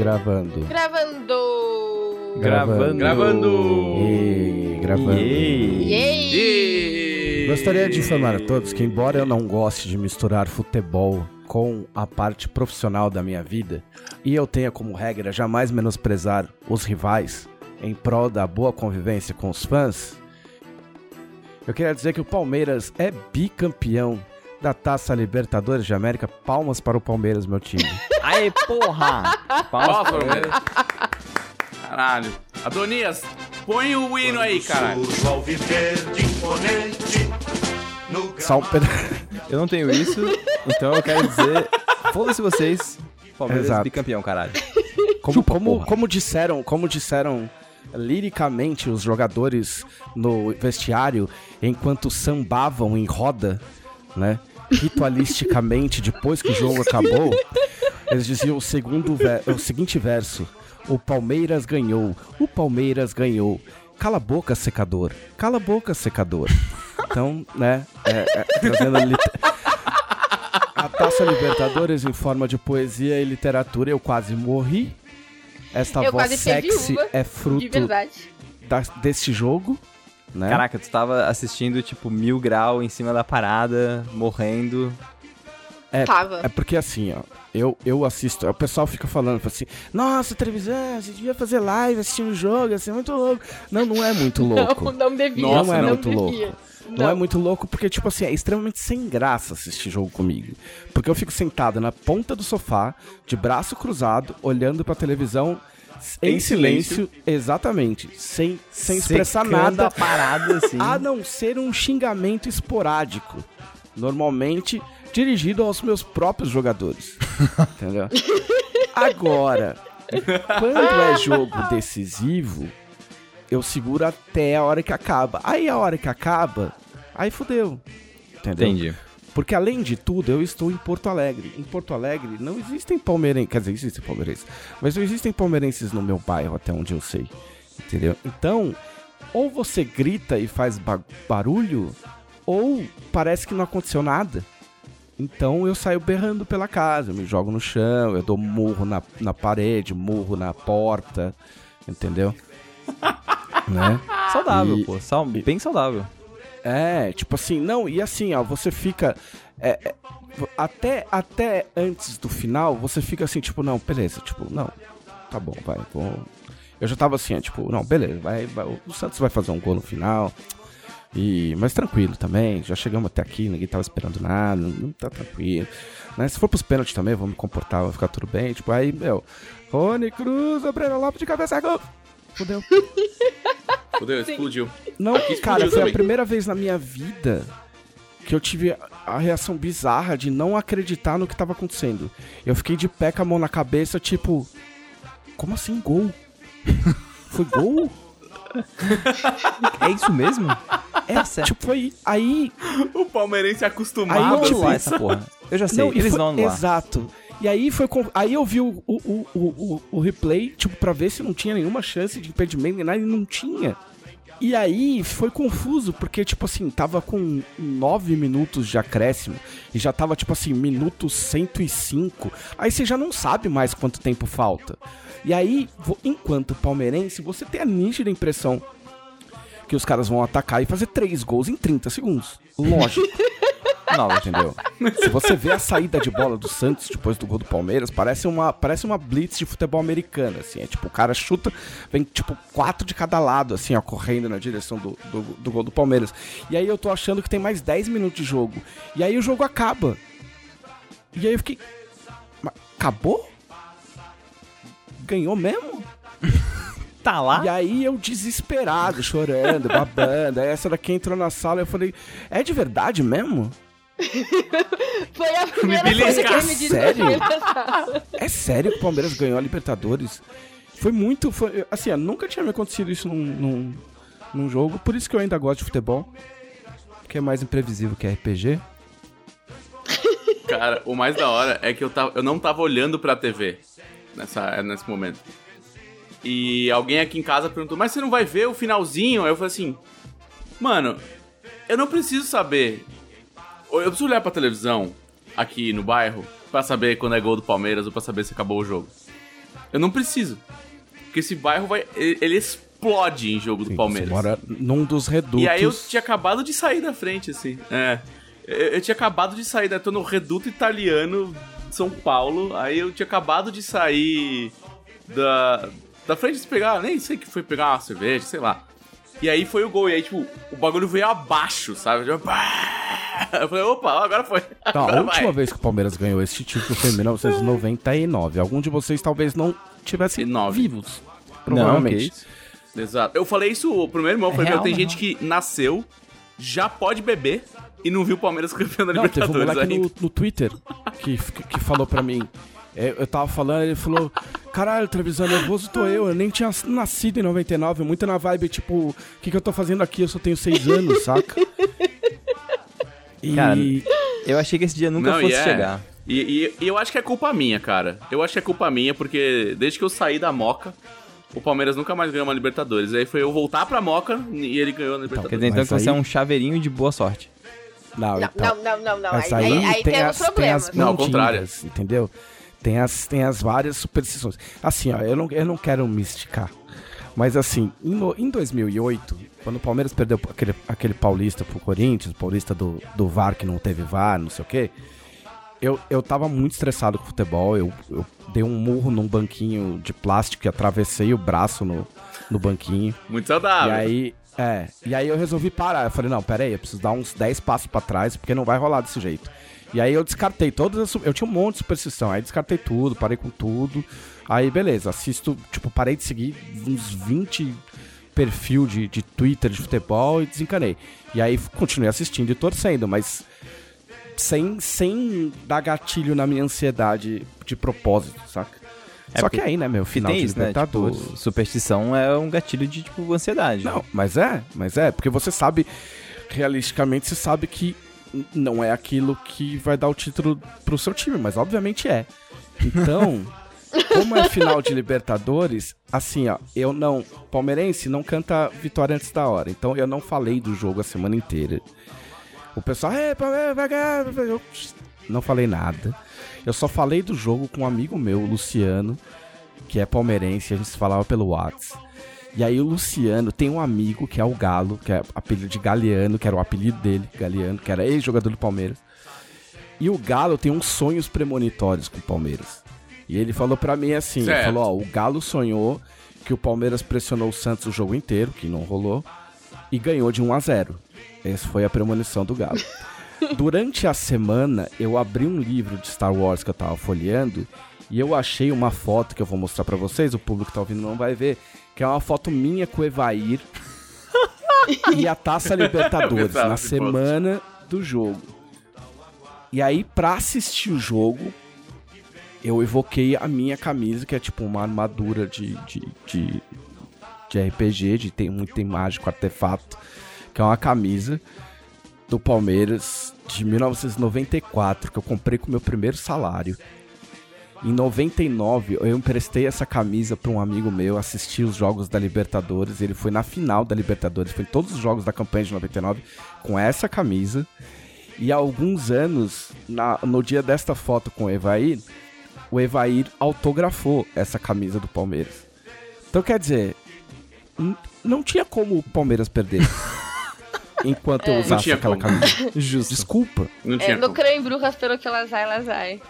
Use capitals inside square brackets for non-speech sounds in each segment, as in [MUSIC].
Gravando. Gravando. Gravando. Gravando. E, gravando. Yay. Yay! Gostaria de informar a todos que, embora eu não goste de misturar futebol com a parte profissional da minha vida, e eu tenha como regra jamais menosprezar os rivais em prol da boa convivência com os fãs, eu queria dizer que o Palmeiras é bicampeão da Taça Libertadores de América. Palmas para o Palmeiras, meu time. [LAUGHS] Aê, porra! Palmas, Palmeiras. Caralho. Adonias, põe o hino aí, caralho. Só um. [LAUGHS] Eu não tenho isso, então eu quero dizer. Foda-se vocês. Palmeiras Exato. bicampeão, caralho. Como, Chupa, como, como disseram, como disseram liricamente os jogadores no vestiário enquanto sambavam em roda, né? Ritualisticamente, depois que o jogo acabou, eles diziam o segundo o seguinte verso: O Palmeiras ganhou, o Palmeiras ganhou. Cala a boca, secador. Cala a boca, secador. Então, né, é, é, trazendo a lit- a Taça Libertadores em forma de poesia e literatura, eu quase morri. Esta Eu voz sexy é De fruto verdade. da- desse jogo, né? Caraca, tu tava assistindo, tipo, mil grau em cima da parada, morrendo. É, Tava. é porque assim, ó, eu, eu assisto, o pessoal fica falando fala assim, nossa, televisão, você devia fazer live assistindo o jogo, assim, é muito louco. Não, não é muito [LAUGHS] louco. Não, não devia. Não é não muito devia. louco. Não. é muito louco porque, tipo assim, é extremamente sem graça assistir jogo comigo. Porque eu fico sentado na ponta do sofá, de braço cruzado, olhando pra televisão em, Em silêncio, silêncio. exatamente, sem, sem expressar nada, a parada, assim. a não ser um xingamento esporádico. Normalmente dirigido aos meus próprios jogadores. [LAUGHS] Entendeu? Agora, quando é jogo decisivo, eu seguro até a hora que acaba. Aí a hora que acaba, aí fudeu. Entendeu? Entendi. Porque além de tudo, eu estou em Porto Alegre. Em Porto Alegre não existem palmeirenses, quer dizer, existem palmeirenses, mas não existem palmeirenses no meu bairro, até onde eu sei. Entendeu? Então, ou você grita e faz ba- barulho, ou parece que não aconteceu nada. Então eu saio berrando pela casa, eu me jogo no chão, eu dou murro na, na parede, murro na porta, entendeu? [LAUGHS] né? Saudável, E- pô. Bem saudável. É, tipo assim, não, e assim, ó, você fica. é, é, até, até antes do final, você fica assim, tipo, não, beleza, tipo, não, tá bom, vai, vou. Eu já tava assim, ó, tipo, não, beleza, vai, vai, o Santos vai fazer um gol no final. E, mas tranquilo também, já chegamos até aqui, ninguém tava esperando nada, não tá tranquilo. Né? Se for pros pênaltis também, vou me comportar, vai ficar tudo bem. Tipo, aí, meu, Rony Cruz, o Breno Lopes de cabeça, gol! Fudeu. [LAUGHS] Fudeu, explodiu. Não, Aqui explodiu cara, foi a primeira vez na minha vida que eu tive a- a reação bizarra de não acreditar no que tava acontecendo. Eu fiquei de pé com a mão na cabeça, tipo, como assim gol? [LAUGHS] Foi gol? É isso mesmo? É, Tá certo. tipo, foi aí, O palmeirense Aí acostumado. não, Vamos tipo, anular essa porra. Eu já sei, Não, eles foi- vão anular. Exato. E aí foi aí eu vi o, o, o, o, replay, tipo, pra ver se não tinha nenhuma chance de impedimento nem nada, e não tinha. E aí foi confuso, porque, tipo assim, tava com 9 minutos de acréscimo e já tava, tipo assim, minuto 105. Aí você já não sabe mais quanto tempo falta. E aí, enquanto palmeirense, você tem a nítida impressão que os caras vão atacar e fazer três gols em 30 segundos. Lógico. [LAUGHS] Não, Entendeu? Se você vê a saída de bola do Santos depois do gol do Palmeiras, parece uma, parece uma blitz de futebol americano, assim. É tipo, o cara chuta, vem tipo quatro de cada lado, assim, ó, correndo na direção do, do, do gol do Palmeiras. E aí eu tô achando que tem mais 10 minutos de jogo. E aí o jogo acaba. E aí eu fiquei. "Mas acabou? Ganhou mesmo? [LAUGHS] tá lá? E aí eu desesperado, chorando, babando. Aí essa daqui entrou na sala e eu falei, é de verdade mesmo? [LAUGHS] Foi a primeira coisa que ele me disse Sério? É sério que o Palmeiras ganhou a Libertadores? Foi muito. Foi, assim, nunca tinha me acontecido isso num, num, num jogo. Por isso que eu ainda gosto de futebol. Que é mais imprevisível que RPG. [LAUGHS] Cara, o mais da hora é que eu, tava, eu não tava olhando pra TV nessa, nesse momento. E alguém aqui em casa perguntou, mas você não vai ver o finalzinho? Aí eu falei assim, mano, eu não preciso saber. Eu preciso olhar pra televisão aqui no bairro pra saber quando é gol do Palmeiras ou pra saber se acabou o jogo. Eu não preciso. Porque esse bairro vai. Ele, explode em jogo do Sim, Palmeiras. Você mora num dos redutos. E aí eu tinha acabado de sair da frente, assim. É. Eu, eu tinha acabado de sair, né? Tô no reduto italiano São Paulo. Aí eu tinha acabado de sair da, da frente de pegar, nem sei que foi pegar uma cerveja, sei lá. E aí foi o gol. E aí, tipo, o bagulho veio abaixo, sabe? Eu falei, opa, agora foi. Então, Agora a última vai. vez que o Palmeiras ganhou esse título foi em [LAUGHS] 1999. Algum de vocês talvez não tivessem Nove. vivos. Não, Provavelmente. isso. Exato. Eu falei isso pro meu irmão. Eu falei, real, meu, tem é gente que nasceu, já pode beber e não viu o Palmeiras [LAUGHS] campeão da Não, teve um Libertadores moleque no, no Twitter que, que falou pra mim. É, Eu tava falando, ele falou: Caralho, televisão nervoso tô eu. Eu nem tinha nascido em 99. Muito na vibe, tipo, o que, que eu tô fazendo aqui? Eu só tenho seis anos, saca? [LAUGHS] E. Cara, Eu achei que esse dia nunca Não, fosse é. chegar. E, e- e eu acho que é culpa minha, cara. Eu acho que é culpa minha, porque desde que eu saí da Moca, o Palmeiras nunca mais ganhou uma Libertadores. Aí foi eu voltar pra Moca e ele ganhou a Quer Libertadores. dizer, então Mas que você aí- é um chaveirinho de boa sorte. Não, Não, então, não, não, não, não. Aí, aí, aí tem, temos as, tem problemas. as Não, ao contrário. entendeu? Tem as, tem as várias superstições. Assim, ó, eu não, eu não quero me esticar. Mas assim, em, em 2008, quando o Palmeiras perdeu aquele, aquele paulista pro Corinthians, o paulista do, do VAR que não teve VAR, não sei o quê, eu, eu tava muito estressado com o futebol. Eu, eu dei um murro num banquinho de plástico e atravessei o braço no, no banquinho. Muito saudável. E aí, é, e aí eu resolvi parar. Eu falei, não, pera aí, eu preciso dar uns 10 passos pra trás, porque não vai rolar desse jeito. E aí eu descartei todas as. Eu tinha um monte de superstição, aí descartei tudo, parei com tudo. Aí, beleza, assisto, tipo, parei de seguir uns 20 perfil de, de Twitter de futebol e desencanei. E aí continuei assistindo e torcendo, mas sem, sem dar gatilho na minha ansiedade de propósito, saca? É Só que aí, né, meu, final de isso, né? Libertadores. Tipo, superstição é um gatilho de, tipo, ansiedade. Não, mas é, mas é, porque você sabe, realisticamente, você sabe que não é aquilo que vai dar o título pro seu time, mas obviamente é. Então, [LAUGHS] como é final de Libertadores, assim, ó, eu não. Palmeirense não canta vitória antes da hora, então eu não falei do jogo a semana inteira. O pessoal, é, Palmeiras vai ganhar. vai ganhar." Eu não falei nada. Eu só falei do jogo com um amigo meu, Luciano, que é palmeirense, a gente se falava pelo WhatsApp. E aí o Luciano tem um amigo que é o Galo, que é apelido de Galeano, que era o apelido dele, Galeano, que era ex-jogador do Palmeiras. E o Galo tem uns sonhos premonitórios com o Palmeiras. E ele falou pra mim assim, ele Certo. falou, ó, o Galo sonhou que o Palmeiras pressionou o Santos o jogo inteiro, que não rolou, e ganhou de 1 a 0. Essa foi a premonição do Galo. [LAUGHS] Durante a semana, eu abri um livro de Star Wars que eu tava folheando e eu achei uma foto que eu vou mostrar pra vocês, o público que tá ouvindo não vai ver, que é uma foto minha com o Evair [LAUGHS] e a Taça Libertadores na semana do jogo. E aí, pra assistir o jogo, eu evoquei a minha camisa, que é tipo uma armadura de, de, de, de RPG, de tem muito tem mágico, artefato, que é uma camisa do Palmeiras de 1994, que eu comprei com o meu primeiro salário. Em 99, eu emprestei essa camisa para um amigo meu assistir os jogos da Libertadores. Ele foi na final da Libertadores, foi em todos os jogos da campanha de 99 com essa camisa. E há alguns anos, na- no dia desta foto com o Evair, o Evair autografou essa camisa do Palmeiras. Então quer dizer, não tinha como o Palmeiras perder. [LAUGHS] enquanto eu É. Usasse tinha aquela como. camisa. [LAUGHS] Justo. Desculpa. Não É, tinha no como. creio em brujas, pelo que elas vai, elas vai.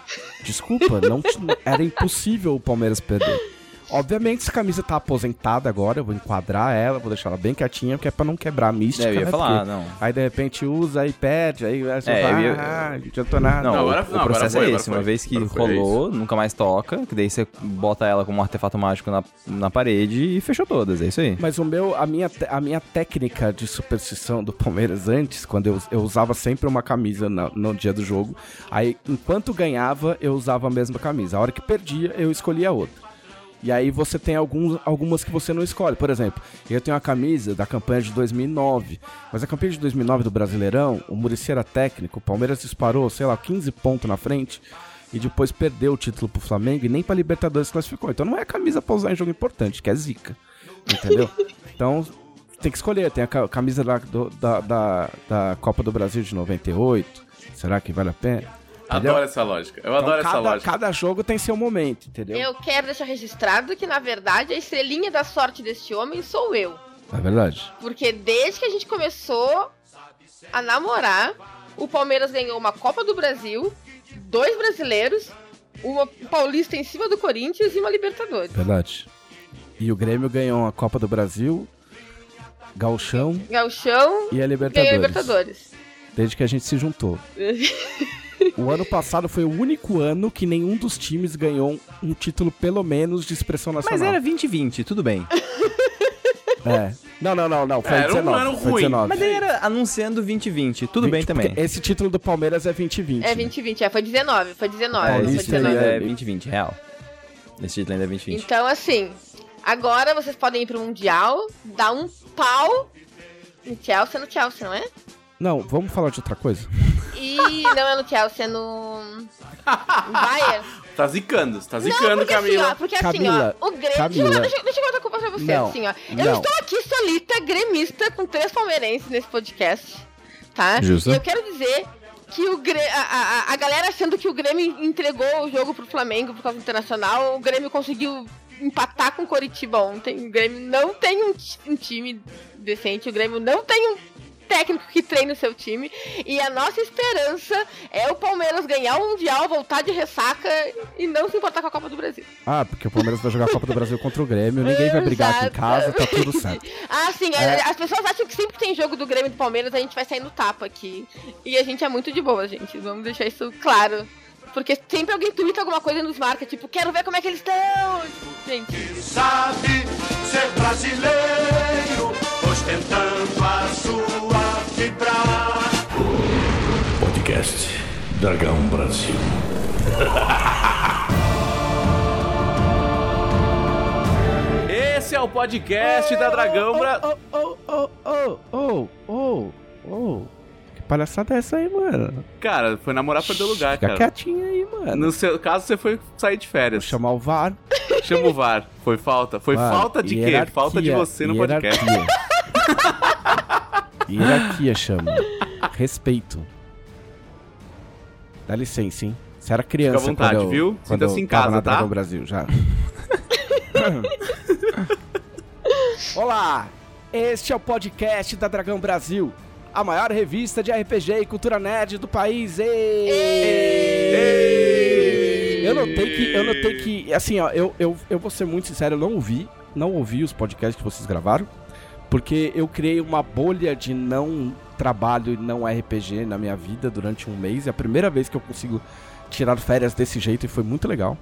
Desculpa, não [LAUGHS] era impossível o Palmeiras perder. Obviamente, essa camisa tá aposentada agora, eu vou enquadrar ela, vou deixar ela bem quietinha, porque é pra não quebrar a mística, É, eu ia né? falar, Porque não. Aí de repente usa e perde, aí vai É, eu ia- ah, não adiantou nada. Não, o- agora- o, não, agora processo foi, é esse. foi. Uma vez que rolou, nunca mais toca, que daí você bota ela como um artefato mágico na, na parede e fechou todas, é isso aí. Mas o meu, a minha, a minha técnica de superstição do Palmeiras antes, quando eu, eu usava sempre uma camisa na- no dia do jogo, aí enquanto ganhava, eu usava a mesma camisa. A hora que perdia, eu escolhia outra. E aí você tem alguns, algumas que você não escolhe. Por exemplo, eu tenho a camisa da campanha de 2009, mas a campanha de 2009 do Brasileirão, o Muricy era técnico, o Palmeiras disparou, sei lá, 15 pontos na frente e depois perdeu o título pro Flamengo e nem pra Libertadores classificou. Então não é camisa pra usar em jogo importante, que é zica. Entendeu? [LAUGHS] Então tem que escolher. Tem a ca- camisa da, da, da, da Copa do Brasil de 98. Será que vale a pena? Adoro essa lógica. Eu adoro Então, essa cada, lógica. cada jogo tem seu momento, entendeu? Eu quero deixar registrado que, na verdade, a estrelinha da sorte deste homem sou eu. É verdade. Porque desde que a gente começou a namorar, o Palmeiras ganhou uma Copa do Brasil, dois brasileiros, uma paulista em cima do Corinthians e uma Libertadores. Verdade. E o Grêmio ganhou a Copa do Brasil, Gauchão Gauchão e a ganhou Libertadores. a Libertadores. Desde que a gente se juntou. [LAUGHS] O ano passado foi o único ano que nenhum dos times ganhou um título, pelo menos, de expressão nacional. Mas era 2020, tudo bem. É. Não, não, não, não. Foi Era um 19. ano foi ruim. 19. Mas daí era anunciando 2020, tudo bem 20, também. porque Esse título do Palmeiras é 2020. É né? 2020, é, foi 19, foi 19, É, foi esse título 19. ainda é e- 2020, real. Esse título ainda é 2020. Então, assim, agora vocês podem ir pro Mundial, dar um pau no Chelsea, é no Chelsea, não é? Não, vamos falar de outra coisa? E não é no Chelsea, é no. Bayern. [LAUGHS] Tá zicando, você tá Não, zicando, assim, Camila. ó, porque assim, Camila, ó, o Grêmio. Camila. Deixa, eu- deixa, eu- contar a culpa pra você, Não, assim, ó. Eu não. estou aqui solita, gremista, com três palmeirenses nesse podcast, tá? Justo. E eu quero dizer que o Grê- a, a, a galera achando que o Grêmio entregou o jogo pro Flamengo por causa do Internacional, o Grêmio conseguiu empatar com o Coritiba ontem. O Grêmio não tem um, um time decente, o Grêmio não tem um técnico que treine o seu time. E a nossa esperança é o Palmeiras ganhar o Mundial, voltar de ressaca e não se importar com a Copa do Brasil. Ah, porque o Palmeiras vai jogar a Copa do Brasil contra o Grêmio, ninguém vai brigar aqui em casa, tá tudo certo. [LAUGHS] Ah, sim, É. as pessoas acham que sempre que tem jogo do Grêmio e do Palmeiras a gente vai sair no tapa aqui. E a gente é muito de boa, gente. Vamos deixar isso claro. Porque sempre alguém twitta alguma coisa e nos marca, tipo, quero ver como é que eles estão. Gente, Sabe ser brasileiro, ostentando a sua fibra. Podcast Dragão Brasil. [LAUGHS] Esse é o podcast da Dragão Bra... Oh, oh, oh, oh, oh, oh, oh. Que palhaçada é essa aí, mano? Cara, foi namorar pra teu lugar, Fica cara. quietinho aí, mano. No seu caso, você foi sair de Vou férias. chamar o VAR. Chama o VAR. Foi falta. Foi Mano, falta de quê? Falta de você no podcast. [LAUGHS] hierarquia. Chama. Respeito. Dá licença, hein? Você era criança Fica à vontade, quando eu, viu? quando Sinta-se eu em casa, na tá? Dragão Brasil, já. [LAUGHS] Olá! Este é o podcast da Dragão Brasil, a maior revista de RPG e cultura nerd do país. Ei! Eu notei que, eu notei que, assim, ó, eu, eu, eu vou ser muito sincero, eu não ouvi, não ouvi os podcasts que vocês gravaram, porque eu criei uma bolha de não trabalho e não RPG na minha vida durante um mês. É a primeira vez que eu consigo tirar férias desse jeito e foi muito legal.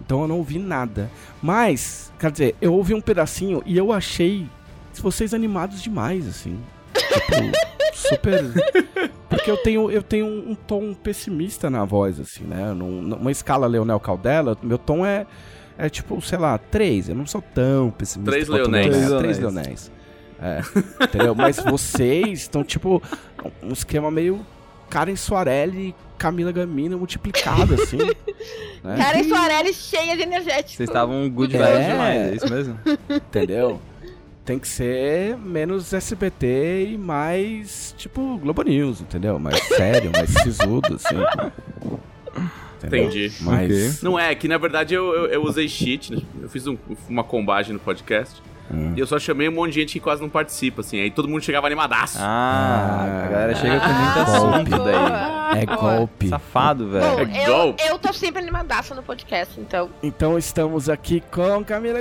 Então eu não ouvi nada. Mas, quer dizer, eu ouvi um pedacinho e eu achei vocês animados demais, assim. Tipo, [LAUGHS] super. Porque eu tenho, eu tenho um, tom pessimista na voz, assim, né? Num- numa escala Leonel Caldela, meu tom é. É tipo, sei lá, três. Eu não sou tão pessimista. Três Leonéis. Três Três Leonéis. É. [LAUGHS] Entendeu? Mas vocês estão, tipo, um esquema meio Karen Soarelli, Camila Gamino multiplicado, assim. né? Karen Soares cheia de energético. Vocês estavam good É. vibes demais, é isso mesmo? [LAUGHS] Entendeu? Tem que ser menos SBT e mais, tipo, Globo News, entendeu? Mais sério, mais sisudo, assim. Entendeu? Entendi. Mas. Não é, que na verdade eu, eu, eu usei cheat, né? eu fiz um- uma combagem no podcast. Hum. E eu só chamei um monte de gente que quase não participa, assim. Aí todo mundo chegava animadaço. Ah, a galera chega com muito Ah, assunto daí. É golpe. Safado, Bom, velho. É eu, golpe. eu tô sempre animadaça no podcast, então. Então estamos aqui com Camila.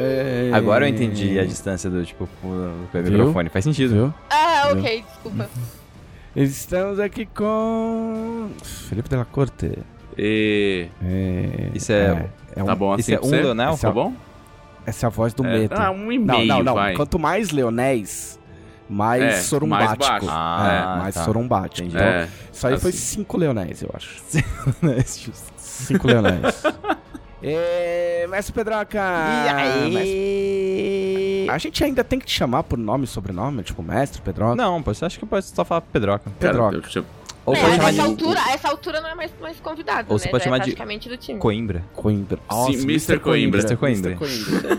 É. Agora eu entendi a distância do, tipo, o o Viu? microfone. Faz sentido. Viu? Ah, ok, desculpa. Estamos aqui com Felipe Della Corte. E... É, Isso é- é um- Tá bom assim Isso é um? Leonel? Esse Tá é- bom? Essa é a voz do É, medo. ah, um e Não, meio, não, não. vai. Quanto mais leonéis, mais É, sorumbático. mais baixo. Ah, é, mais tá. sorumbático. Entendi. Então, É. isso aí foi assim. cinco leonéis, eu acho. É [LAUGHS] Cinco leonéis. [LAUGHS] É, Mestre Pedroca! Mestre- A gente ainda tem que te chamar por nome e sobrenome, tipo Mestre Pedroca? Não, pô, você acha que eu posso só falar Pedroca? Cara, Pedroca. eu chamo- Ou É, essa de altura, essa altura não é mais, mais convidado, Ou né? você pode Já chamar é de- praticamente do time. Coimbra. Coimbra. Sim, Mr. Coimbra. Mr. Coimbra. Mr. Coimbra.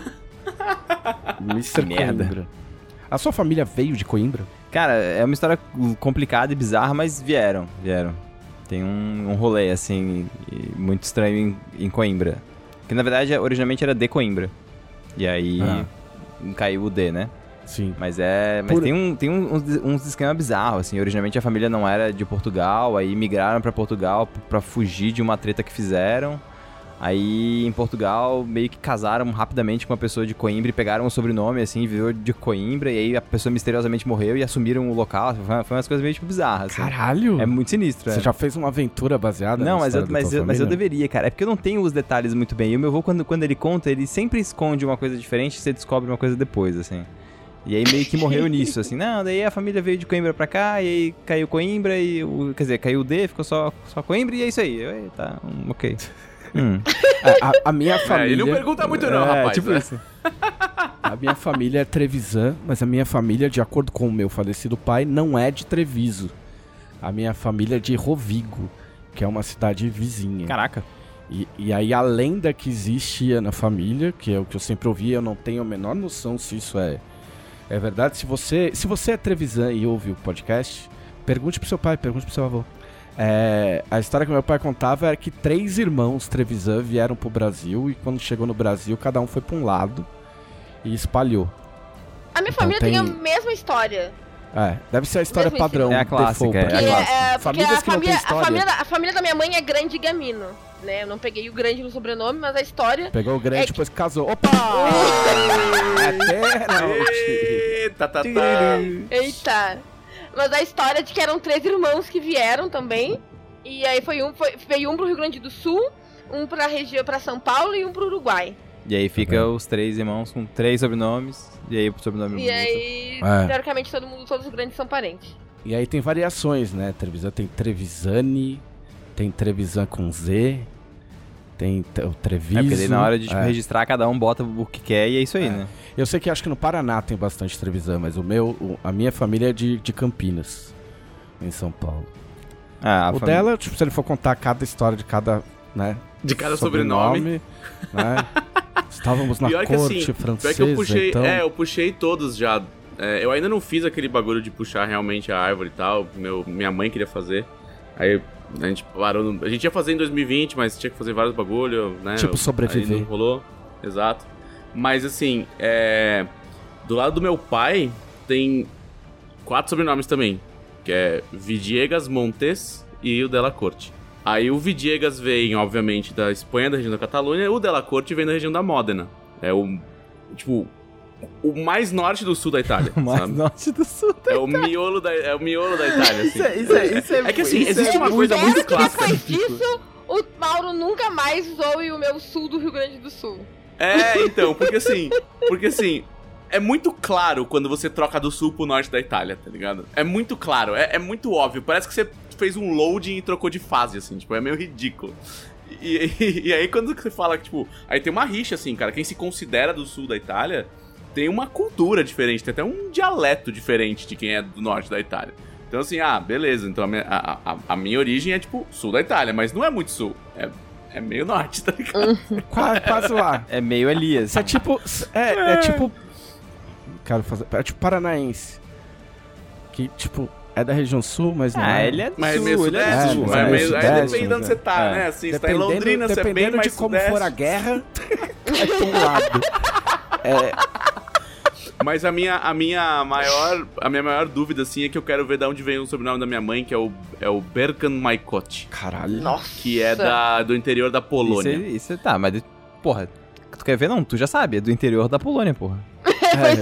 Mr. [LAUGHS] Merda. Coimbra. A sua família veio de Coimbra? Cara, é uma história complicada e bizarra, mas vieram, vieram. Tem um, um rolê, assim, muito estranho em, em Coimbra. Que na verdade, originalmente era de Coimbra. E aí Ah. caiu o D, né? Sim. Mas é. Mas Por- tem, um, tem um- uns, uns esquemas bizarros, assim. Originalmente a família não era de Portugal, aí migraram pra Portugal p- pra fugir de uma treta que fizeram. Aí em Portugal meio que casaram rapidamente com uma pessoa de Coimbra e pegaram o sobrenome, assim, virou de Coimbra, e aí a pessoa misteriosamente morreu e assumiram o local. Foi, foi umas coisas meio tipo bizarras, assim. Caralho! É muito sinistro, Você é. já fez uma aventura baseada Não, mas eu, mas, eu, mas eu deveria, cara. É porque eu não tenho os detalhes muito bem. E o meu avô, quando, quando ele conta, ele sempre esconde uma coisa diferente e você descobre uma coisa depois, assim. E aí meio que morreu [LAUGHS] nisso, assim. Não, daí a família veio de Coimbra pra cá, e aí caiu Coimbra, e o, quer dizer, caiu o D, ficou só, só Coimbra, e é isso aí. Eu, "Ei, tá, hum, ok. [LAUGHS] Hum. É, a, a minha família... ele não pergunta muito não, é, rapaz. tipo né? isso. A minha família é Trevisan, mas a minha família, de acordo com o meu falecido pai, não é de Treviso. A minha família é de Rovigo, que é uma cidade vizinha. Caraca. E, e aí a lenda que existia na família, que é o que eu sempre ouvi, eu não tenho a menor noção se isso é, é verdade. Se você, se você é Trevisan e ouve o podcast, pergunte pro seu pai, pergunte pro seu avô. É, a história que meu pai contava era que três irmãos Trevisan vieram pro Brasil e quando chegou no Brasil, cada um foi pra um lado e espalhou. A minha Então família tem... a tem- mesma história. É, deve ser a história Mesmo padrão. É a clássica, default, é a pra Porque, quem- clássica. é, Famílias a, que não têm família, a, história. família, da- a família da minha mãe é grande Gamino, né? Eu não peguei o grande no sobrenome, mas a história... Pegou o grande É que- depois casou. Opa! [LAUGHS] é! Eita, tá, tá. Eita! Mas a história de que eram três irmãos que vieram também. E aí foi um, foi, veio um pro Rio Grande do Sul, um pra região para São Paulo e um pro Uruguai. E aí fica os três irmãos com três sobrenomes, e aí o sobrenome E aí, É. teoricamente, todo mundo, todos os grandes são parentes. E aí tem variações, né? Trevisan tem Trevisani, tem Trevisan com Z, tem te- o Treviso. É, porque daí na hora de tipo, é. registrar, cada um bota o que quer e é isso aí, É. né? Eu sei que acho que no Paraná tem bastante Trevisan, mas o meu, o- a minha família é de, de Campinas, em São Paulo. Ah, o fami- dela, tipo, se ele for contar cada história de cada, né? De cada sobrenome. né? [LAUGHS] Estávamos na Pior corte assim, francesa, pior que eu puxei, então... é, eu puxei todos já. É, eu ainda não fiz aquele bagulho de puxar realmente a árvore e tal. Meu, minha mãe queria fazer. Aí a gente parou. no- a gente ia fazer em 2020, mas tinha que fazer vários bagulho, né? Tipo, sobreviver. Aí não rolou. Exato. Mas assim, é, do lado do meu pai tem quatro sobrenomes também, que é Vidiegas Montes e o Della Corte. Aí o Vidiegas vem, obviamente, da Espanha, da região da Catalunha, e o Della Corte vem da região da Módena. É o tipo o mais norte do sul da Itália, [LAUGHS] mais sabe? norte do sul. É o miolo da é o miolo da Itália, assim. Isso é, isso é, isso é, É que assim, isso existe é uma coisa muito que clássica. depois disso, o Mauro nunca mais zoe o meu sul do Rio Grande do Sul. É, então, porque assim, porque assim, é muito claro quando você troca do sul pro norte da Itália, tá ligado? É muito claro, é, é muito óbvio. Parece que você fez um loading e trocou de fase, assim, tipo, é meio ridículo. E, e- [LAUGHS] e aí quando você fala que, tipo, aí tem uma rixa, assim, cara, quem se considera do sul da Itália tem uma cultura diferente, tem até um dialeto diferente de quem é do norte da Itália. Então, assim, ah, beleza, então a minha, a, a- a minha origem é, tipo, sul da Itália, mas não é muito sul, é, é meio norte, [LAUGHS] tá ligado? Quase, quase lá. É meio ali, assim. Isso é tipo. É, é tipo. Quero fazer. É tipo paranaense. Que, tipo, é da região sul, mas não Ah, é. ele é do Mas é sul, meio ele é do sudeste, sul. mas mas é meio- meio aí sudeste, depende de onde você é. tá, É. né? Assim, você tá em Dependendo, Londrina, você é bem dependendo de como sudeste. for a guerra, [LAUGHS] cai pra um lado. Mas a minha, a minha maior, a minha maior dúvida assim é que eu quero ver de onde vem o sobrenome da minha mãe, que é o é o Berkan Maikot, Caralho. Nossa. que é da do interior da Isso, Polônia. é- isso é- tá, mas, porra, tu quer ver? Não, tu já sabe, é do interior da Polônia, porra.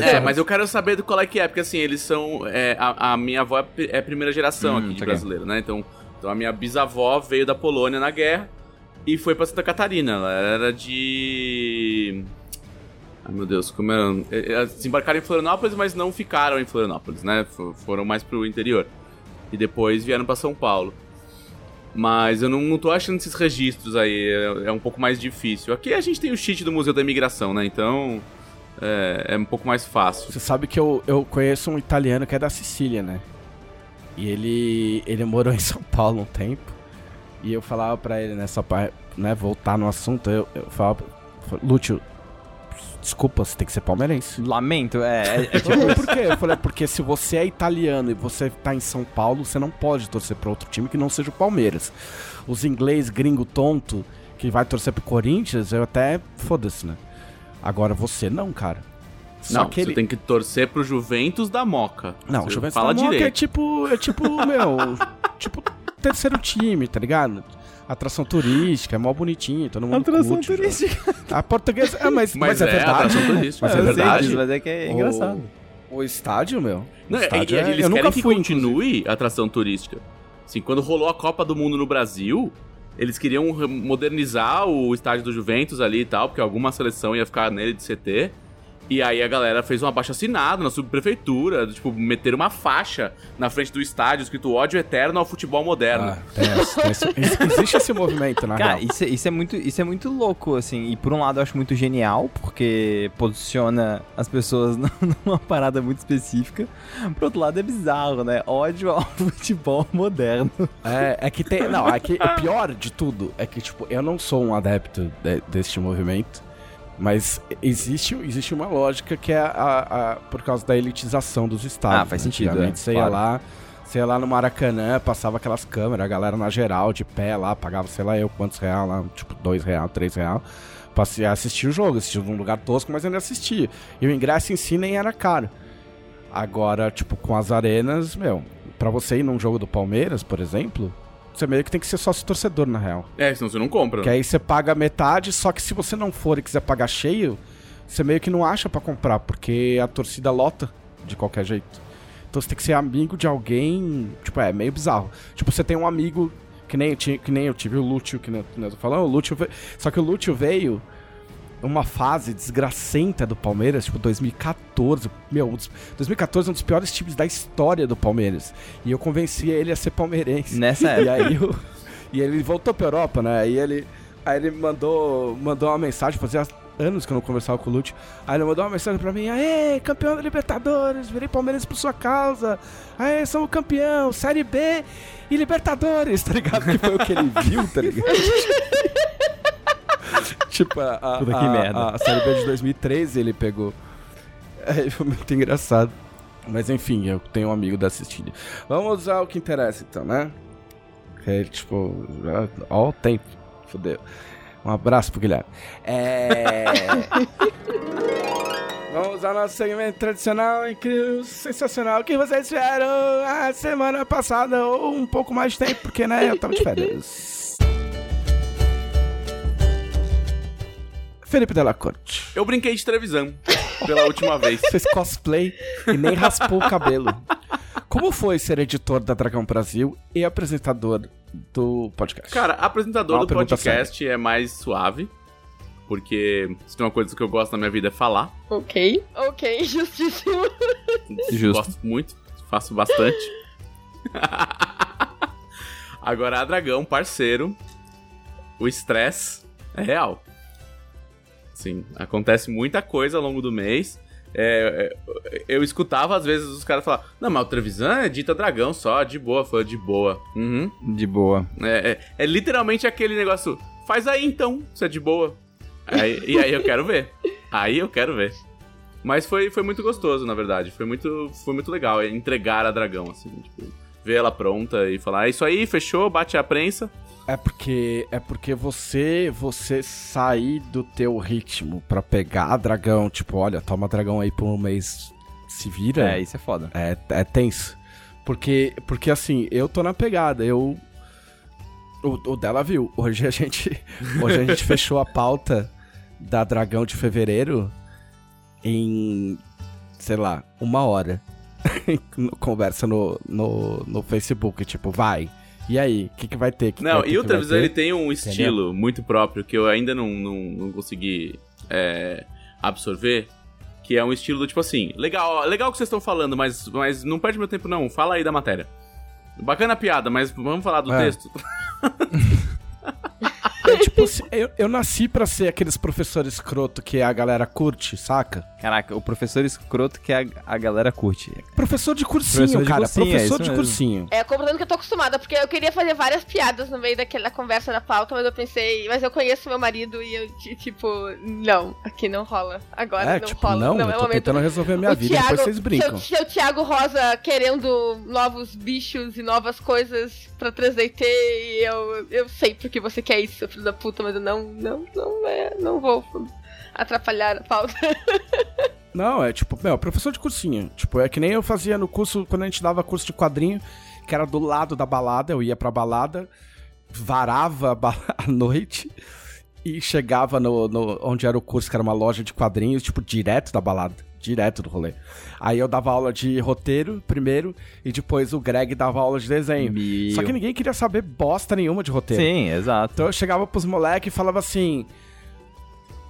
É, mas eu quero saber do qual é que é, porque assim, eles são. é, a, a minha avó é é primeira geração Hum, aqui de saquei. brasileiro, né? Então, então a minha bisavó veio da Polônia na guerra e foi pra Santa Catarina. Ela era de. Ai meu Deus, como era? É, Elas desembarcaram em Florianópolis, mas não ficaram em Florianópolis, né? Foram mais pro interior. E depois vieram pra São Paulo. Mas eu não, não tô achando esses registros aí, é, é um pouco mais difícil. Aqui a gente tem o cheat do Museu da Imigração, né? Então é, é um pouco mais fácil. Você sabe que eu, eu conheço um italiano que é da Sicília, né? E ele, ele morou em São Paulo um tempo. E eu falava pra ele, né, só pra né, voltar no assunto, eu, eu falava, Lúcio, desculpa, você tem que ser palmeirense. Lamento, é. é, é Tipo, por quê? Eu falei, porque se você é italiano e você tá em São Paulo, você não pode torcer pra outro time que não seja o Palmeiras. Os inglês gringo tonto que vai torcer pro Corinthians, eu até foda-se, né? Agora você não, cara. Só não, que ele você tem que torcer pro Juventus da Moca. Não, Você o Juventus fala da Moca é direito. tipo, é tipo, [LAUGHS] meu, tipo terceiro time, tá ligado? Atração turística, é mó bonitinho, todo mundo Atração curte, turística. A portuguesa, é, mas, [LAUGHS] mas, Mas, é, é, verdade. atração turística. Mas é sei verdade. disso, mas é que é O- engraçado. O estádio, meu. Não, o é- estádio é- é- eles eu querem nunca que fui, continue a atração turística. Assim, quando rolou a Copa do Mundo no Brasil, eles queriam modernizar o estádio do Juventus ali e tal, porque alguma seleção ia ficar nele de CT. E aí a galera fez um abaixo assinado na subprefeitura, tipo, meter uma faixa na frente do estádio escrito ódio eterno ao futebol moderno. Ah, tem esse- tem existe esse movimento, na Cara, real. isso, é- isso, é muito, isso é muito louco, assim. E por um lado eu acho muito genial, porque posiciona as pessoas [LAUGHS] numa parada muito específica. Por outro lado é bizarro, né? Ódio ao [LAUGHS] futebol moderno. É, é que tem. Não, é que o pior de tudo é que, tipo, eu não sou um adepto de- deste movimento. Mas existe, existe uma lógica que é a, a- por causa da elitização dos estádios. Ah, faz né? sentido, Antigamente é, você ia lá, você ia lá no Maracanã, passava aquelas câmeras, a galera na geral, de pé lá, pagava, sei lá eu, quantos real lá, tipo, dois real, três real, pra assistir o jogo, assistir num lugar tosco, mas ainda assistia. E o ingresso em si nem era caro. Agora, tipo, com as arenas, meu, pra você ir num jogo do Palmeiras, por exemplo, você meio que tem que ser sócio torcedor, na real. É, senão você não compra. Que aí você paga metade, só que se você não for e quiser pagar cheio, você meio que não acha pra comprar, porque a torcida lota de qualquer jeito. Então você tem que ser amigo de alguém, tipo, é meio bizarro. Tipo, você tem um amigo que nem, que nem eu tive o Lúcio, que nem eu tô falando, o Lúcio veio, só que o Lúcio veio uma fase desgracenta do Palmeiras, tipo 2014. Meu, um dos- 2014 é um dos piores times da história do Palmeiras. E eu convenci ele a ser palmeirense. Nessa [LAUGHS] E época. aí eu- e ele voltou pra Europa, né? Aí ele, aí ele mandou, mandou uma mensagem, fazia anos que eu não conversava com o Lute. Aí ele mandou uma mensagem pra mim: Aê, campeão da Libertadores, virei Palmeiras por sua causa. Aê, somos campeão, Série B e Libertadores, [LAUGHS] tá ligado? Que foi o que ele viu, tá ligado? [LAUGHS] [LAUGHS] tipo, a, a, Puta que merda. a Série B de 2013 ele pegou. [LAUGHS] É, foi muito engraçado. Mas enfim, eu tenho um amigo da assistida. Vamos usar o que interessa então, né? É, tipo, ó o tempo. Fudeu. Um abraço pro Guilherme. É. [LAUGHS] Vamos usar nosso segmento tradicional, incrível, sensacional. O que vocês fizeram a semana passada ou um pouco mais de tempo, porque né, eu tava de férias. Felipe Della Corte. Eu brinquei de televisão pela última vez. Fez cosplay e nem raspou o cabelo. Como foi ser editor da Dragão Brasil e apresentador do podcast? Cara, apresentador Uma do podcast é mais suave. Porque se tem uma coisa que eu gosto na minha vida é falar. Ok, ok, [LAUGHS] justíssimo. Justo. Gosto muito, faço bastante. Agora, a Dragão, parceiro, o estresse é real. Sim, acontece muita coisa ao longo do mês. É, é, eu escutava às vezes os caras falar: Não, mas o Trevisan é dita Dragão só, de boa, foi de boa. Uhum. De boa. É, é- é literalmente aquele negócio. Faz aí então, se é de boa. Aí- e aí eu quero ver. Aí eu quero ver. Mas foi, foi muito gostoso, na verdade. Foi muito, foi muito legal entregar a dragão, assim, tipo, ver ela pronta e falar, é isso aí, fechou, bate a prensa. É porque é porque você você sair do teu ritmo pra pegar dragão, tipo, olha, toma dragão aí por um mês, se vira. É, isso é foda. É, é tenso. Porque, porque assim, eu tô na pegada, eu. O, o dela viu. Hoje a gente. [LAUGHS] Hoje a gente fechou a pauta da Dragão de Fevereiro em. sei lá, uma hora. [LAUGHS] Conversa no, no, no Facebook, tipo, vai. E aí, o que, que vai ter? Que Não, vai ter, e o ter? ele tem um estilo muito próprio que eu ainda não, não, não consegui é, absorver. Que é um estilo do tipo assim, legal, legal o que vocês estão falando, mas, mas não perde meu tempo não, fala aí da matéria. Bacana a piada, mas vamos falar do É. texto. [LAUGHS] [LAUGHS] tipo, se- eu, eu nasci pra ser aqueles professores escroto que a galera curte, saca? Caraca, o professor escroto que a, a galera curte. Professor de cursinho, Professor de cara. cursinho, é professor isso de mesmo. cursinho. É, completando que eu tô acostumada, porque eu queria fazer várias piadas no meio daquela conversa da pauta, mas eu pensei, mas eu conheço meu marido e eu, ti- tipo, não, aqui não rola. Agora É, não tipo, rola. não, não eu é tô o momento. tentando resolver a minha O vida, Thiago- depois vocês brincam. Seu, seu Thiago Rosa querendo novos bichos e novas coisas pra 3DT e eu, eu sei porque você quer isso, filho da puta, mas eu não, não, não, é, não vou atrapalhar a pauta. [LAUGHS] Não, é tipo, meu, professor de cursinho. Tipo, é que nem eu fazia no curso, quando a gente dava curso de quadrinho, que era do lado da balada, eu ia pra balada, varava a ba- [LAUGHS] a noite e chegava no, no- onde era o curso, que era uma loja de quadrinhos, tipo, direto da balada. Direto do rolê. Aí eu dava aula de roteiro primeiro e depois o Greg dava aula de desenho. Meu. Só que ninguém queria saber bosta nenhuma de roteiro. Sim, exato. Então eu chegava pros moleques e falava assim.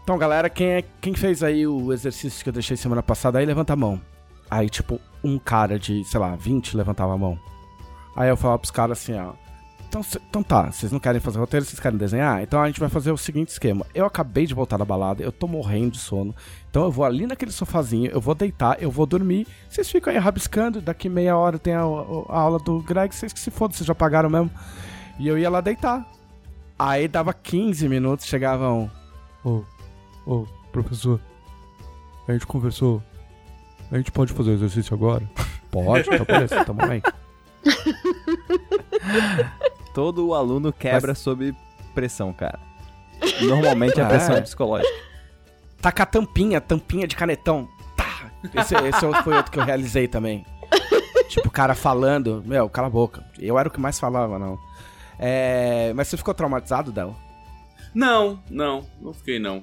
Então, galera, quem, é, quem fez aí o exercício que eu deixei semana passada aí, levanta a mão. Aí, tipo, um cara de, sei lá, 20 levantava a mão. Aí eu falava pros caras assim, ó. Então, cê- então tá, vocês não querem fazer roteiro, vocês querem desenhar? Então a gente vai fazer o seguinte esquema. Eu acabei de voltar da balada, eu tô morrendo de sono. Então eu vou ali naquele sofazinho, eu vou deitar, eu vou dormir. Vocês ficam aí rabiscando, daqui meia hora tem a, a aula do Greg, vocês que se fodam, vocês já pagaram mesmo. E eu ia lá deitar. Aí dava 15 minutos, chegavam. Ô, ô, professor, a gente conversou. A gente pode fazer o exercício agora? [LAUGHS] Pode, então beleza, tamo aí. [LAUGHS] Todo aluno quebra sob pressão, cara. Normalmente é [LAUGHS] Ah, pressão é. psicológica. Taca a tampinha, tampinha de canetão. Tá. Esse, esse foi outro que eu realizei também. tipo, o cara falando. Meu, cala a boca. Eu era o que mais falava, não. É, mas você ficou traumatizado, Del? Não, não, não fiquei não.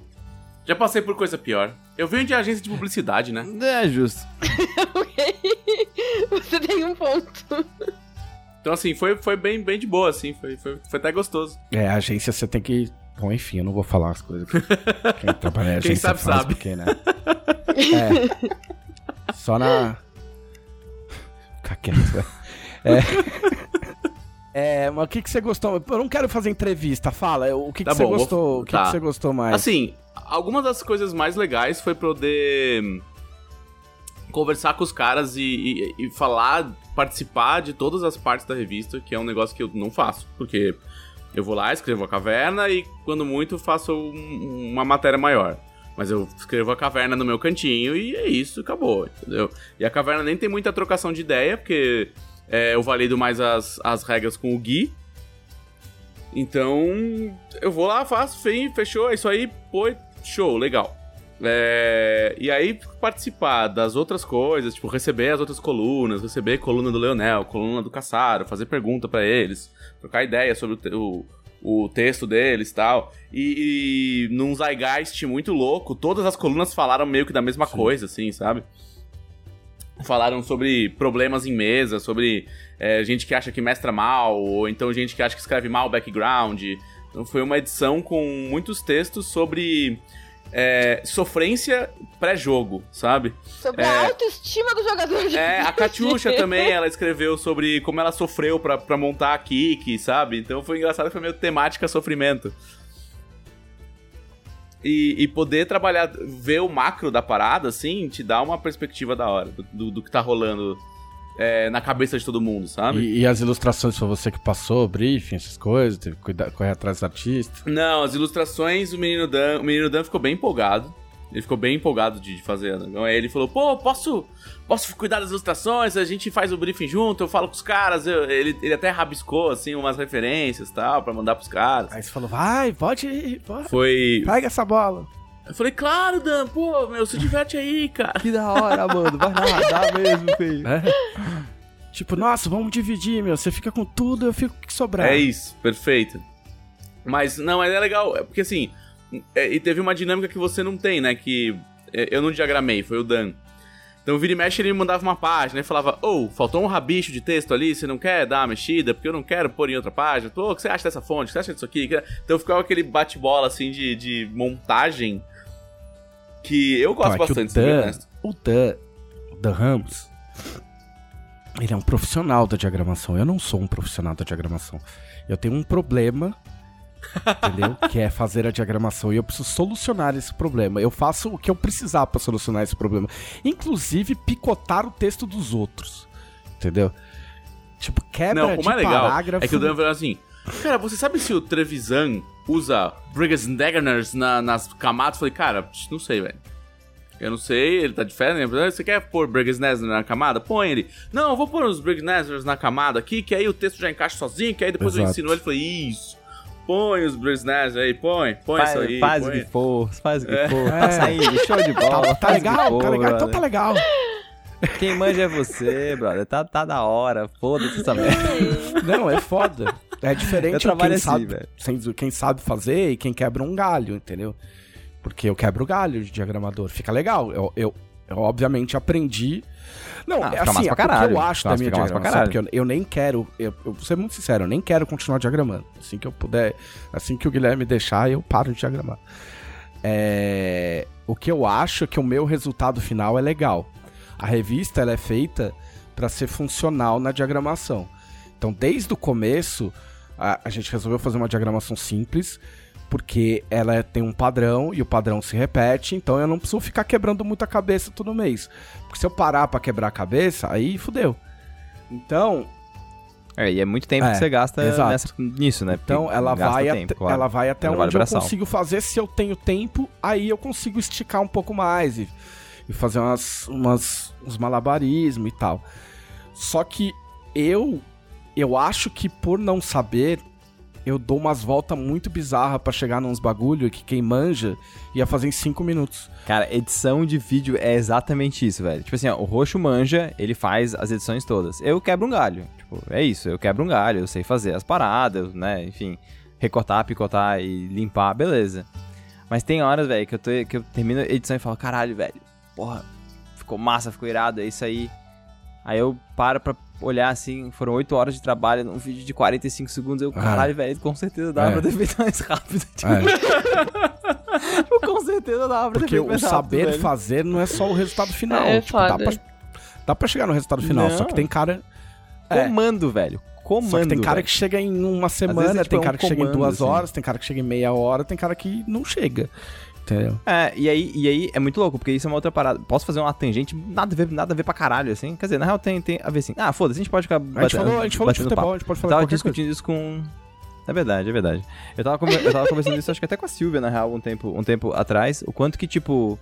Já passei por coisa pior. Eu venho de agência de publicidade, né? É justo. [LAUGHS] Você tem um ponto. Então, assim, foi, foi bem, bem de boa, assim. Foi, foi, foi até gostoso. É, a agência você tem que. Bom, enfim, eu não vou falar as coisas. que [LAUGHS] Quem trabalha em Quem agência sabe, faz, sabe. Porque, né? É. Só na. Fica quieto. É. É, mas o que, que você gostou? Eu não quero fazer entrevista, fala. O que, que Tá você bom, vou- gostou? O que, tá. que você gostou mais? Assim, algumas das coisas mais legais foi poder conversar com os caras e, e- e falar, participar de todas as partes da revista, que é um negócio que eu não faço, porque eu vou lá, escrevo a caverna e quando muito faço um- uma matéria maior. Mas eu escrevo a caverna no meu cantinho e é isso, acabou, entendeu? E a caverna nem tem muita trocação de ideia, porque é, eu valido mais as, as regras com o Gui, então, eu vou lá, faço, fe- fechou, é isso aí, pô, show, legal. É, e aí, participar das outras coisas, tipo, receber as outras colunas, receber coluna do Leonel, coluna do Caçaro, fazer pergunta pra eles, trocar ideia sobre o, o, o texto deles tal. e tal. E num zeitgeist muito louco, todas as colunas falaram meio que da mesma coisa, assim, sabe? Falaram sobre problemas em mesa, sobre é, gente que acha que mestra mal, ou então gente que acha que escreve mal o background. Então foi uma edição com muitos textos sobre é, sofrência pré-jogo, sabe? Sobre É. a autoestima do jogador de É, a. Katiusha [LAUGHS] também, ela escreveu sobre como ela sofreu pra, pra montar a Kiki, sabe? Então foi engraçado, foi meio temática sofrimento. E, e poder trabalhar, ver o macro da parada, assim, te dá uma perspectiva da hora, do, do, do que tá rolando é, na cabeça de todo mundo, sabe? E, e as ilustrações foi você que passou, briefing, essas coisas, teve que cuidar, correr atrás dos artistas. Não, as ilustrações, o menino Dan, o menino Dan ficou bem empolgado. Ele ficou bem empolgado de de fazer. Então aí ele falou: pô, posso, posso cuidar das ilustrações? A gente faz o briefing junto, eu falo com os caras. Eu- ele, ele até rabiscou, assim, umas referências e tal, pra mandar pros caras. Aí você falou, vai, pode ir, pode. Foi. Pega essa bola. Eu falei, claro, Dan, pô, meu, se diverte aí, cara. Que da hora, mano. Vai dá mesmo, filho. É. Tipo, nossa, vamos dividir, meu. Você fica com tudo, eu fico com o que sobrar. É isso, perfeito. Mas, não, mas é legal, é porque assim, é, e teve uma dinâmica que você não tem, né? Que é, eu não diagramei, foi o Dan. Então, vira e mexe, ele me mandava uma página e falava: Ô, faltou um rabicho de texto ali, você não quer dar uma mexida? Porque eu não quero pôr em outra página. Pô, o que você acha dessa fonte? O que você acha disso aqui? Então, ficava aquele bate-bola, assim, de, de montagem que eu gosto Então, é bastante, o Dan, o Dan, o Dan Ramos, ele é um profissional da diagramação. Eu não sou um profissional da diagramação. Eu tenho um problema entendeu? [LAUGHS] que é fazer a diagramação. E eu preciso solucionar esse problema. Eu faço o que eu precisar pra solucionar esse problema. Inclusive, picotar o texto dos outros. Entendeu? Tipo, quebra Não, o de mais legal parágrafo. é que o Dan falou assim: Cara, você sabe se o Trevisan usa Brigas Daggers na, nas camadas? Eu falei, cara, não sei, velho. Eu não sei, ele tá de férias, né? Você quer pôr Brigas na camada? Põe ele. Não, eu vou pôr os Brigas na camada aqui, que aí o texto já encaixa sozinho, que aí depois eu Exato. ensino ele. Falei, isso. Põe os Brigas aí, põe, põe Faz, isso aí. faz o que for, faz o que É. for. Tá saindo, show de bola. Tá, tá faz o que legal? for, tá legal? Então tá legal. Quem manja é você, brother. Tá, tá da hora. Foda-se essa merda. [LAUGHS] Não, é foda. É diferente trabalho quem, assim, sabe, velho. quem sabe fazer e quem quebra um galho, entendeu? Porque eu quebro o galho de diagramador. Fica legal. Eu, eu, eu, obviamente aprendi. Não, Ah, é assim, é caralho. eu acho da minha diagramação, caralho. porque eu, eu nem quero, eu, eu vou ser muito sincero, eu nem quero continuar diagramando. Assim que eu puder, assim que o Guilherme deixar, eu paro de diagramar. É, o que eu acho é que o meu resultado final é legal. A revista ela é feita para ser funcional na diagramação. Então, desde o começo, a, a gente resolveu fazer uma diagramação simples, porque ela tem um padrão e o padrão se repete, então eu não preciso ficar quebrando muita cabeça todo mês. Porque se eu parar pra quebrar a cabeça, aí fudeu. Então, É, e é muito tempo É, que você gasta nessa- nisso, né? então ela vai, tempo, até, claro. ela vai até Ela onde eu consigo fazer. Se eu tenho tempo, aí eu consigo esticar um pouco mais e, e fazer umas, umas, uns malabarismos e tal. Só que eu, eu acho que por não saber, eu dou umas voltas muito bizarras pra chegar nos bagulho que quem manja ia fazer em 5 minutos. Cara, edição de vídeo é exatamente isso, velho. Tipo assim, ó, o Roxo manja, ele faz as edições todas. Eu quebro um galho. Tipo, é isso, eu quebro um galho, eu sei fazer as paradas, né? Enfim, recortar, picotar e limpar, beleza. Mas tem horas, velho, que eu, tô, que eu termino a edição e falo, caralho, velho, porra, ficou massa, ficou irado, é isso aí. Aí eu paro pra olhar assim, foram 8 horas de trabalho num vídeo de 45 segundos. Eu, caralho, velho, com certeza dava É. pra ter feito mais rápido. Tipo, É, [LAUGHS] com certeza dava pra ter porque feito o mais rápido, saber velho. fazer não é só o resultado final. É tipo, dá, pra, dá pra chegar no resultado final, Não. só que tem cara. É. Comando, velho. Comando. Só que tem cara velho. que chega em uma semana, é, tipo, tem é um cara que chega em comando, duas assim. horas, tem cara que chega em meia hora, tem cara que não chega. Entendeu? É, e aí, e aí é muito louco, porque isso é uma outra parada. Posso fazer uma tangente, nada a ver, nada a ver pra caralho, assim. Quer dizer, na real tem, tem a ver assim. Ah, foda-se, a gente pode ficar A gente falou, a gente falou de batendo futebol, papo. a gente pode Eu falar tava de qualquer coisa. discutindo isso com. É verdade, é verdade. Eu tava, eu tava conversando isso, acho que até com a Silvia, na real, um tempo, um tempo atrás. O quanto que, tipo,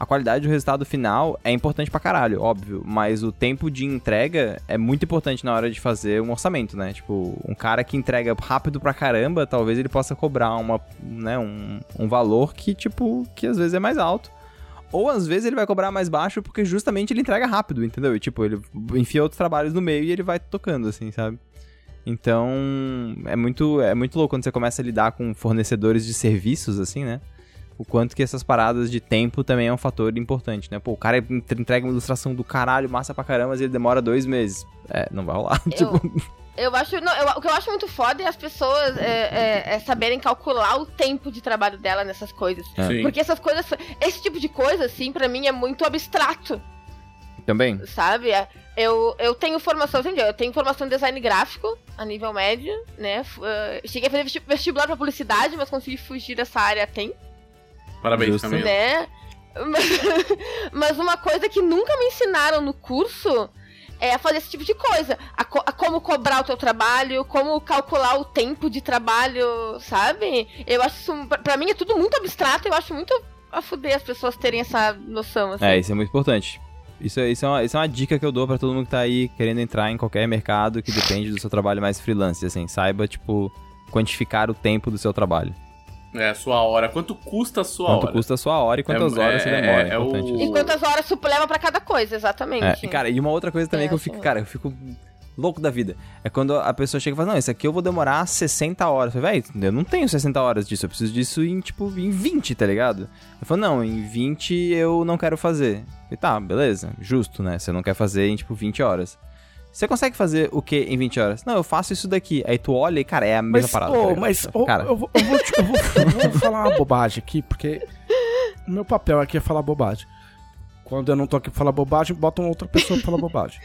a qualidade do resultado final é importante pra caralho, óbvio. Mas o tempo de entrega é muito importante na hora de fazer um orçamento, né? Tipo, um cara que entrega rápido pra caramba, talvez ele possa cobrar uma, né, um, um valor que, tipo, que às vezes é mais alto. Ou às vezes ele vai cobrar mais baixo porque justamente ele entrega rápido, entendeu? E, tipo, ele enfia outros trabalhos no meio e ele vai tocando, assim, sabe? Então, é muito, é muito louco quando você começa a lidar com fornecedores de serviços, assim, né? O quanto que essas paradas de tempo também é um fator importante, né? Pô, o cara entrega uma ilustração do caralho, massa pra caramba, mas ele demora dois meses. É, não vai rolar. [LAUGHS] tipo, Eu acho. Não, eu- o que eu acho muito foda é as pessoas é, é- é saberem calcular o tempo de trabalho dela nessas coisas. É. Sim. Porque essas coisas. Esse tipo de coisa, assim, pra mim é muito abstrato, também. sabe? É, Eu, eu tenho formação, entendi? Eu tenho formação em design gráfico a nível médio, né? Eh, cheguei a fazer vesti- vestibular pra publicidade, mas consegui fugir dessa área a tempo. Parabéns, Justo. Camila. né? [LAUGHS] Mas uma coisa que nunca me ensinaram no curso é a fazer esse tipo de coisa. A, co- a como cobrar o teu trabalho, como calcular o tempo de trabalho, sabe? Eu acho isso, pra- mim é tudo muito abstrato, eu acho muito a fuder as pessoas terem essa noção, assim. É, isso é muito importante. Isso, é- isso, é uma, isso é uma dica que eu dou pra todo mundo que tá aí querendo entrar em qualquer mercado que depende do seu trabalho mais freelance, assim. Saiba, tipo, quantificar o tempo do seu trabalho. É, a sua hora. Quanto custa a sua Quanto hora? custa a sua hora e quantas É- horas você é- demora. É, é o- importante isso. E quantas horas tu leva pra cada coisa, exatamente. É, e, cara, e uma outra coisa também É, que eu fico, cara, eu fico louco da vida. É quando a pessoa chega e fala, não, isso aqui eu vou demorar 60 horas. Eu falei, velho, eu não tenho 60 horas disso, eu preciso disso em, tipo, em 20, tá ligado? Eu falo, não, em 20 eu não quero fazer. Falei, tá, beleza, justo, né? Você não quer fazer em, tipo, 20 horas. Você consegue fazer o que em 20 horas? Não, eu faço isso daqui. Aí tu olha e, cara, é a mesma Mas, parada. ligado? mas ô, cara, eu, vou, eu, vou, eu vou- eu vou [LAUGHS] falar uma bobagem aqui, porque o meu papel aqui é falar bobagem. Quando eu não tô aqui pra falar bobagem, bota uma outra pessoa pra falar [LAUGHS] bobagem.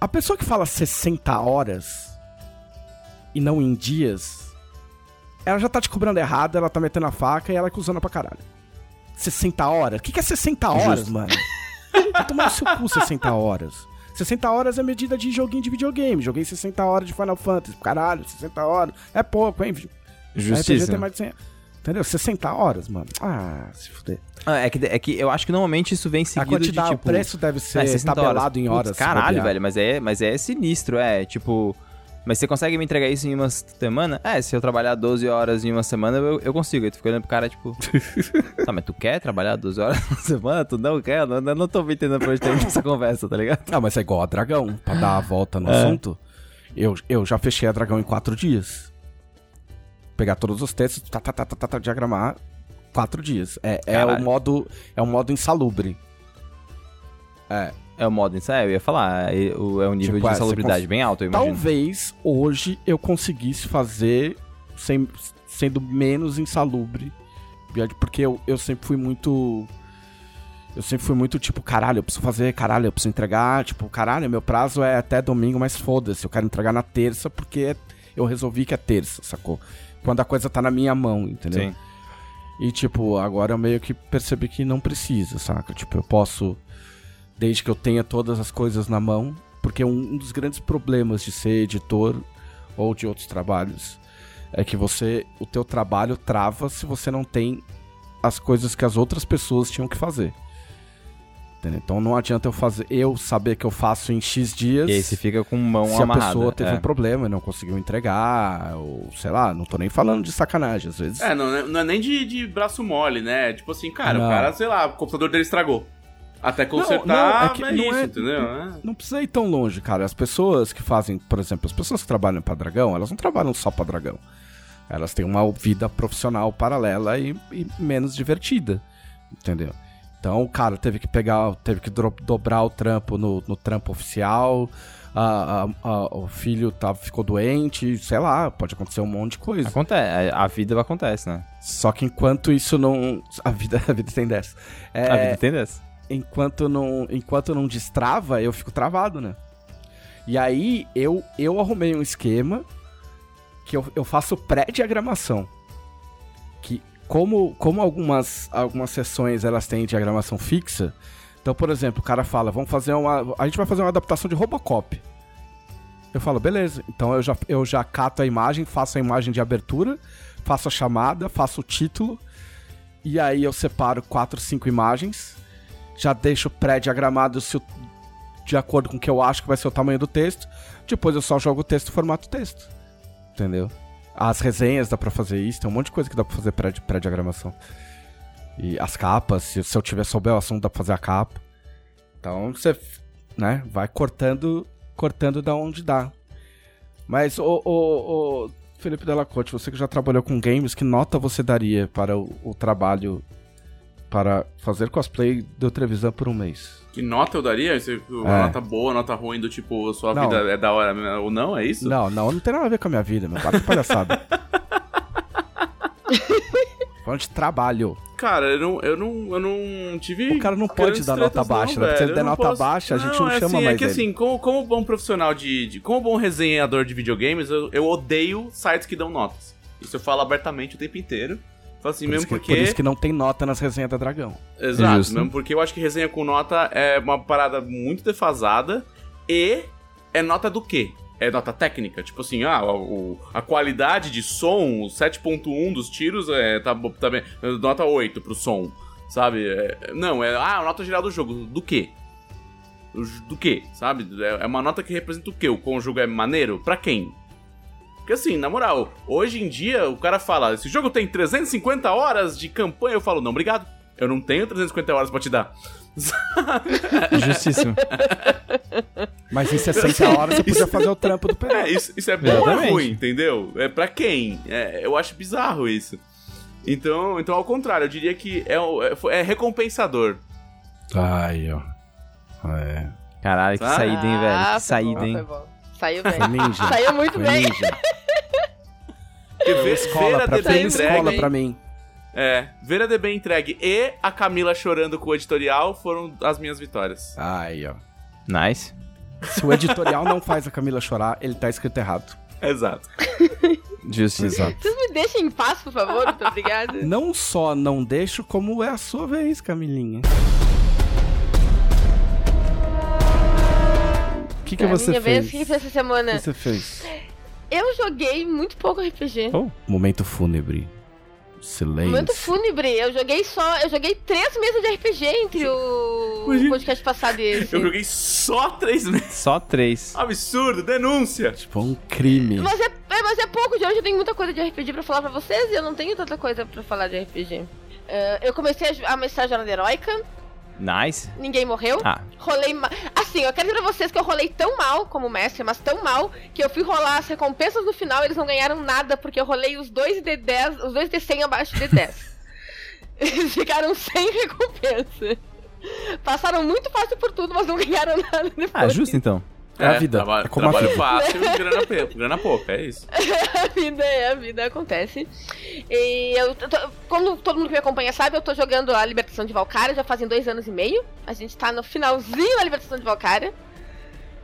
A pessoa que fala 60 horas e não em dias, ela já tá te cobrando errado, ela tá metendo a faca e ela acusando pra caralho. 60 horas? O que, que é 60 horas, Justo. mano? Vai tomar no seu cu 60 horas. 60 horas é medida de joguinho de videogame. Joguei 60 horas de Final Fantasy. Caralho, 60 horas. É pouco, hein? RPG Justiça. tem mais de 100. Entendeu? 60 horas, mano. Ah, se fuder. Ah, é, que, é que eu acho que normalmente isso vem A seguido quantidade, de, tipo... o preço deve ser É, 60 tabelado em Putz, horas. se caralho, velho, mas é, mas é sinistro, é, tipo... Mas você consegue me entregar isso em uma semana? É, se eu trabalhar 12 horas em uma semana, eu, eu consigo. Aí tu fica olhando pro cara, tipo... [LAUGHS] tá, mas tu quer trabalhar 12 horas na semana? Tu não quer? Eu não, eu não tô me entendendo pra onde indo essa conversa, tá ligado? Ah, mas é igual a Dragão. Pra dar a volta no É. assunto, eu, eu já fechei a Dragão em quatro dias. Pegar todos os textos, tá, tá, tá, tá, tá, tá, diagramar, quatro dias. É, é o modo é o modo insalubre. É, É o modo ensaio, eu ia falar. É o, é um nível Tipo, é, de você insalubridade cons- bem alto, eu imagino. talvez hoje eu conseguisse fazer sem, sendo menos insalubre. Porque eu, eu sempre fui muito. Eu sempre fui muito tipo, caralho, eu preciso fazer, caralho, eu preciso entregar. Tipo, caralho, meu prazo é até domingo, mas foda-se, eu quero entregar na terça porque eu resolvi que é terça, sacou? Quando a coisa tá na minha mão, entendeu? Sim. E, tipo, agora eu meio que percebi que não precisa, saca? Tipo, eu posso, desde que eu tenha todas as coisas na mão, porque um, um dos grandes problemas de ser editor ou de outros trabalhos é que você, o teu trabalho trava se você não tem as coisas que as outras pessoas tinham que fazer. Entendeu? Então não adianta eu fazer, eu saber que eu faço em X dias E aí você fica com mão se amarrada. a pessoa teve é. um problema e não conseguiu entregar, ou sei lá, não tô nem falando de sacanagem, às vezes. É, não, é- não é nem de, de braço mole, né? Tipo assim, cara, Não. o cara, sei lá, o computador dele estragou. Até não, consertar, é que é, não isso, é- entendeu? É. Não precisa ir tão longe, cara. As pessoas que fazem, por exemplo, as pessoas que trabalham pra Dragão, elas não trabalham só pra Dragão. Elas têm uma vida profissional paralela e, e menos divertida, entendeu? Então o cara teve que pegar, teve que dobrar o trampo no, no trampo oficial, a- a- a- o filho tá, ficou doente, sei lá, pode acontecer um monte de coisa. Acontece, a vida acontece, né? Só que enquanto isso não. A vida, [LAUGHS] a vida tem dessa. É, A vida tem dessa. Enquanto não, enquanto não destrava, eu fico travado, né? E aí eu, eu arrumei um esquema que eu, eu faço pré-diagramação. Que como, como algumas, algumas sessões elas têm diagramação fixa, então, por exemplo, o cara fala, vamos fazer uma. A gente vai fazer uma adaptação de Robocop. Eu falo, beleza. Então eu já, eu já cato a imagem, faço a imagem de abertura, faço a chamada, faço o título. E aí eu separo quatro, cinco imagens. Já deixo pré-diagramado se o- de acordo com o que eu acho que vai ser o tamanho do texto. Depois eu só jogo o texto formato texto. Entendeu? As resenhas dá pra fazer isso, tem um monte de coisa que dá pra fazer pré- pré-diagramação. E as capas, se, se eu tiver souber o assunto, dá pra fazer a capa. Então você, né, vai cortando, cortando da onde dá. Mas, ô, ô, ô, Felipe Delacote, você que já trabalhou com games, que nota você daria para o, o trabalho para fazer cosplay do Trevisan por um mês? Que nota eu daria? Se- Uma É. nota boa, nota ruim, do tipo, sua Não. vida é da hora ou não, é isso? Não, não, não tem nada a ver com a minha vida, meu. Para de palhaçada. [LAUGHS] Falando de trabalho. Cara, eu não, eu não, eu não tive. O cara não pode dar nota baixa, né? Porque se ele der não nota baixa, a gente não é chama assim, mais É que ele. assim, como, como bom profissional de, de- Como bom resenhador de videogames, eu, eu odeio sites que dão notas. Isso eu falo abertamente o tempo inteiro. Assim, Por mesmo isso, que, porque. por isso que não tem nota nas resenhas da Dragão. Exato, Justo. mesmo porque eu acho que resenha com nota é uma parada muito defasada e é nota do quê? É nota técnica, tipo assim, ah, o, a qualidade de som, o 7.1 dos tiros é tá, tá bem, nota 8 pro som, sabe? É- não, é ah, a nota geral do jogo, do quê? Do, quê, sabe? É, é uma nota que representa o quê? O jogo é maneiro? Pra quem? Porque assim, na moral, hoje em dia o cara fala, esse jogo tem 350 horas de campanha, eu falo, não, obrigado. Eu não tenho 350 horas pra te dar. [LAUGHS] Justíssimo. Mas em 60 horas você podia fazer o trampo do É, PE. isso, isso é bom ou é ruim, entendeu? É pra quem? É, eu acho bizarro isso. Então, então, ao contrário, eu diria que é, é, é recompensador. Ai, ó. É. Caralho, que Ah, saída, hein, velho? Ah, Que foi saída, bom, hein? Saiu bem. Ninja. Saiu muito Foi bem. ninja. [LAUGHS] Ver, ver Escola a pra, DB entregue. pra mim. É, ver a DB entregue e a Camila chorando com o editorial foram as minhas vitórias. Ai, ó. Nice. Se o editorial não faz a Camila chorar, ele tá escrito errado. Exato. [LAUGHS] Justiça. Exato. Vocês me deixem em paz, por favor, muito obrigada. Não só não deixo, como é a sua vez, Camilinha. Que, que É a você minha fez? vez, que essa semana? O que você fez? Eu joguei muito pouco RPG. Oh, momento fúnebre. Silêncio. Momento fúnebre. Eu joguei só. Eu joguei três meses de RPG entre o, o podcast passado e esse. Eu joguei só três meses. Só três. Absurdo, denúncia. Tipo, um crime. Mas é, é, mas é pouco de hoje, eu tenho muita coisa de RPG pra falar pra vocês e eu não tenho tanta coisa pra falar de RPG. Eh, eu comecei a, a mestrar Jornada Heróica, Nice. ninguém morreu. Ah, Rolei ma... Assim, eu quero dizer pra vocês que eu rolei tão mal como mestre, mas tão mal, que eu fui rolar as recompensas no final e eles não ganharam nada, porque eu rolei os dois D10, os dois D100 abaixo de D10. [LAUGHS] eles ficaram sem recompensa. Passaram muito fácil por tudo, mas não ganharam nada depois. ah justo então. É a vida, Traba é como a trabalho vida. fácil, grana, grana pouca, é isso. [LAUGHS] a vida é, a vida acontece. E eu, tô- como todo mundo que me acompanha sabe, eu tô jogando a Libertação de Valkyria já fazem dois anos e meio. A gente tá no finalzinho da Libertação de Valkyria.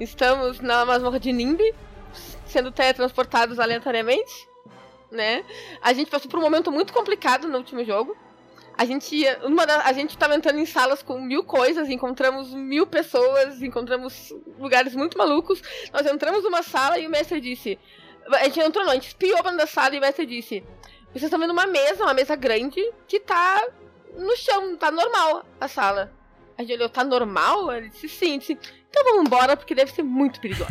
Estamos na masmorra de Nimbi, sendo teletransportados aleatoriamente, né? A gente passou por um momento muito complicado no último jogo. A gente, ia- uma da- a gente tava entrando em salas com mil coisas, encontramos mil pessoas, encontramos lugares muito malucos. Nós entramos numa sala e o mestre disse: a gente entrou não, a gente espiou pra dentro da sala e o mestre disse: Vocês estão vendo uma mesa, uma mesa grande, que tá no chão, tá normal a sala. A gente olhou, tá normal? Ele disse sim, disse, então vamos embora, porque deve ser muito perigoso.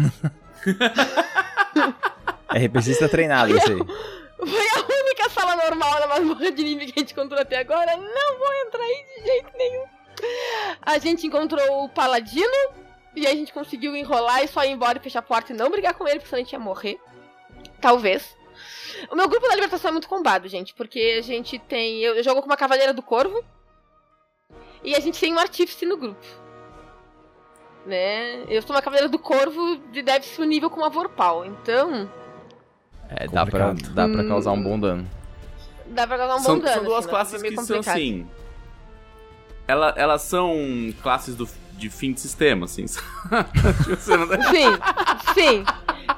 [LAUGHS] RPGista treinado, eu sei. Foi a única sala normal da masmorra de anime que a gente encontrou até agora. Não vou entrar aí de jeito nenhum. A gente encontrou o Paladino. E a gente conseguiu enrolar e só ir embora e fechar a porta e não brigar com ele, porque senão a gente ia morrer. Talvez. O meu grupo da libertação é muito combado, gente, porque a gente tem. Eu, jogo com uma Cavaleira do Corvo. E a gente tem um artífice no grupo. Né? Eu sou uma Cavaleira do Corvo de deve ser o nível com uma Vorpal. Então, É, dá pra, dá pra causar um bom dano. dá pra causar um são, bom dano. são duas assim, né? classes É meio que são complicado. assim. Ela, elas são classes do, de fim de sistema, assim. [LAUGHS] Deve- Sim, sim.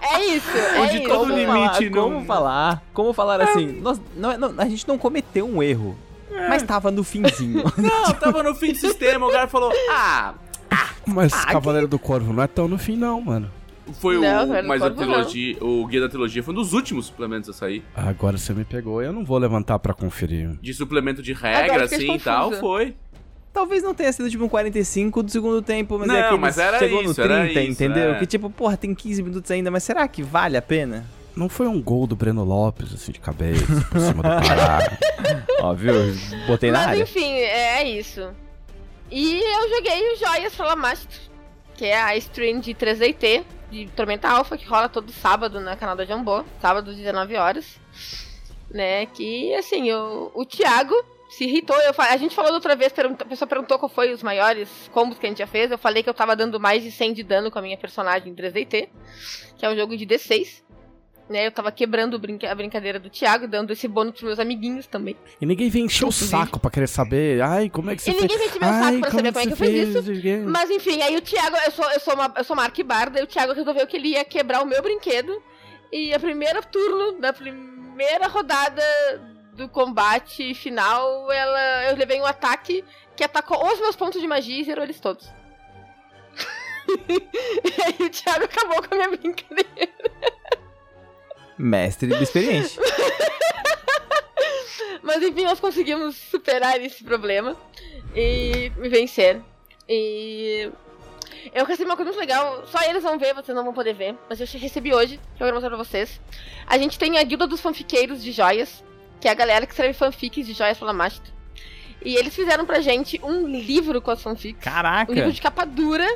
É isso, é Onde isso. todo Como limite falar, não- Como falar? Como falar assim? nós- não- não- a gente não cometeu um erro, mas tava no finzinho. [LAUGHS] Não, tava no fim de sistema, o cara falou: Ah, Mas Ah, Cavaleiro do Corvo não é tão no fim, não, mano. Foi o. Não, cara, mas a Corvo não. trilogia, o guia da trilogia foi um dos últimos suplementos a sair. Agora você me pegou. Eu não vou levantar pra conferir. De suplemento de regra, assim e tal, foi. Talvez não tenha sido tipo um 45 do segundo tempo, mas Não, é aquele mas era chegou isso, no era 30, isso, entendeu? é. Que tipo, porra, tem 15 minutos ainda, mas será que vale a pena? Não foi um gol do Breno Lopes, assim, de cabeça, por cima do Pará. [LAUGHS] Ó, viu? Botei na Mas área. enfim, é isso. E eu joguei o Joias Flamast, que é a stream de 3DT, de Tormenta Alpha, que rola todo sábado na canal da Jambô, sábado às 19 horas. Né, que assim, o, o Thiago se irritou. Eu, a gente falou da outra vez, a pessoa perguntou qual foi os maiores combos que a gente já fez. Eu falei que eu tava dando mais de 100 de dano com a minha personagem em 3DT, que é um jogo de D6. Né, eu tava quebrando brinca- a brincadeira do Thiago, dando esse bônus pros meus amiguinhos também. E ninguém vem encher o saco pra querer saber. Ai, como é que você E fez? ninguém vem encher meu saco Ai, pra saber como é que eu fiz isso? Mas enfim, aí o Thiago, eu sou, eu sou uma, eu sou uma arquibarda, e o Thiago resolveu que ele ia quebrar o meu brinquedo. E a primeira turno da primeira rodada do combate final, ela, eu levei um ataque que atacou os meus pontos de magia e zerou eles todos. [LAUGHS] e aí o Thiago acabou com a minha brincadeira. Mestre experiente. [LAUGHS] Mas enfim, nós conseguimos superar esse problema e vencer. E eu recebi uma coisa muito legal, só eles vão ver, vocês não vão poder ver, mas eu recebi hoje, que eu quero mostrar pra vocês. A gente tem a guilda dos fanfiqueiros de joias, que é a galera que escreve fanfics de joias pela Masta. E eles fizeram pra gente um livro com as fanfics. Caraca! Um livro de capa dura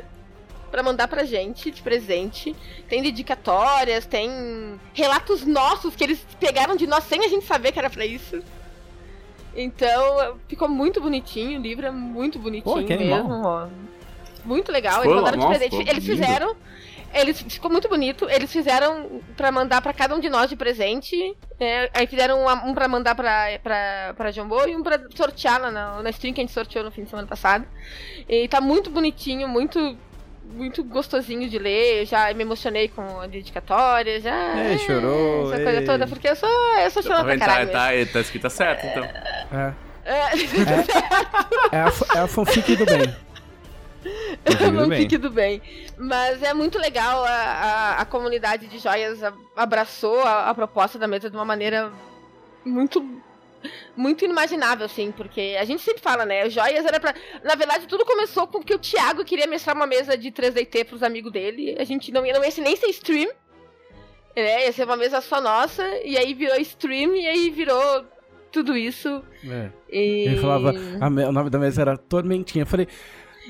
pra mandar pra gente de presente. Tem dedicatórias, tem relatos nossos que eles pegaram de nós sem a gente saber que era pra isso. Então, ficou muito bonitinho, o livro é muito bonitinho Pô, mesmo, ó. Muito legal, Ficou, eles mandaram de nossa, presente. ficou Eles lindo. fizeram. Eles ficou muito bonito. Eles fizeram pra mandar pra cada um de nós de presente. é, aí fizeram uma- um pra mandar pra, pra, pra Jambô e um pra sortear lá na, na stream que a gente sorteou no fim de semana passado. E tá muito bonitinho, muito muito gostosinho de ler. Eu já me emocionei com a dedicatória, já. Ei, chorou, Essa coisa ei. toda, porque eu sou, eu sou Tá, chorona pra vendo? tá, caralho. tá, tá escrito certo, então. É, mesmo. É, é, a, é a fanfic do bem. [LAUGHS] Bem. fique do bem. Mas é muito legal, a, a, a comunidade de joias abraçou a, a proposta da mesa de uma maneira muito. Muito inimaginável, assim, porque a gente sempre fala, né? Joias era pra. Na verdade, tudo começou com que o Thiago queria mestrar uma mesa de 3DT pros amigos dele. A gente não ia, não ia nem ser stream. Né? Ia ser uma mesa só nossa. E aí virou stream e aí virou tudo isso. É. E... Ele falava, me- o nome da mesa era Tormentinha. Eu falei,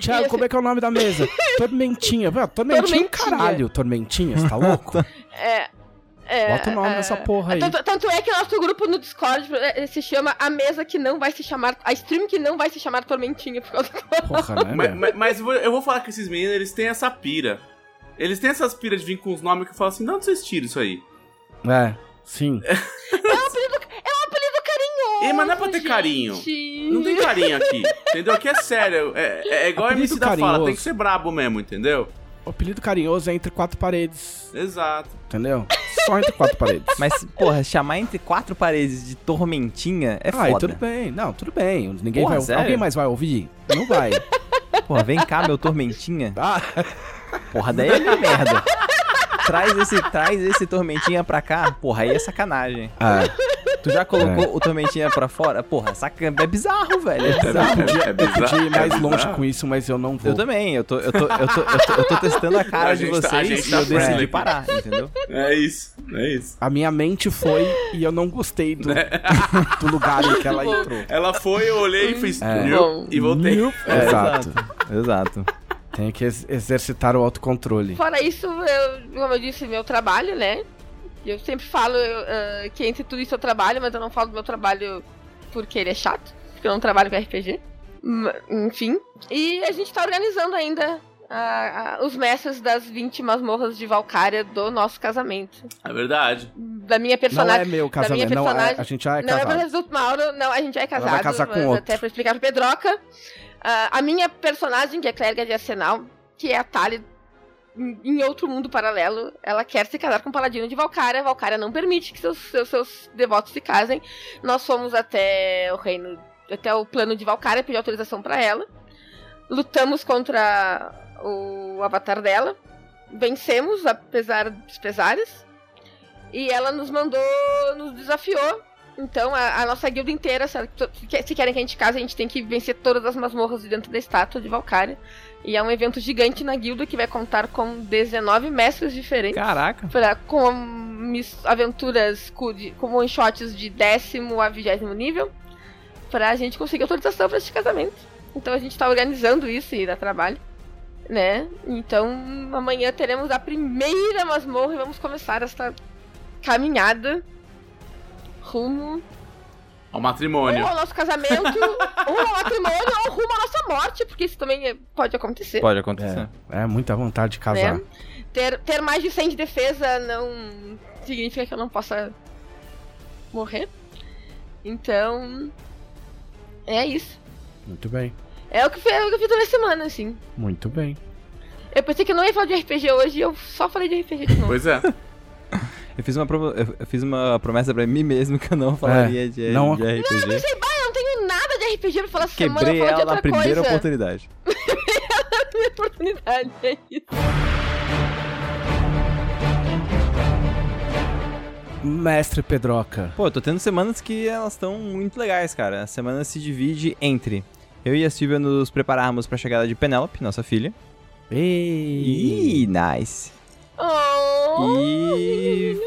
Thiago, Ia como é que é o nome da mesa? [LAUGHS] Tormentinha. "Ah, Tormentinha, Tormentinha. caralho, Tormentinha, você tá louco? É. é Bota o nome é, nessa porra aí. Tanto, tanto é que o nosso grupo no Discord eh, se chama A Mesa que não vai se chamar. A stream que não vai se chamar Tormentinha por causa do. Porra, né, Mas, mas- mas eu vou- falar que esses meninos, eles têm essa pira. Eles têm essas piras de vir com os nomes que eu falo assim, de onde vocês tiram isso aí? É, sim. É um apelido carinhoso. É, mas não é pra ter carinho. gente. Não tem carinho aqui, entendeu? Aqui é sério. É, é igual a Apelido MC da fala, tem que ser brabo mesmo, entendeu? O apelido carinhoso é entre quatro paredes, Exato. entendeu? Só entre quatro paredes. [LAUGHS] Mas, porra, chamar entre quatro paredes de tormentinha é ah, e foda. tudo bem. Não, tudo bem. Ninguém Porra, vai sério? Alguém mais vai ouvir? Não vai. Porra, vem cá, meu tormentinha. Ah, Porra, daí é uma merda. [LAUGHS] Traz esse, traz esse tormentinha pra cá. Porra, aí é sacanagem. ah, Tu já colocou o tormentinha pra fora? Porra, saca... é bizarro, velho. É bizarro. podia, é eu bizarro, podia ir é mais longe bizarro. com isso, mas eu não vou. Eu também, eu tô, eu, tô, eu, tô, eu, tô, eu tô testando a cara A de tá- a vocês gente e tá eu decidi parar, entendeu? É isso, é isso. A minha mente foi e eu não gostei do, Né? [LAUGHS] do lugar em que ela entrou. Ela foi, eu olhei e fiz É. E voltei. É, exato. Exato. Tem que ex- exercitar o autocontrole. Fora isso, eu, como eu disse, meu trabalho, né? Eu sempre falo eu, ah, que entre tudo isso eu trabalho, mas eu não falo do meu trabalho porque ele é chato, porque eu não trabalho com RPG. Enfim. E a gente tá organizando ainda ah, ah, os mestres das 20 masmorras de Valkyria do nosso casamento. É verdade. Da minha Não personagem. é meu da minha casamento, não, é, personagem- a gente já é não é casado. pra do Mauro, não, a gente já é casado. vai casar com mas outro. Até pra explicar pro Pedroca. Ah, a minha personagem, que é clériga de Arsenal, que é a Tali em outro mundo paralelo, ela quer se casar com o paladino de Valkyria. Valkyria não permite que seus, seus, seus devotos se casem. Nós fomos até o reino, até o plano de Valkyria, pedir autorização pra ela. Lutamos contra o avatar dela. Vencemos, apesar dos pesares. E ela nos mandou, nos desafiou. Então, a, a nossa guilda inteira, se, se quer- se querem que a gente case, a gente tem que vencer todas as masmorras de dentro da estátua de Valkyria. E é um evento gigante na guilda que vai contar com 19 mestres diferentes. Caraca. Pra, com aventuras cu- de- com one-shots de décimo a vigésimo nível. Pra gente conseguir autorização pra este casamento. Então a gente tá organizando isso e dá trabalho. Né? Então amanhã teremos a primeira masmorra e vamos começar esta caminhada rumo Ao ou matrimônio. ao nosso casamento, [LAUGHS] ou ao matrimônio, ou rumo à nossa morte, porque isso também é- pode acontecer. Pode acontecer. É, é muita vontade de casar. né? Ter, ter mais de 100 de defesa não significa que eu não possa morrer. Então, é isso. Muito bem, É o que, foi- é o que eu fiz durante a semana, assim. muito bem. Eu pensei que eu não ia falar de RPG hoje e eu só falei de RPG de novo. Pois é. [LAUGHS] Eu fiz uma, provo- eu eu fiz uma promessa pra mim mesmo que eu não falaria de, não- de RPG. Pensei, bah, eu não tenho nada de RPG pra falar essa semana, Quebrei eu vou falar de ela na primeira coisa. oportunidade. [LAUGHS] Primeira oportunidade, é isso. Mestre Pedroca. Pô, eu tô tendo semanas que elas estão muito legais, cara. A semana se divide entre eu e a Silvia nos prepararmos pra chegada de Penélope, nossa filha. Ei. Ih, nice. Oh. E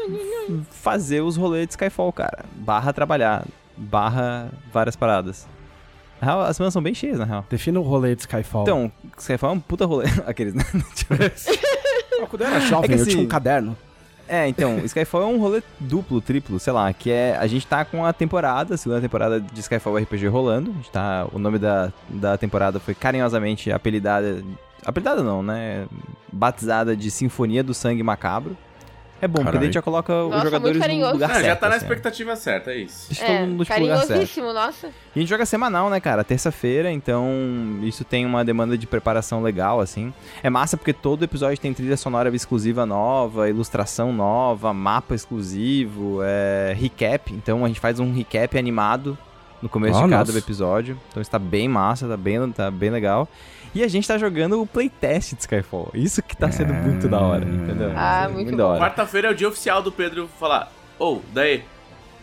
fazer os rolês de Skyfall, cara. Barra trabalhar, barra várias paradas. Na real, as semanas são bem cheias, na real. Defina o rolê de Skyfall. Então, Skyfall é um puta rolê. [LAUGHS] Aqueles, né? [LAUGHS] quando eu era jovem, É que eu assim- tinha um caderno. É, então, Skyfall é um rolê duplo, triplo, sei lá, que é. A gente tá com a temporada, a segunda temporada de Skyfall RPG rolando. A gente tá. O nome da, da temporada foi carinhosamente apelidada. Apelidada não, né? Batizada de Sinfonia do Sangue Macabro. É bom, porque daí a gente já coloca os Nossa, jogadores muito no carinhoso. lugar Não, certo. já tá na assim, expectativa certa, é isso. Deixa todo É, mundo no lugar certo. carinhosíssimo, nossa. E a gente joga semanal, né, cara? Terça-feira, então isso tem uma demanda de preparação legal, assim. É massa porque todo episódio tem trilha sonora exclusiva nova, ilustração nova, mapa exclusivo, é... recap. Então a gente faz um recap animado no começo Ah, de cada nossa. episódio. Então isso tá bem massa, tá bem, tá bem legal. E a gente tá jogando o playtest de Skyfall. Isso que tá sendo muito da hora, entendeu? Ah, é muito da bom. hora. Quarta-feira é o dia oficial do Pedro falar: Ô, daí,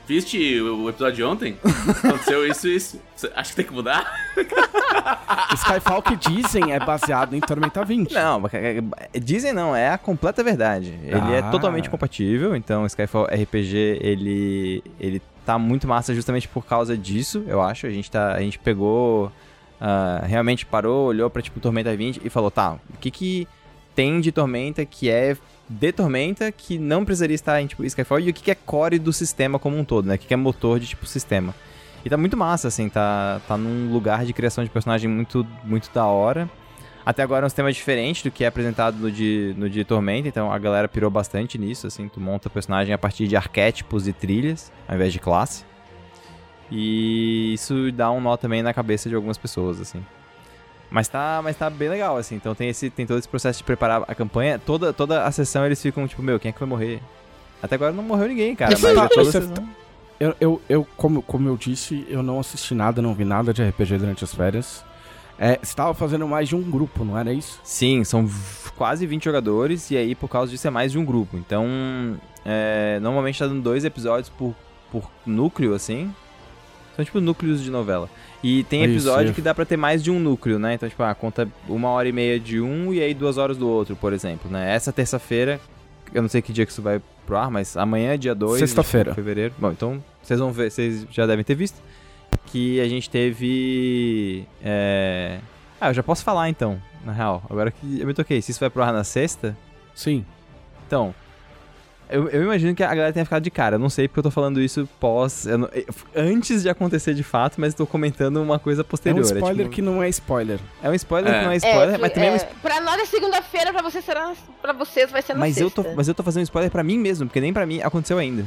viste o episódio de ontem? Aconteceu isso e isso. Acha que tem que mudar? [LAUGHS] Skyfall que dizem é baseado em Tormenta 20. Não, mas, é, é, dizem não, é a completa verdade. Ele é Ah. totalmente compatível, então Skyfall RPG, ele ele tá muito massa justamente por causa disso, eu acho. A gente tá a gente pegou ah, realmente parou, olhou pra tipo Tormenta 20 e falou, tá, o que que tem de Tormenta que é de Tormenta que não precisaria estar em tipo Skyfall e o que que é core do sistema como um todo, né? O que que é motor de tipo sistema. E tá muito massa, assim, tá, tá num lugar de criação de personagem muito, muito da hora. Até agora é um sistema diferente do que é apresentado no de, no de Tormenta, então a galera pirou bastante nisso, assim, tu monta personagem a partir de arquétipos e trilhas, ao invés de classe. E isso dá um nó também na cabeça de algumas pessoas, assim. Mas tá, mas tá bem legal, assim, então tem, esse, tem todo esse processo de preparar a campanha, toda, toda a sessão eles ficam tipo, meu, quem é que vai morrer? Até agora não morreu ninguém, cara, Mas [LAUGHS] é toda você sessão. Eu, eu, eu como, como eu disse, eu não assisti nada, não vi nada de RPG durante as férias. É, você tava fazendo mais de um grupo, não era isso? Sim, são quase 20 jogadores e aí por causa disso é mais de um grupo. Então, é, normalmente tá dando dois episódios por, por núcleo, assim. São tipo núcleos de novela. E tem episódio isso. que dá pra ter mais de um núcleo, né? Então, tipo, ah, conta uma hora e meia de um e aí duas horas do outro, por exemplo, né? Essa terça-feira, eu não sei que dia que isso vai pro ar, mas amanhã, dia 2 Sexta-feira. de fevereiro. Bom, então vocês vão ver, vocês já devem ter visto que a gente teve. é, Ah, eu já posso falar então, na real. Agora que eu me toquei, se isso vai pro ar na sexta, Sim. então. Eu, eu imagino que a galera tenha ficado de cara. Eu não sei porque eu tô falando isso pós. eu não- antes de acontecer de fato, mas tô comentando uma coisa É posterior. um spoiler tipo- que não é spoiler. É um spoiler É. que não é spoiler, que, mas também é um é, Pra nós é segunda-feira, pra, você será, pra vocês vai ser na Mas eu, tô, sexta. mas eu tô fazendo spoiler pra mim mesmo, porque nem pra mim aconteceu ainda.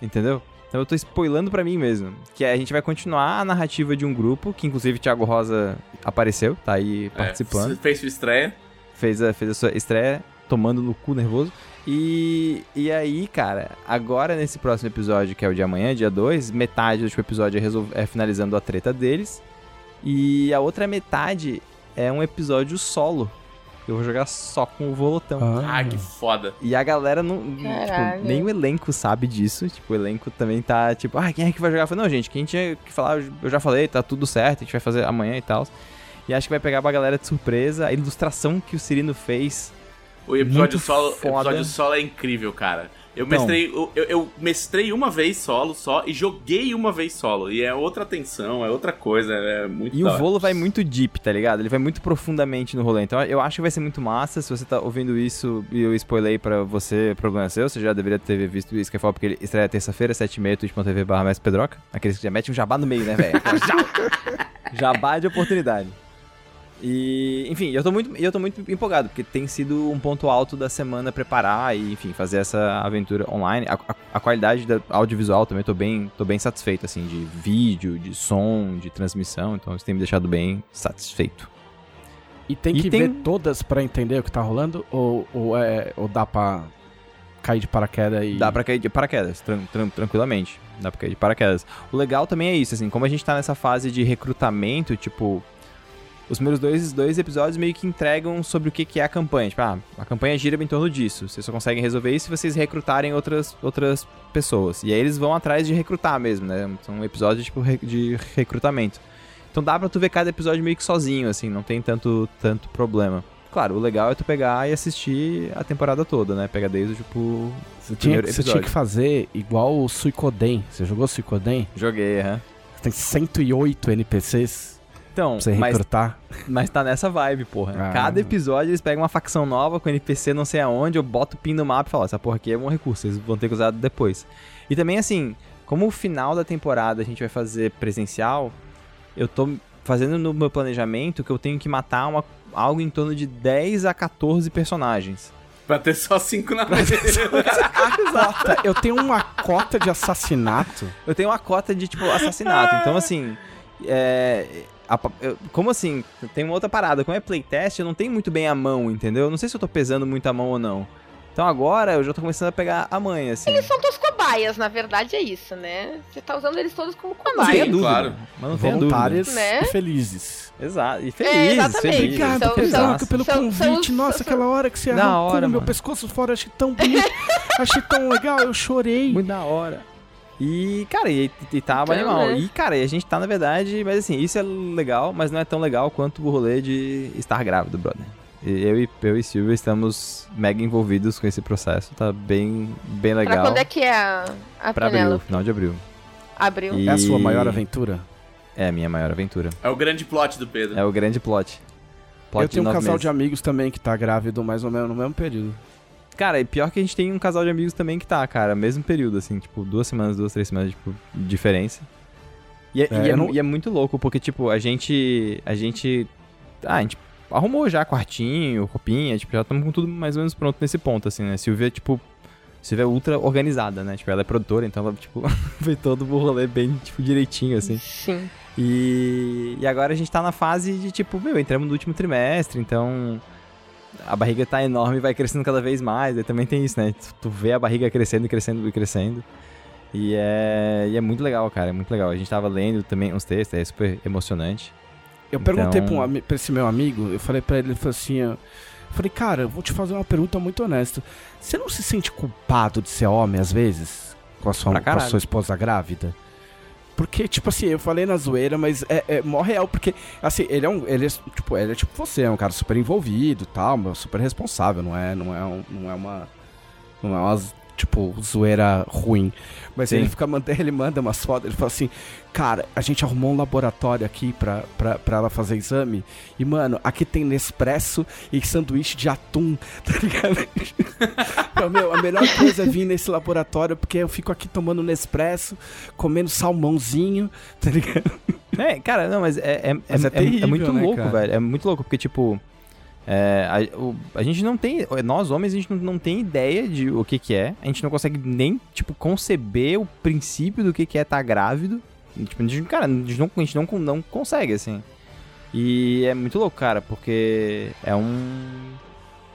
Entendeu? Então eu tô spoilando pra mim mesmo. Que é, a gente vai continuar a narrativa de um grupo, que inclusive Thiago Rosa apareceu, tá aí participando. É, fez sua estreia. Fez, a, fez a sua estreia tomando no cu nervoso. E, e aí, cara, agora nesse próximo episódio, que é o de amanhã, dia 2, metade do último episódio é, resol- é finalizando a treta deles. E a outra metade é um episódio solo. Eu vou jogar só com o Volotão. Ah, que foda. E a galera não. Tipo, nem o elenco sabe disso. Tipo, o elenco também tá tipo, ah, quem é que vai jogar? Eu falei, não, gente, quem tinha que falar, eu já falei, tá tudo certo, a gente vai fazer amanhã e tal. E acho que vai pegar pra galera de surpresa. A ilustração que o Cirino fez. O episódio Muito solo, foda. episódio solo é incrível, cara. Eu Então. mestrei, eu, eu- mestrei uma vez solo só e joguei uma vez solo. E é outra tensão, é outra coisa, é muito E da o. Volo vai muito deep, tá ligado? Ele vai muito profundamente no rolê. Então eu acho que vai ser muito massa. Se você tá ouvindo isso e eu spoilei pra você, problema seu. Você já deveria ter visto isso que eu falo, porque ele estreia terça-feira, 7h30, twitch.tv barra Pedroca. Aqueles que já metem um jabá no meio, né, velho? [LAUGHS] jabá de oportunidade. E, enfim, eu tô muito, eu tô muito empolgado, porque tem sido um ponto alto da semana preparar e, enfim, fazer essa aventura online. A, a- a qualidade da audiovisual também tô bem, tô bem satisfeito, assim, de vídeo, de som, de transmissão, então isso tem me deixado bem satisfeito. E tem E que tem- ver todas pra entender o que tá rolando? Ou, ou, é, ou dá pra cair de paraquedas e. Dá pra cair de paraquedas, tran- tran- tranquilamente. Dá pra cair de paraquedas. O legal também é isso, assim, como a gente tá nessa fase de recrutamento, tipo. Os primeiros dois, dois episódios meio que entregam sobre o que, que é a campanha. Tipo, ah, a campanha gira em torno disso. Vocês só conseguem resolver isso se vocês recrutarem outras, outras pessoas. E aí eles vão atrás de recrutar mesmo, né? São episódios tipo de recrutamento. Então dá pra tu ver cada episódio meio que sozinho, assim, não tem tanto, tanto problema. Claro, o legal é tu pegar e assistir a temporada toda, né? Pegar desde, tipo, Você o tinha, você tinha que fazer igual o Suicoden. Você jogou Suicoden? Joguei, aham. Tem 108 NPCs Então, pra você mas, recrutar. mas tá nessa vibe, porra. Ah. Cada episódio eles pegam uma facção nova com NPC não sei aonde, eu boto o pin no mapa e falo, essa porra aqui é um recurso, vocês vão ter que usar depois. E também, assim, como o final da temporada a gente vai fazer presencial, eu tô fazendo no meu planejamento que eu tenho que matar uma, algo em torno de 10 a 14 personagens. Pra ter só cinco na [LAUGHS] mesa. [LAUGHS] Cota, eu tenho uma cota de assassinato. Eu tenho uma cota de, tipo, assassinato. Então, assim. É. a- eu- como assim? Tem uma outra parada. Como é playtest, eu não tenho muito bem a mão, entendeu? Eu não sei se eu tô pesando muito a mão ou não. Então agora eu já tô começando a pegar a manha, assim. Eles são todos cobaias, na verdade é isso, né? Você tá usando eles todos como cobaias. Sim, dúvida. claro. Mas não dúvida. Voluntárias Né? e felizes. Exato. E É, feliz, exatamente. feliz. Obrigado, São- são- pelo são- convite. são- Nossa, são- aquela hora que você arrancou hora, meu mano. pescoço fora, achei tão bonito. [LAUGHS] achei tão legal, eu chorei. Muito da hora. E, cara, e, e tava Então, animal. né? E, cara, e a gente tá, na verdade, mas assim, isso é legal, mas não é tão legal quanto o rolê de estar grávido, brother. E Eu e, eu e Silvia estamos mega envolvidos com esse processo, tá bem, bem Pra legal. quando é que é a, a Pra abril, final de abril. Abril. E- É a sua maior aventura? É a minha maior aventura. É o grande plot do Pedro. É o grande plot. plot eu tenho um casal meses. de amigos também que tá grávido mais ou menos no mesmo período. Cara, e pior que a gente tem um casal de amigos também que tá, cara, mesmo período, assim, tipo, duas semanas, duas, três semanas, tipo, de diferença. E é, É, e é eu não- e é muito louco, porque, tipo, a gente. A gente. Ah, a gente arrumou já quartinho, roupinha, tipo, já estamos com tudo mais ou menos pronto nesse ponto, assim, né? Silvia, tipo. Silvia é ultra organizada, né? Tipo, ela é produtora, então ela, tipo, [LAUGHS] fez todo o rolê bem, tipo, direitinho, assim. Sim. E, e agora a gente tá na fase de tipo, meu, entramos no último trimestre, então a barriga tá enorme e vai crescendo cada vez mais. Aí também tem isso, né? Tu, tu vê a barriga crescendo e crescendo e crescendo. E é, e é muito legal, cara, é muito legal. A gente tava lendo também uns textos, é super emocionante. Eu perguntei Então- pra, um, pra esse meu amigo, eu falei pra ele, ele falou assim, eu falei, cara, eu vou te fazer uma pergunta muito honesta. Você não se sente culpado de ser homem às vezes? Com a sua, com a sua esposa grávida? Porque, tipo assim, eu falei na zoeira, mas é, é mó real, porque, assim, ele é um. Ele é, tipo, ele é tipo você, é um cara super envolvido e tal, super responsável, não é, não é, um- não é uma. Não é uma, tipo, zoeira ruim. Mas Sim. ele fica mandando, [LAUGHS] ele manda umas fotos, ele fala assim, cara, a gente arrumou um laboratório aqui pra, pra, pra ela fazer exame. E, mano, aqui tem Nespresso e sanduíche de atum, [LAUGHS] tá ligado? Então, meu, a melhor coisa é vir nesse laboratório, porque eu fico aqui tomando Nespresso, comendo salmãozinho, tá ligado? É, cara, não, mas é, é, Mas é é- é terrível, muito né, louco, cara? velho. É muito louco, porque, tipo. É, a, o- a gente não tem. Nós, homens, a gente não, não tem ideia de o que, que é. A gente não consegue nem, tipo, conceber o princípio do que, que é estar grávido. Tipo, a gente, cara, a gente, não, a gente não, não consegue, assim. E é muito louco, cara, porque é um.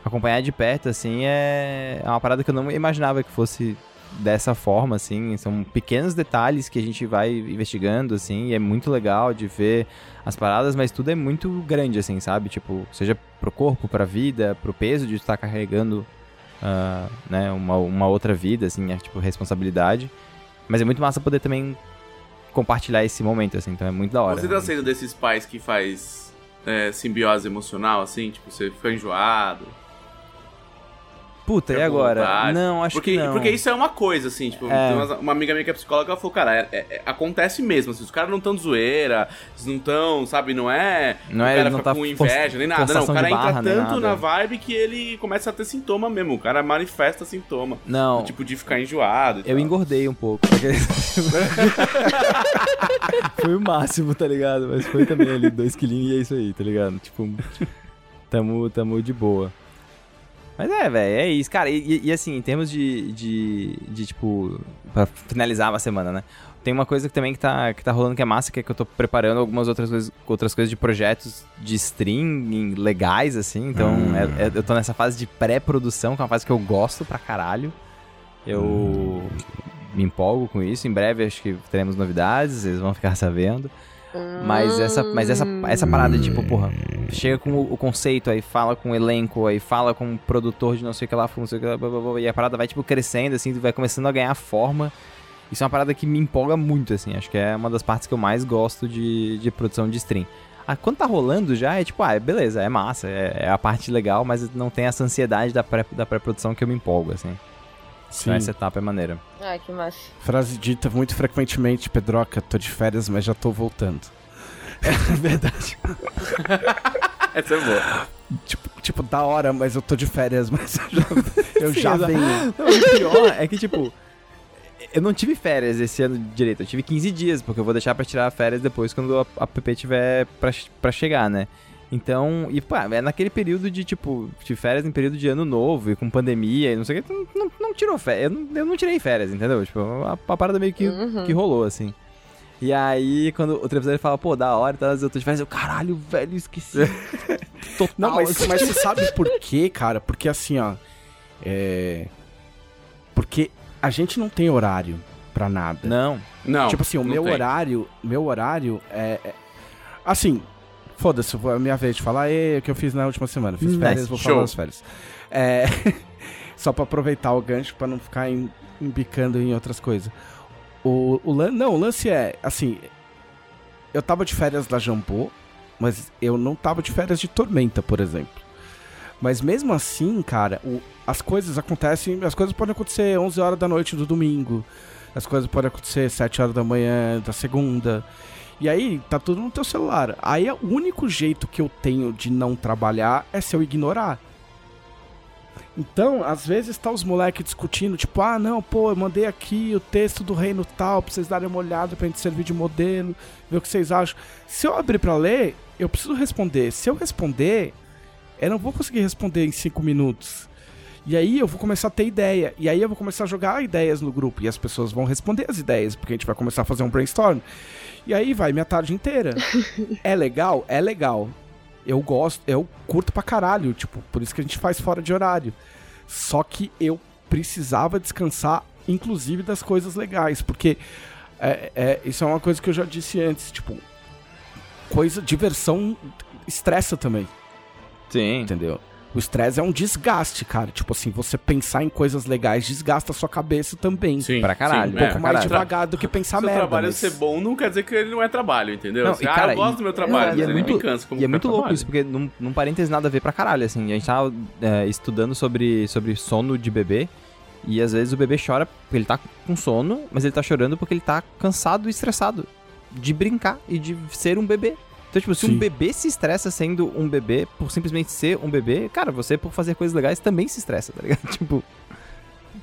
Acompanhar de perto, assim, é, é uma parada que eu não imaginava que fosse dessa forma, assim. São pequenos detalhes que a gente vai investigando, assim, e é muito legal de ver as paradas, mas tudo é muito grande, assim, sabe? Tipo, seja pro corpo, pra vida, pro peso de estar carregando, ah, né, uma, uma outra vida, assim, é tipo responsabilidade. Mas é muito massa poder também compartilhar esse momento, assim, então é muito da hora. Você tá sendo desses pais que faz é, simbiose emocional, assim? Tipo, você fica enjoado. Puta, e fica com agora? vontade? Não, acho porque, que não. Porque isso é uma coisa, assim, tipo, É. uma, uma amiga minha que é psicóloga, ela falou, cara, é- é- é- acontece mesmo, assim, os caras não estão de zoeira, eles não estão, sabe, não é... Não o é- cara não fica tá com inveja, nem nada, não, o cara entra barra, nem tanto na vibe que ele começa a ter sintoma mesmo, o cara manifesta sintoma, Não, tipo, de ficar enjoado e eu tal. engordei um pouco. [LAUGHS] foi o máximo, tá ligado? Mas foi também ali, dois quilinhos e é isso aí, tá ligado? Tipo, tamo, tamo de boa. Mas é, velho, é isso. Cara, e, e- assim, em termos de, de, de, tipo, pra finalizar a semana, né? Tem uma coisa que também que tá, que tá rolando que é massa, que é que eu tô preparando algumas outras coisas, outras coisas de projetos de stream legais, assim. Então, é- é- eu tô nessa fase de pré-produção, que é uma fase que eu gosto pra caralho. Eu me empolgo com isso. Em breve acho que teremos novidades, vocês vão ficar sabendo. Mas essa, mas essa, essa parada, tipo, porra, chega com o, o conceito, aí fala com o elenco, aí fala com o produtor de não sei o que lá, não sei o que lá, blá, blá, blá, e a parada vai, tipo, crescendo, assim, vai começando a ganhar forma. Isso é uma parada que me empolga muito, assim, acho que é uma das partes que eu mais gosto de, de produção de stream. Ah, quando tá rolando já, é tipo, ah, beleza, é massa, é, é a parte legal, mas não tem essa ansiedade da pré- da pré-produção que eu me empolgo, assim. Sim. Então essa etapa é maneira. Ai, que massa. Frase dita muito frequentemente, Pedroca, tô de férias, mas já tô voltando. [LAUGHS] Verdade. [LAUGHS] Essa é boa. Tipo, tipo, da hora, mas eu tô de férias, mas eu já, eu Sim, já venho. Não, o pior é que, tipo, eu não tive férias esse ano direito. Eu tive 15 dias, porque eu vou deixar pra tirar férias depois quando a, a PP tiver pra, pra chegar, né? Então, e pô, é naquele período de, tipo, de férias em período de ano novo e com pandemia e não sei o que, não, não tirou férias. Eu não, eu não tirei férias, entendeu? Tipo, a, a parada meio que, Uhum. que rolou, assim. E aí, quando o trevisário fala, pô, da hora, tá, eu tô de férias, eu, caralho, velho, esqueci. [LAUGHS] Total. Não, mas, mas você sabe por quê, cara? Porque assim, ó. É. Porque a gente não tem horário pra nada. Não. Não. tipo assim, o meu tem. horário. Meu horário é. é- Assim, foda-se, a minha vez de falar, é o que eu fiz na última semana. Fiz Nice. férias, vou Show. falar das férias. É. [LAUGHS] Só pra aproveitar o gancho pra não ficar em- embicando em outras coisas. O, o. Não, o lance é, assim. Eu tava de férias da Jambô, mas eu não tava de férias de Tormenta, por exemplo. Mas mesmo assim, cara, o- as coisas acontecem. As coisas podem acontecer 11 horas da noite do domingo. As coisas podem acontecer 7 horas da manhã da segunda. E aí, tá tudo no teu celular. Aí, o único jeito que eu tenho de não trabalhar é se eu ignorar. Então, às vezes tá os moleques discutindo, tipo, ah, não, pô, eu mandei aqui o texto do reino tal pra vocês darem uma olhada pra gente servir de modelo, ver o que vocês acham. Se eu abrir pra ler, eu preciso responder. Se eu responder, eu não vou conseguir responder em cinco minutos. E aí eu vou começar a ter ideia. E aí eu vou começar a jogar ideias no grupo. E as pessoas vão responder as ideias, porque a gente vai começar a fazer um brainstorm. E aí vai minha tarde inteira. [LAUGHS] é legal? É legal. Eu gosto, eu curto pra caralho, tipo, por isso que a gente faz fora de horário. Só que eu precisava descansar, inclusive das coisas legais, porque é, é, isso é uma coisa que eu já disse antes, tipo, coisa, diversão estressa também, Sim. entendeu? O estresse é um desgaste, cara. Tipo assim, você pensar em coisas legais desgasta a sua cabeça também. Sim, Pra caralho. sim, Um pouco é. mais caralho. devagar do que pensar Se o merda. trabalho mas- ser bom, não quer dizer que ele não é trabalho, entendeu? Não, Assim, e, ah, cara, eu gosto e- do meu trabalho, mas é ele muito- me cansa. Como E é muito louco trabalho. isso, porque num, num parênteses nada a ver pra caralho, assim. A gente tava é, estudando sobre, sobre sono de bebê. E às vezes o bebê chora porque ele tá com sono, mas ele tá chorando porque ele tá cansado e estressado de brincar e de ser um bebê. Então, tipo, se Sim. um bebê se estressa sendo um bebê, por simplesmente ser um bebê, cara, você por fazer coisas legais também se estressa, tá ligado? [LAUGHS] Tipo,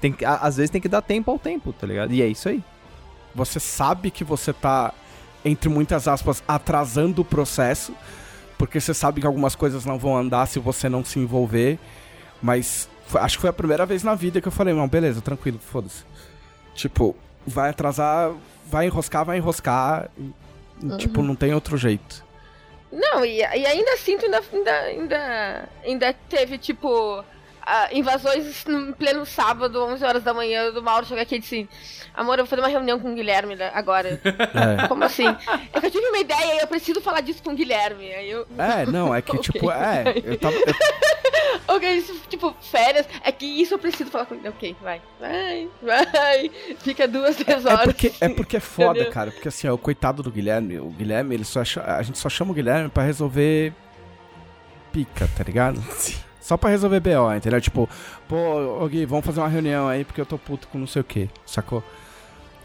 tem que, a- às vezes tem que dar tempo ao tempo, tá ligado? E é isso aí. você sabe que você tá, entre muitas aspas, atrasando o processo, porque você sabe que algumas coisas não vão andar se você não se envolver, mas foi- acho que foi a primeira vez na vida que eu falei, não, beleza, tranquilo, foda-se. Tipo, vai atrasar, vai enroscar, vai enroscar, e, tipo, não tem outro jeito. Não, e, e ainda assim, tu ainda, ainda, ainda, ainda teve, tipo, invasões no pleno sábado, 11 horas da manhã, do Mauro chegar aqui e disse assim, amor, eu vou fazer uma reunião com o Guilherme né, agora. É. [LAUGHS] Como assim? É que eu tive uma ideia e eu preciso falar disso com o Guilherme. Aí eu... É, não, é que, [LAUGHS] Ok. tipo, é, eu tava... eu- [LAUGHS] Ok, tipo, férias, é que isso eu preciso falar com ele. Ok, vai, vai, vai. Fica duas, três É horas. porque, é porque é foda, Entendeu? cara. Porque assim, ó, o coitado do Guilherme, o Guilherme, ele só a gente só chama o Guilherme pra resolver pica, tá ligado? Só pra resolver BO, entendeu? Tipo, pô, Gui, vamos fazer uma reunião aí porque eu tô puto com não sei o que, sacou?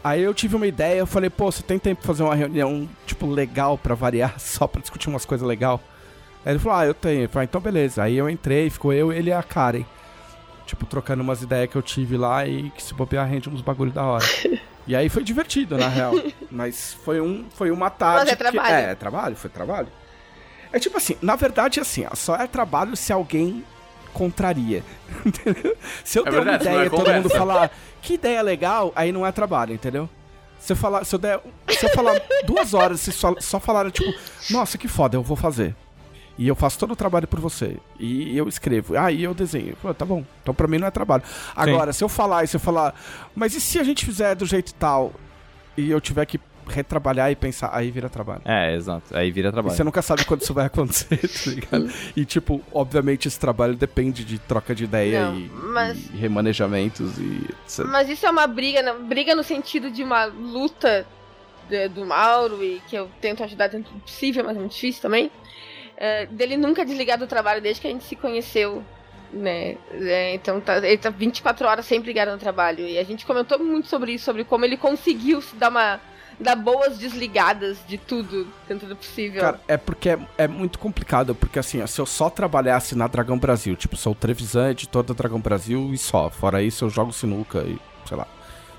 Aí eu tive uma ideia, eu falei, pô, você tem tempo pra fazer uma reunião, tipo, legal pra variar, [LAUGHS] só pra discutir umas coisas legal? Aí ele falou, ah, eu tenho. Eu falei, então beleza. Aí eu entrei, ficou eu, ele e a Karen. Tipo, trocando umas ideias que eu tive lá e que se bobear rende uns bagulho da hora. [LAUGHS] E aí foi divertido, na real. Mas foi, um, foi uma tarde. Mas é que- trabalho. É, é trabalho, foi trabalho. É tipo assim, na verdade, assim, ó, só é trabalho se alguém contraria. [LAUGHS] Entendeu? Se eu É der uma verdade, ideia é e todo mundo falar que ideia legal, aí não é trabalho, entendeu? Se eu falar, se eu der, se eu falar duas horas, se só, só falaram, tipo, nossa, que foda, eu vou fazer. E eu faço todo o trabalho por você. E eu escrevo. Ah, e eu desenho. Pô, tá bom. Então pra mim não é trabalho. Agora, se eu falar e se eu falar, mas e se a gente fizer do jeito tal e eu tiver que retrabalhar e pensar, aí vira trabalho. É, exato. Aí vira E trabalho. você nunca sabe quando isso vai acontecer, [LAUGHS] tá ligado? E, tipo, obviamente esse trabalho depende de troca de ideia Não, e, mas- e remanejamentos e. etc. Mas isso é uma briga, não- briga no sentido de uma luta de- do Mauro e que eu tento ajudar dentro do possível, mas é muito difícil também. é, dele nunca desligar do trabalho desde que a gente se conheceu, né? É, então tá, ele tá 24 horas sempre ligado no trabalho. E a gente comentou muito sobre isso, sobre como ele conseguiu se dar uma. Dar boas desligadas de tudo dentro do possível. Cara, é porque é, é muito complicado, porque assim, se eu só trabalhasse na Dragão Brasil, tipo, sou Trevisan, editor da Dragão Brasil e só. Fora isso, eu jogo sinuca e sei lá.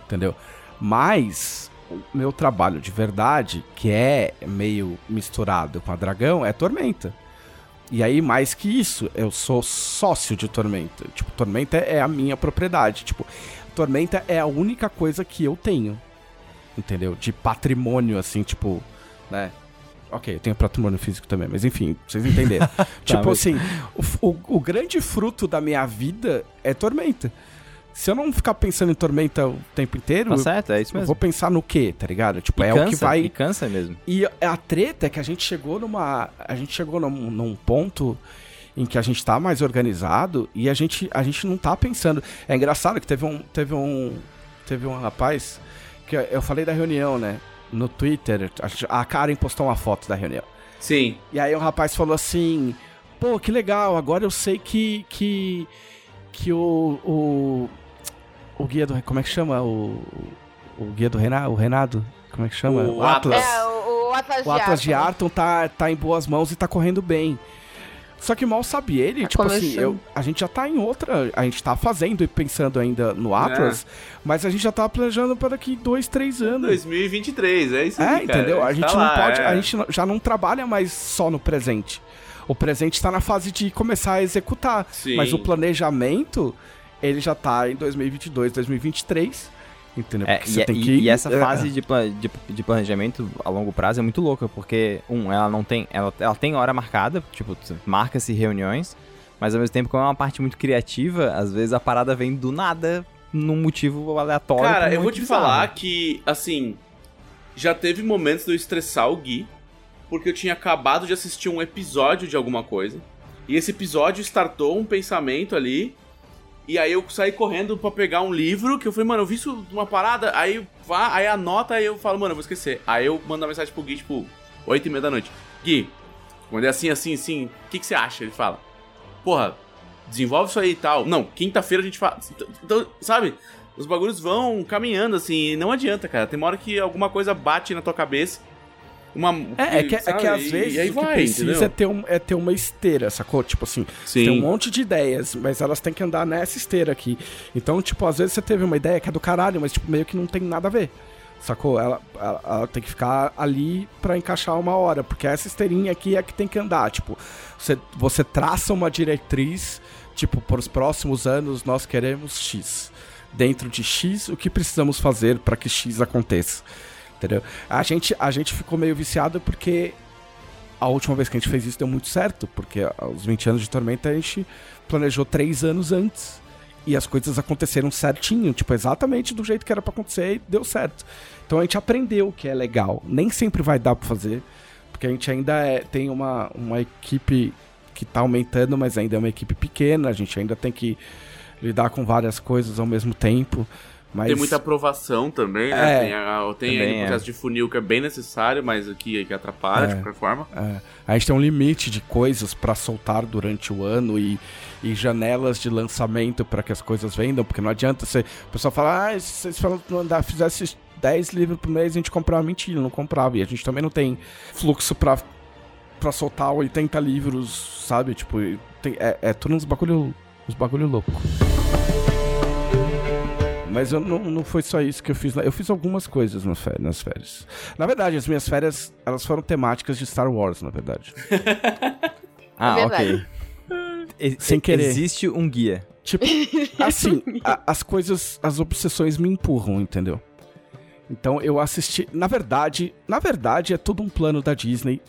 Entendeu? Mas o meu trabalho de verdade, que é meio misturado com a Dragão, é Tormenta. E aí, mais que isso, eu sou sócio de Tormenta. Tipo, Tormenta é a minha propriedade. Tipo, Tormenta é a única coisa que eu tenho. Entendeu? De patrimônio, assim, tipo, né? Ok, eu tenho patrimônio físico também, mas enfim, vocês entenderam. [LAUGHS] tipo mas- assim, o, o- o grande fruto da minha vida é Tormenta. Se eu não ficar pensando em Tormenta o tempo inteiro, Tá certo, é isso eu mesmo. vou pensar no quê, tá ligado? Tipo, E é cansa, o que vai. E cansa mesmo. E a treta é que a gente chegou numa. A gente chegou num, num ponto em que a gente tá mais organizado e a gente, a gente não tá pensando. É engraçado que teve um. Teve um. Teve um rapaz que eu falei da reunião, né? No Twitter, a Karen postou uma foto da reunião. Sim. E aí o rapaz falou assim: Pô, que legal, agora eu sei que. que. que o. o, o guia do. Como é que chama? O. O guia do Renato? O Renato? Como é que chama? O Atlas. É, o, o Atlas O Atlas de Arton. Arton tá, tá em boas mãos e tá correndo bem. Só que mal sabe ele, Tá tipo assim, começando. eu, a gente já tá em outra. A gente tá fazendo e pensando ainda no Atlas, mas a gente já tá planejando para daqui dois, três anos. 2023, é isso aí, É, cara. entendeu? A gente tá não lá, pode. é. A gente já não trabalha mais só no presente. O presente tá na fase de começar a executar. Sim. Mas o planejamento, ele já tá em 2022, 2023. Entendeu? É, Porque e, você tem e- que. e essa é, fase de, de, de planejamento a longo prazo é muito louca, porque, um, ela não tem. Ela, ela tem hora marcada, tipo, marca-se reuniões, mas ao mesmo tempo, como é uma parte muito criativa, às vezes a parada vem do nada num motivo aleatório. Cara, eu vou te bizarro. falar que, assim, já teve momentos de eu estressar o Gui, porque eu tinha acabado de assistir um episódio de alguma coisa, e esse episódio startou um pensamento ali, e aí eu saí correndo pra pegar um livro, que eu falei, mano, eu vi isso numa parada, aí vá, aí anota, aí eu falo, mano, eu vou esquecer. Aí eu mando uma mensagem pro Gui, tipo, 8 e meia da noite. Gui, quando é assim, assim, assim, o que, que você acha? Ele fala, porra, desenvolve isso aí e tal. Não, quinta-feira a gente faz. Então, sabe? Os bagulhos vão caminhando, assim, e não adianta, cara. Tem uma hora que alguma coisa bate na tua cabeça. Uma. É, é que, é sabe? que às E- vezes E aí o que vai, precisa entendeu? é ter, um, é ter uma esteira, sacou? Tipo assim, Sim. tem um monte de ideias, mas elas têm que andar nessa esteira aqui. Então, tipo, às vezes você teve uma ideia que é do caralho, mas tipo, meio que não tem nada a ver. Sacou? Ela, ela, ela tem que ficar ali pra encaixar uma hora, porque essa esteirinha aqui é que tem que andar. Tipo, você, você traça uma diretriz, tipo, para os próximos anos nós queremos X. Dentro de X, o que precisamos fazer para que X aconteça? Entendeu? A gente, a gente ficou meio viciado porque a última vez que a gente fez isso deu muito certo, porque aos 20 anos de Tormenta a gente planejou três anos antes. E as coisas aconteceram certinho, tipo, exatamente do jeito que era pra acontecer e deu certo. Então a gente aprendeu o que é legal. Nem sempre vai dar pra fazer, porque a gente ainda é- tem uma, uma equipe que tá aumentando, mas ainda é uma equipe pequena, a gente ainda tem que lidar com várias coisas ao mesmo tempo. Mas Tem muita aprovação também, né? É. tem a, tem aí Também o é. processo de funil que é bem necessário, mas aqui que atrapalha É. de qualquer forma. É, a gente tem um limite de coisas pra soltar durante o ano e, e janelas de lançamento pra que as coisas vendam, porque não adianta você. O pessoal fala, ah, se vocês que mandar, fizesse 10 livros por mês, a gente comprava mentira, não comprava. E a gente também não tem fluxo pra, pra soltar 80 livros, sabe? Tipo, tem- é, é tudo uns bagulho, uns bagulho louco. Mas eu não, não foi só isso que eu fiz. Eu fiz algumas coisas nas férias, nas férias. Na verdade, as minhas férias, elas foram temáticas de Star Wars, na verdade. [LAUGHS] Ah, É ok. verdade. E- Sem querer. Existe um guia. Tipo, [LAUGHS] assim, a- as coisas, as obsessões me empurram, entendeu? Então eu assisti. Na verdade, na verdade, é tudo um plano da Disney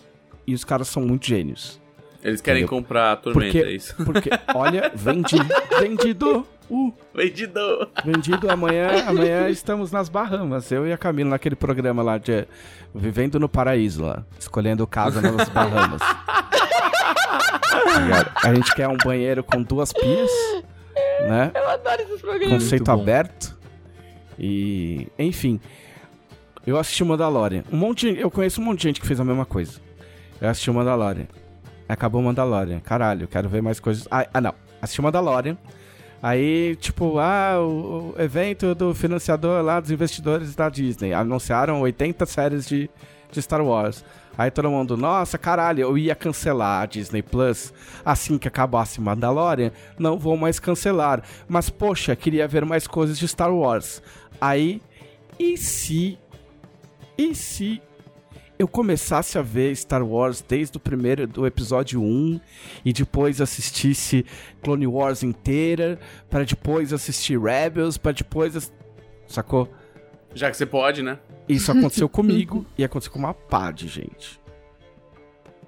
e os caras são muito gênios. Eles querem Entendeu? comprar a Tormenta, Porque, é isso. porque olha, vendi, [LAUGHS] vendido, uh, Vendido! vendido amanhã, [LAUGHS] amanhã estamos nas Bahamas. Eu e a Camila naquele programa lá de Vivendo no Paraíso lá, escolhendo casa nas [LAUGHS] Bahamas. A gente quer um banheiro com duas pias, né? Eu adoro esses programas. conceito aberto. E, enfim, eu assisti o Mandalorian. Um monte de, eu conheço um monte de gente que fez a mesma coisa. Eu assisti o Mandalorian. Acabou o Mandalorian. Caralho, quero ver mais coisas. Ah, ah, não. Assisti o Mandalorian. Aí, tipo, ah, o, evento do financiador lá dos investidores da Disney. Anunciaram 80 séries de, de Star Wars. Aí todo mundo, nossa, caralho, eu ia cancelar a Disney Plus assim que acabasse Mandalorian. Não vou mais cancelar. Mas, poxa, queria ver mais coisas de Star Wars. Aí, e se. E se. Eu começasse a ver Star Wars desde o primeiro do episódio 1 e depois assistisse Clone Wars inteira, para depois assistir Rebels, para depois ass- sacou? Já que você pode, né? Isso aconteceu comigo [LAUGHS] e aconteceu com uma pá de gente.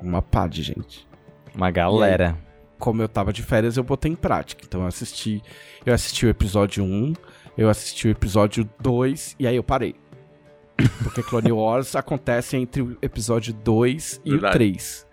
Uma pá de gente. Uma galera. Como eu tava de férias, eu botei em prática. Então eu assisti, eu assisti o episódio 1, eu assisti o episódio 2 e aí eu parei. Porque Clone Wars acontece entre o episódio 2 e Verdade. o 3.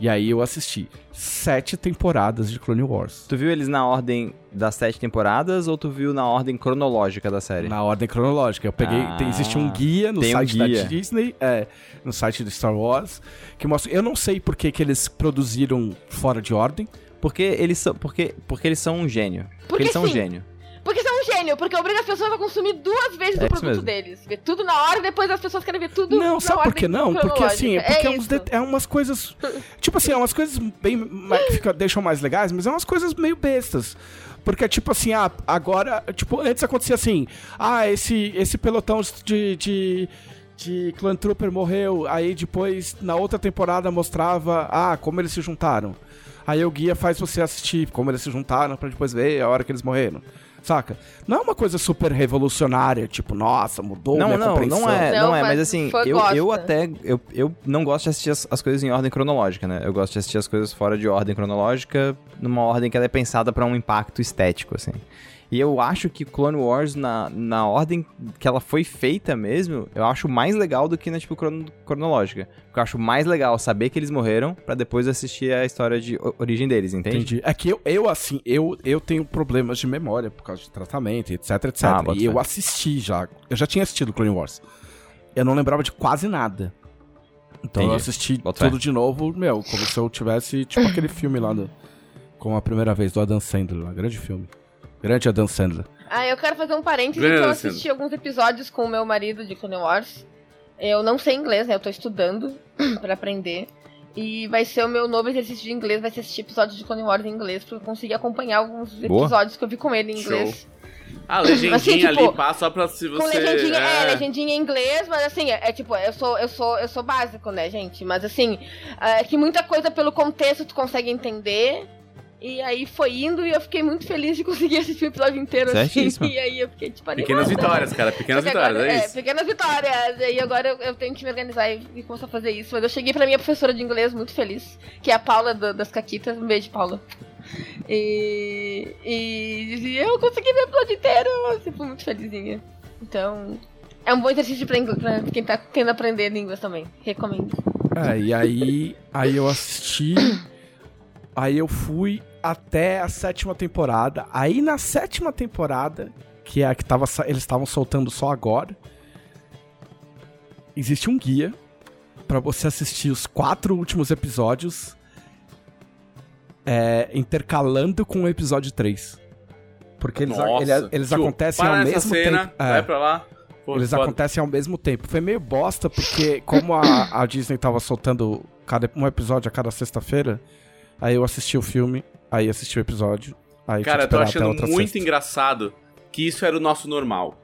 E aí eu assisti sete temporadas de Clone Wars. Tu viu eles na ordem das sete temporadas ou tu viu na ordem cronológica da série? Na ordem cronológica. Eu peguei. Ah, tem- existe um guia no tem um site da guia. Disney, é, no site do Star Wars, que mostra. Eu não sei por que, que eles produziram fora de ordem. Porque eles são, porque, porque eles são um gênio. Porque, Porque eles são um sim. gênio. Porque são um gênio, porque obriga as pessoas a consumir duas vezes É o produto deles. Ver tudo na hora e depois as pessoas querem ver tudo Não, sabe por que não? Porque assim, é cronológica. porque é, é uns det- é umas coisas. Tipo assim, é umas coisas bem. que fica- deixam mais legais, mas é umas coisas meio bestas. Porque, tipo assim, ah, agora. Tipo, antes acontecia assim. Ah, esse, esse pelotão de. de de Clan Trooper morreu, aí depois na outra temporada mostrava ah, como eles se juntaram. Aí o guia faz você assistir como eles se juntaram pra depois ver a hora que eles morreram. Saca? Não é uma coisa super revolucionária, tipo, nossa, mudou Não, minha não, compreensão. não é, não, Não, é, mas mas assim, eu, eu até, eu, eu não gosto de assistir as, as coisas em ordem cronológica, né? Eu gosto de assistir as coisas fora de ordem cronológica, numa ordem que ela é pensada pra um impacto estético, assim. E eu acho que Clone Wars, na, na ordem que ela foi feita mesmo, eu acho mais legal do que na, tipo, crono- cronológica. Porque eu acho mais legal saber que eles morreram pra depois assistir a história de origem deles, entende? Entendi. É que eu, eu assim, eu, eu tenho problemas de memória por causa de tratamento, etc, etc. Ah, e eu fé. assisti já. Eu já tinha assistido Clone Wars. Eu não lembrava de quase nada. Então eu Entendi. assisti Bota tudo de novo, meu, como se eu tivesse, tipo, aquele filme lá do. Com a primeira vez do Adam Sandler, lá, grande filme. Grande Adam Sandler. Ah, eu quero fazer um parênteses Grande que eu cena. assisti alguns episódios com o meu marido de Clone Wars. Eu não sei inglês, né? Eu tô estudando [CLEARS THROAT] pra aprender. E vai ser o meu novo exercício de inglês, vai ser assistir episódios de Clone Wars em inglês, pra eu conseguir acompanhar alguns Boa. episódios que eu vi com ele em inglês. A [CLEARS THROAT] legendinha Assim, tipo, ali passa só pra se você. Com legendinha, é... legendinha em inglês, mas assim, é, é tipo, eu sou, eu sou, eu sou básico, né, gente? Mas assim, é que muita coisa pelo contexto tu consegue entender. E aí foi indo e eu fiquei muito feliz de conseguir assistir o episódio inteiro assim. Certíssimo. E aí eu fiquei tipo animada. Pequenas vitórias, cara. Pequenas vitórias, agora- é isso. pequenas vitórias. E aí agora eu, eu tenho que me organizar e, e começar a fazer isso. Mas eu cheguei pra minha professora de inglês muito feliz, que é a Paula do- das Caquitas. Um beijo, Paula. E, e, e eu consegui ver o episódio inteiro. Eu fui muito felizinha. Então, é um bom exercício pra, ingl- pra quem tá querendo aprender línguas também. Recomendo. É, e aí, aí eu assisti. Aí eu fui até a sétima temporada. Aí na sétima temporada, que é a que tava, eles estavam soltando só agora, existe um guia pra você assistir os quatro últimos episódios é, intercalando com o episódio 3. Porque eles, Nossa. ele- eles Tio, acontecem para ao mesmo cena, tempo. É. Vai pra lá. Pô, Eles foda. acontecem ao mesmo tempo. Foi meio bosta, porque como a, a Disney tava soltando cada, um episódio a cada sexta-feira, aí eu assisti o filme, aí assisti o episódio. Aí Cara, eu tô achando muito sexta. engraçado que isso era o nosso normal.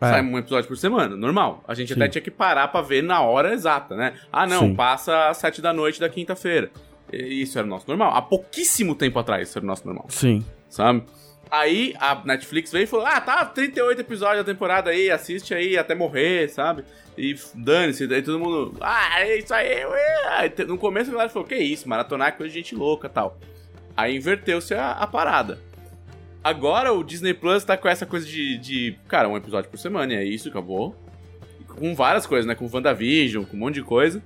É. Sai um episódio por semana, normal. A gente Sim. até tinha que parar pra ver na hora exata, né? Ah, não, Sim. passa às sete da noite da quinta-feira. Isso era o nosso normal. Há pouquíssimo tempo atrás isso era o nosso normal, Sim. sabe? Aí a Netflix veio e falou: Ah, tá, 38 episódios da temporada aí, assiste aí até morrer, sabe? E dane-se, daí todo mundo. Ah, é isso aí, ué. No começo a galera falou: Que isso, maratonar é coisa de gente louca tal. Aí inverteu-se a, a parada. Agora o Disney Plus tá com essa coisa de, de, cara, um episódio por semana, e é isso, acabou. Com várias coisas, né? Com WandaVision, com um monte de coisa.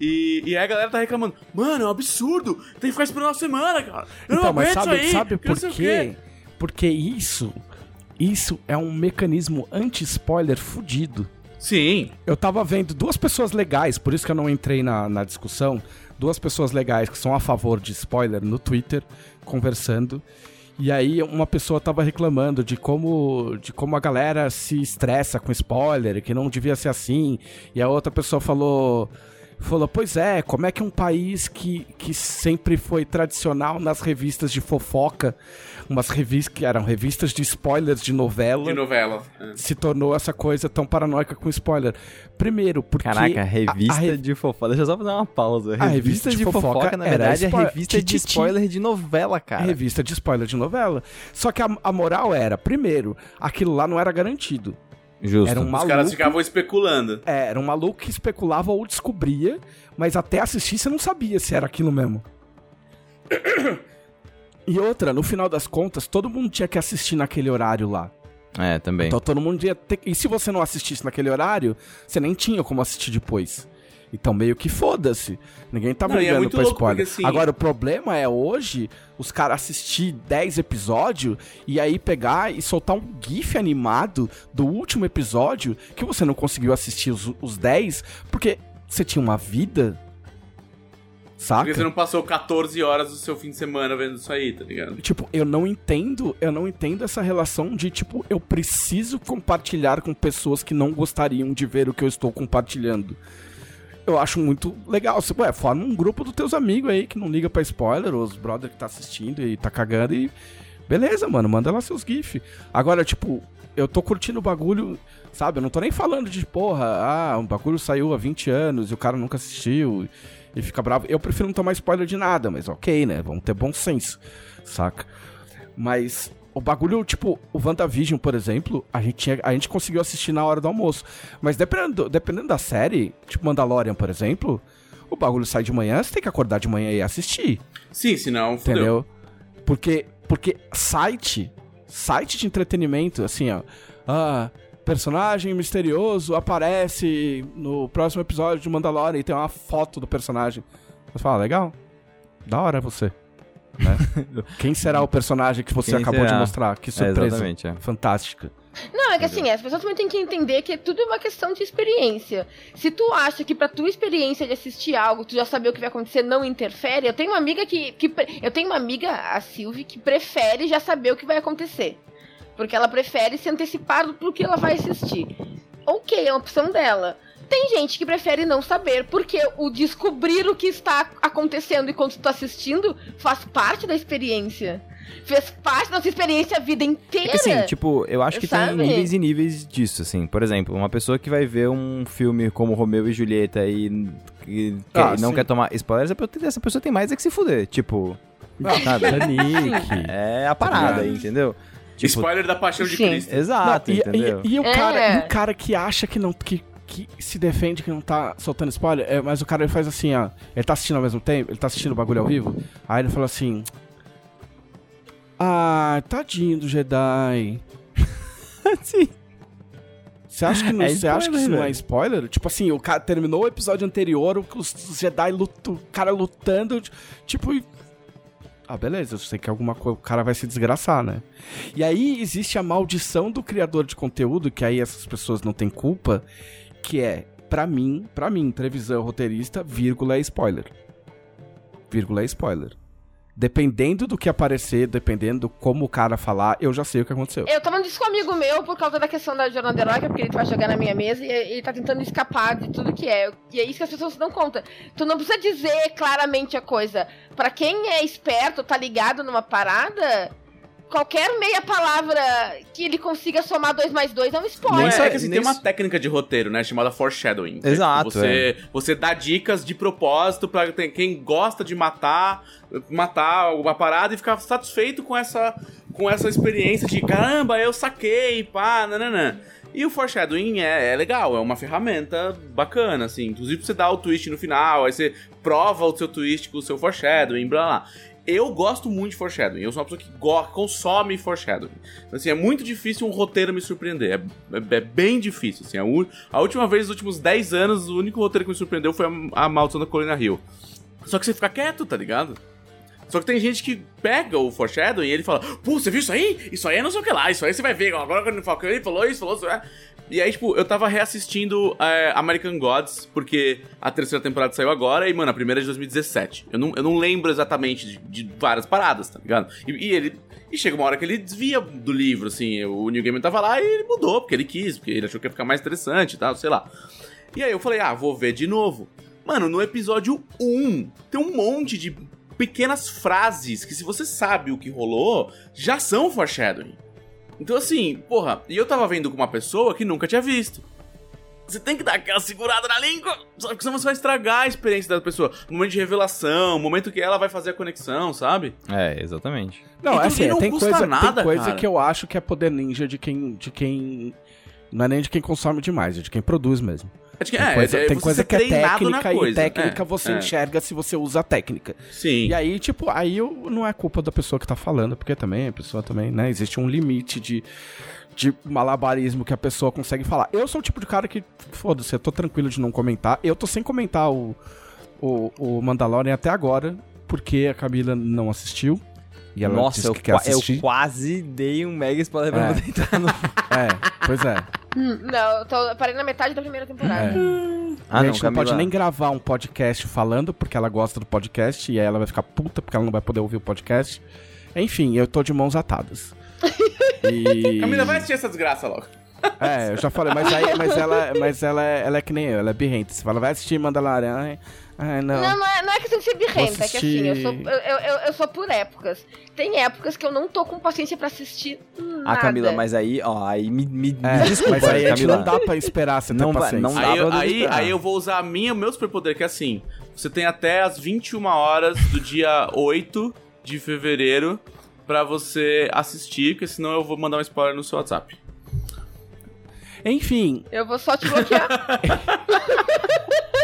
E, e aí a galera tá reclamando, mano, é um absurdo, tem que ficar esperando uma semana, cara. Eu não Então, mas aguento sabe, isso aí. sabe por quê? Porque isso, isso é um mecanismo anti-spoiler fudido. Sim, Eu tava vendo duas pessoas legais, por isso que eu não entrei na, na discussão. Duas pessoas legais que são a favor de spoiler no Twitter, conversando. E aí uma pessoa tava reclamando de como, de como a galera se estressa com spoiler, que não devia ser assim. E a outra pessoa falou. Falou: Pois é, como é que um país que, que sempre foi tradicional nas revistas de fofoca, umas revistas que eram revistas de spoilers de novela, De novela. é. se tornou essa coisa tão paranoica com spoiler? Primeiro, porque. Caraca, a- revista a re- de fofoca. Deixa eu só fazer uma pausa. A revista de fofoca na era verdade, é spo- revista de Tititi. spoiler de novela, cara. revista de spoiler de novela. Só que a, a moral era, primeiro, aquilo lá não era garantido. Justo. Era um Os maluco. caras ficavam especulando. É, era um maluco que especulava ou descobria, mas até assistir você não sabia se era aquilo mesmo. [COUGHS] E outra, no final das contas, todo mundo tinha que assistir naquele horário lá. É, também. Então todo mundo ia ter. E se você não assistisse naquele horário, você nem tinha como assistir depois. Então meio que foda-se. Ninguém tá Não, é brigando muito pra spoiler. assim- Agora o problema é hoje os caras assistir 10 episódios e aí pegar e soltar um GIF animado do último episódio que você não conseguiu assistir os, os 10 porque você tinha uma vida. Saca? Porque você não passou 14 horas do seu fim de semana vendo isso aí, tá ligado? Tipo, eu não entendo, eu não entendo essa relação de tipo, eu preciso compartilhar com pessoas que não gostariam de ver o que eu estou compartilhando. Eu acho muito legal. Você, ué, forma um grupo dos teus amigos aí que não liga pra spoiler, os brother que tá assistindo e tá cagando e. Beleza, mano, manda lá seus GIF. Agora, tipo, eu tô curtindo o bagulho, sabe? Eu não tô nem falando de, porra, ah, um bagulho saiu há 20 anos e o cara nunca assistiu e fica bravo. Eu prefiro não tomar spoiler de nada, mas ok, né? Vamos ter bom senso, saca? Mas o bagulho, tipo, o WandaVision, por exemplo, a gente, tinha, a gente conseguiu assistir na hora do almoço. Mas dependendo, dependendo da série, tipo Mandalorian, por exemplo, o bagulho sai de manhã, você tem que acordar de manhã e assistir. Sim, senão fudeu. Entendeu? Porque, porque site, site de entretenimento, assim, ó. Ah, personagem misterioso aparece no próximo episódio de Mandalorian e tem uma foto do personagem. Você fala, legal, da hora você. Né? [LAUGHS] Quem será o personagem que você Quem acabou de será? mostrar? Que É, surpresa. exatamente, é. Fantástica. Não, é que assim, as pessoas também têm que entender que tudo é uma questão de experiência. Se tu acha que pra tua experiência de assistir algo, tu já saber o que vai acontecer, não interfere, eu tenho uma amiga que. que eu tenho uma amiga, a Sylvie, que prefere já saber o que vai acontecer. Porque ela prefere se antecipar do pro que ela vai assistir. Ok, é uma opção dela. Tem gente que prefere não saber, porque o descobrir o que está acontecendo enquanto tu tá assistindo faz parte da experiência. Fez parte da nossa experiência a vida inteira. É que assim, tipo, eu acho que Sabe? tem níveis e níveis disso, assim. Por exemplo, uma pessoa que vai ver um filme como Romeu e Julieta e, e Ah, quer- não sim. quer tomar spoilers, essa pessoa tem mais é que se fuder. Tipo, sabe? Titanic. É a parada aí, entendeu? Tipo, Spoiler da Paixão de Sim. Cristo. exato, Não, e, entendeu? e- e o É. cara, e o cara que acha que não. Que, que se defende que não tá soltando spoiler, é, mas o cara ele faz assim, ó. Ele tá assistindo ao mesmo tempo, ele tá assistindo o bagulho ao vivo. Aí ele fala assim. Ah, tadinho do Jedi. [LAUGHS] Sim. Você acha que, não, É você acha que isso spoiler, não é spoiler? Tipo assim, o cara terminou o episódio anterior, o- os, Jedi lutam, o cara lutando, tipo. Ah, beleza, eu sei que alguma coisa. O cara vai se desgraçar, né? E aí existe a maldição do criador de conteúdo, que aí essas pessoas não têm culpa, que é, pra mim, pra mim, televisão roteirista, vírgula é spoiler. Vírgula é spoiler. Dependendo do que aparecer, dependendo como o cara falar, eu já sei o que aconteceu. Eu tava disso com um amigo meu por causa da questão da jornada heróica, porque ele vai jogar na minha mesa e ele tá tentando escapar de tudo que é. E é isso que as pessoas se dão conta. Tu não precisa dizer claramente a coisa. Pra quem é esperto, tá ligado numa parada, qualquer meia palavra que ele consiga somar dois mais dois é um spoiler. é, só- é que assim, nem tem uma técnica de roteiro, né? Chamada foreshadowing. que é, Exato, tipo, você, você dá dicas de propósito pra quem gosta de matar, matar alguma parada e ficar satisfeito com essa, com essa experiência de caramba, eu saquei, pá, nananã. E o foreshadowing é, é legal, é uma ferramenta bacana, assim. Inclusive você dar o twist no final, aí você prova o seu twist com o seu foreshadowing, blá blá. Eu gosto muito de foreshadowing. Eu sou uma pessoa que consome foreshadowing. Então, assim, é muito difícil um roteiro me surpreender. É, é- é bem difícil. Assim, a, a última vez, nos últimos 10 anos, o único roteiro que me surpreendeu foi a, a Maldição da Colina Hill. Só que você fica quieto, tá ligado? Só que tem gente que pega o foreshadowing e ele fala, pô, você viu isso aí? Isso aí é não sei o que lá, isso aí você vai ver. Agora quando ele falou isso, falou isso. é." E aí, tipo, eu tava reassistindo é, American Gods, porque a terceira temporada saiu agora, e, mano, a primeira é de 2017. Eu não, eu não lembro exatamente de, de várias paradas, tá ligado? E, e ele. E chega uma hora que ele desvia do livro, assim. O New Game tava lá e ele mudou, porque ele quis, porque ele achou que ia ficar mais interessante e tal, sei lá. E aí eu falei, ah, vou ver de novo. Mano, no episódio 1 tem um monte de pequenas frases que, se você sabe o que rolou, já são foreshadowing. Então, assim, porra, e eu tava vendo com uma pessoa que nunca tinha visto. Você tem que dar aquela segurada na língua, sabe? Porque senão você vai estragar a experiência da pessoa. No momento de revelação, no momento que ela vai fazer a conexão, sabe? É, exatamente. Não, Então, é assim, não tem custa coisa, nada, tem coisa cara. que eu acho que é poder ninja de quem, de quem. Não é nem de quem consome demais, é de quem produz mesmo. Acho que, Tem é, coisa, é tem coisa que é técnica e coisa. técnica É, você é. enxerga se você usa a técnica. Sim. E aí, tipo, aí eu- não é culpa da pessoa que tá falando, porque também a pessoa também, né? Existe um limite de, de malabarismo que a pessoa consegue falar. Eu sou o tipo de cara que, foda-se, eu tô tranquilo de não comentar. Eu tô sem comentar o, o, o Mandalorian até agora, porque a Camila não assistiu. E ela Nossa, disse eu, que quer qua- eu assistir. quase dei um mega spoiler pra É. não poder entrar no... [LAUGHS] É, pois é. Hum, Não, eu, tô, eu parei na metade da primeira temporada. Ah, a gente não, Camila. pode nem gravar um podcast falando, porque ela gosta do podcast, e aí ela vai ficar puta porque ela não vai poder ouvir o podcast. Enfim, eu tô de mãos atadas. [LAUGHS] E... Camila, vai assistir essa desgraça logo. É, eu já falei, mas aí, mas ela, mas ela, é- ela é que nem eu, ela é birrenta. Você fala, vai assistir Mandalorian. Ai, não. Não, não é, não é questão de ser birrenta, é que assim, eu sou, eu, eu, eu- sou por épocas. Tem épocas que eu não tô com paciência pra assistir nada. Ah, Camila, mas aí, ó, aí me, me, É, me desculpa, mas aí Camila. não dá pra esperar você ter Não vai- paciência. não dá. Aí, eu- pra aí, aí eu vou usar a minha, o meu superpoder, que é assim: você tem até as 21 horas do dia 8 de fevereiro pra você assistir, porque senão eu vou mandar um spoiler no seu WhatsApp. Enfim, Eu vou só te bloquear.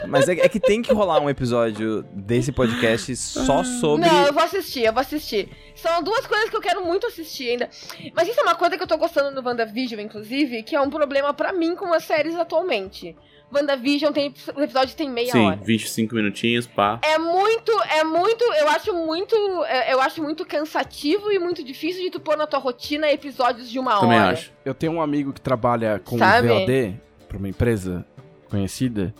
Mas é, é que tem que rolar um episódio desse podcast só sobre... Não, eu vou assistir, eu vou assistir. São duas coisas que eu quero muito assistir ainda. Mas isso é uma coisa que eu tô gostando no WandaVision, inclusive, que é um problema pra mim com as séries atualmente. WandaVision tem. O episódio tem meia Sim, hora. 25 minutinhos, pá. É muito, é muito, eu acho muito, é, eu acho muito cansativo e muito difícil de tu pôr na tua rotina episódios de uma Também hora. acho. eu tenho um amigo que trabalha com Sabe? VOD pra uma empresa conhecida.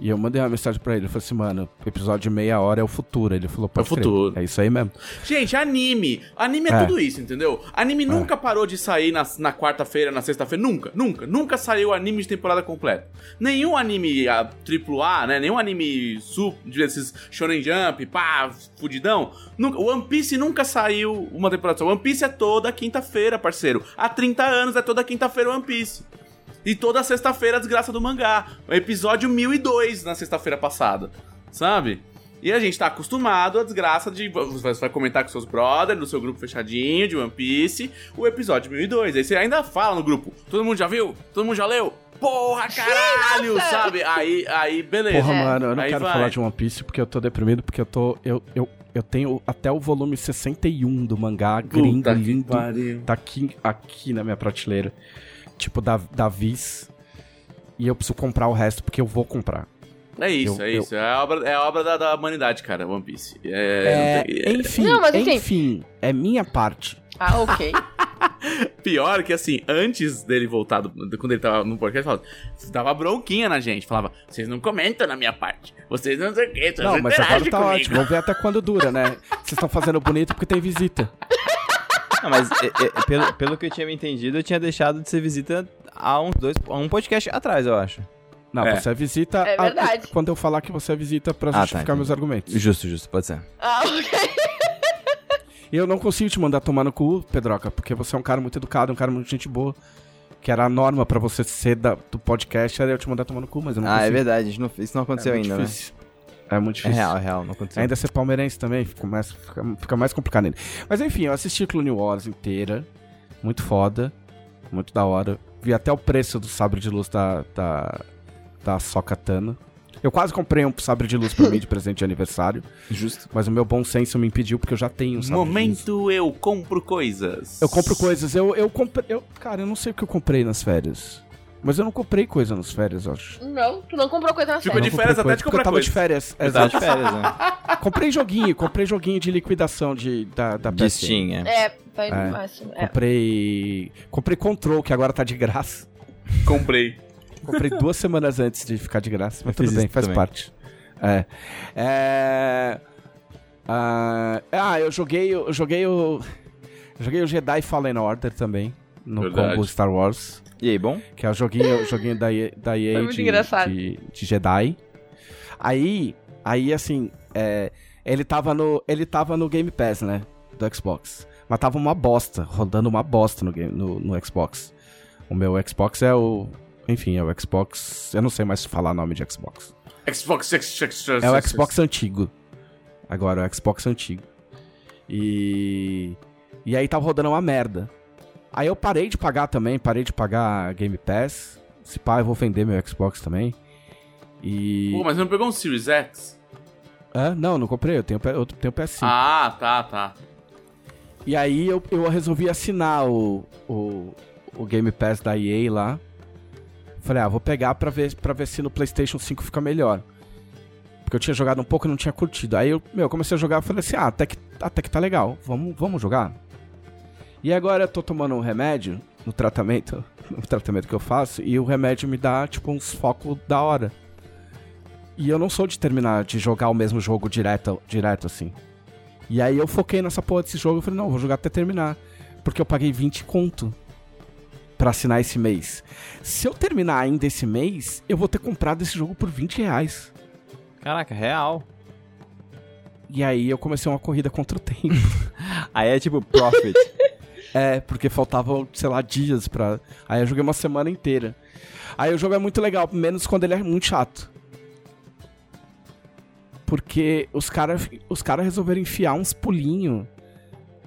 E eu mandei uma mensagem pra ele. Eu falei assim, mano, episódio de meia hora é o futuro. Ele falou, pode É o crer. futuro. É isso aí mesmo. Gente, anime. Anime é, É. tudo isso, entendeu? Anime nunca parou de sair na, na quarta-feira, na sexta-feira. Nunca, nunca. Nunca saiu anime de temporada completa. Nenhum anime a, AAA, né? Nenhum anime sub, desses Shonen Jump, pá, fudidão. Nunca, One Piece nunca saiu uma temporada só. One Piece é toda quinta-feira, parceiro. Há 30 anos é toda quinta-feira One Piece. E toda sexta-feira a desgraça do mangá. O episódio 1002 na sexta-feira passada. Sabe? E a gente tá acostumado à desgraça de. Você vai comentar com seus brothers, no seu grupo fechadinho de One Piece, o episódio 1002. Aí você ainda fala no grupo: todo mundo já viu? Todo mundo já leu? Porra, caralho! nossa! sabe? Aí, aí, beleza. Porra, mano, eu não Aí quero vai. falar de One Piece porque eu tô deprimido, porque eu tô. Eu, eu, eu tenho até o volume 61 do mangá, gringo, lindo. Tá aqui, aqui na minha prateleira. Tipo, da, da Viz. E eu preciso comprar o resto, porque eu vou comprar. É isso, Eu- é eu- isso. É a obra, é a obra da, da humanidade, cara, One Piece. É, não tem- enfim, Não, mas assim- enfim, é minha parte. Ah, ok. [LAUGHS] Pior que assim, antes dele voltar, do- do- quando ele tava no podcast, falava, dava bronquinha na gente. Falava, vocês não comentam na minha parte. Vocês não sei o que, Não, mas agora tá comigo." ótimo. Vamos ver até quando dura, né? Vocês estão fazendo bonito porque tem visita. [LAUGHS] Não, mas é, é, pelo, pelo que eu tinha me entendido, eu tinha deixado de ser visita há uns dois, há um podcast atrás, eu acho. Não, É. você é visita. É a- verdade. quando eu falar que você é visita pra Ah, tá, justificar entendi. meus argumentos. Justo, justo, pode ser. Ah, ok. E eu não consigo te mandar tomar no cu, Pedroca, porque você é um cara muito educado, um cara muito gente boa. Que era a norma pra você ser da- do podcast, era eu te mandar tomar no cu, mas eu não Ah, é consigo. verdade, a gente não- isso não aconteceu é ainda, difícil. É muito? É difícil. real, é real, não aconteceu. Ainda ser palmeirense também, fica mais, fica, fica mais complicado ainda. Mas enfim, eu assisti Clone Wars inteira. Muito foda. Muito da hora. Vi até o preço do sabre de luz da, da, da Sokatana. Eu quase comprei um sabre de luz pra mim de [LAUGHS] presente de aniversário. Justo. Mas o meu bom senso me impediu porque eu já tenho um sabre de luz. Momento eu compro coisas. Eu compro coisas. Eu, eu comprei. Eu, cara, eu não sei o que eu comprei nas férias. Mas eu não comprei coisa nas férias, eu acho. Não, tu não comprou coisa na Ficou série. de Não férias até de comprar Eu tava coisa. de férias. Tá Exato. de férias, né? [LAUGHS] comprei joguinho, comprei joguinho de liquidação de, da, da De. Steam, é. É, vai É. no máximo. É. Comprei. Comprei Control, que agora tá de graça. Comprei. Comprei duas semanas antes de ficar de graça, mas Eu tudo bem, faz também. parte. É. É. Ah, ah, eu joguei, eu joguei o. eu joguei o Jedi Fallen Order também. No Verdade. combo Star Wars. E aí, bom? Que é o joguinho, joguinho da, EA- da EA de, engraçado. de, de Jedi. Aí, aí assim, é, ele tava no, ele tava no Game Pass, né, do Xbox. Mas tava uma bosta, rodando uma bosta no, game, no, no Xbox. O meu Xbox é o, enfim, é o Xbox, eu não sei mais falar nome de Xbox. Xbox, Xbox, É o Xbox antigo. Agora, é o Xbox antigo. E. E aí tava rodando uma merda. Aí eu parei de pagar também, parei de pagar Game Pass. Se pá, eu vou vender meu Xbox também. E. Pô, mas não pegou um Series X? Hã? não, não comprei, eu tenho, eu tenho PS5. Ah, tá, tá. E aí eu, eu resolvi assinar o, o, o Game Pass da EA lá. Falei, ah, vou pegar pra ver, pra ver se no PlayStation 5 fica melhor. Porque eu tinha jogado um pouco e não tinha curtido. Aí eu, meu, comecei a jogar e falei assim, ah, até que, até que tá legal, vamos, vamos jogar. E agora eu tô tomando um remédio no tratamento, [LAUGHS] no tratamento que eu faço, e o remédio me dá, tipo, uns focos da hora. E eu não sou de terminar de jogar o mesmo jogo direto, direto assim. E aí eu foquei nessa porra desse jogo e falei, não, vou jogar até terminar. Porque eu paguei 20 conto pra assinar esse mês. Se eu terminar ainda esse mês, eu vou ter comprado esse jogo por 20 reais. Caraca, real. E aí eu comecei uma corrida contra o tempo. [LAUGHS] Aí é tipo profit. É, porque faltavam, sei lá, dias pra. Aí eu joguei uma semana inteira. Aí o jogo é muito legal, menos quando ele é muito chato. Porque os caras os cara resolveram enfiar uns pulinhos.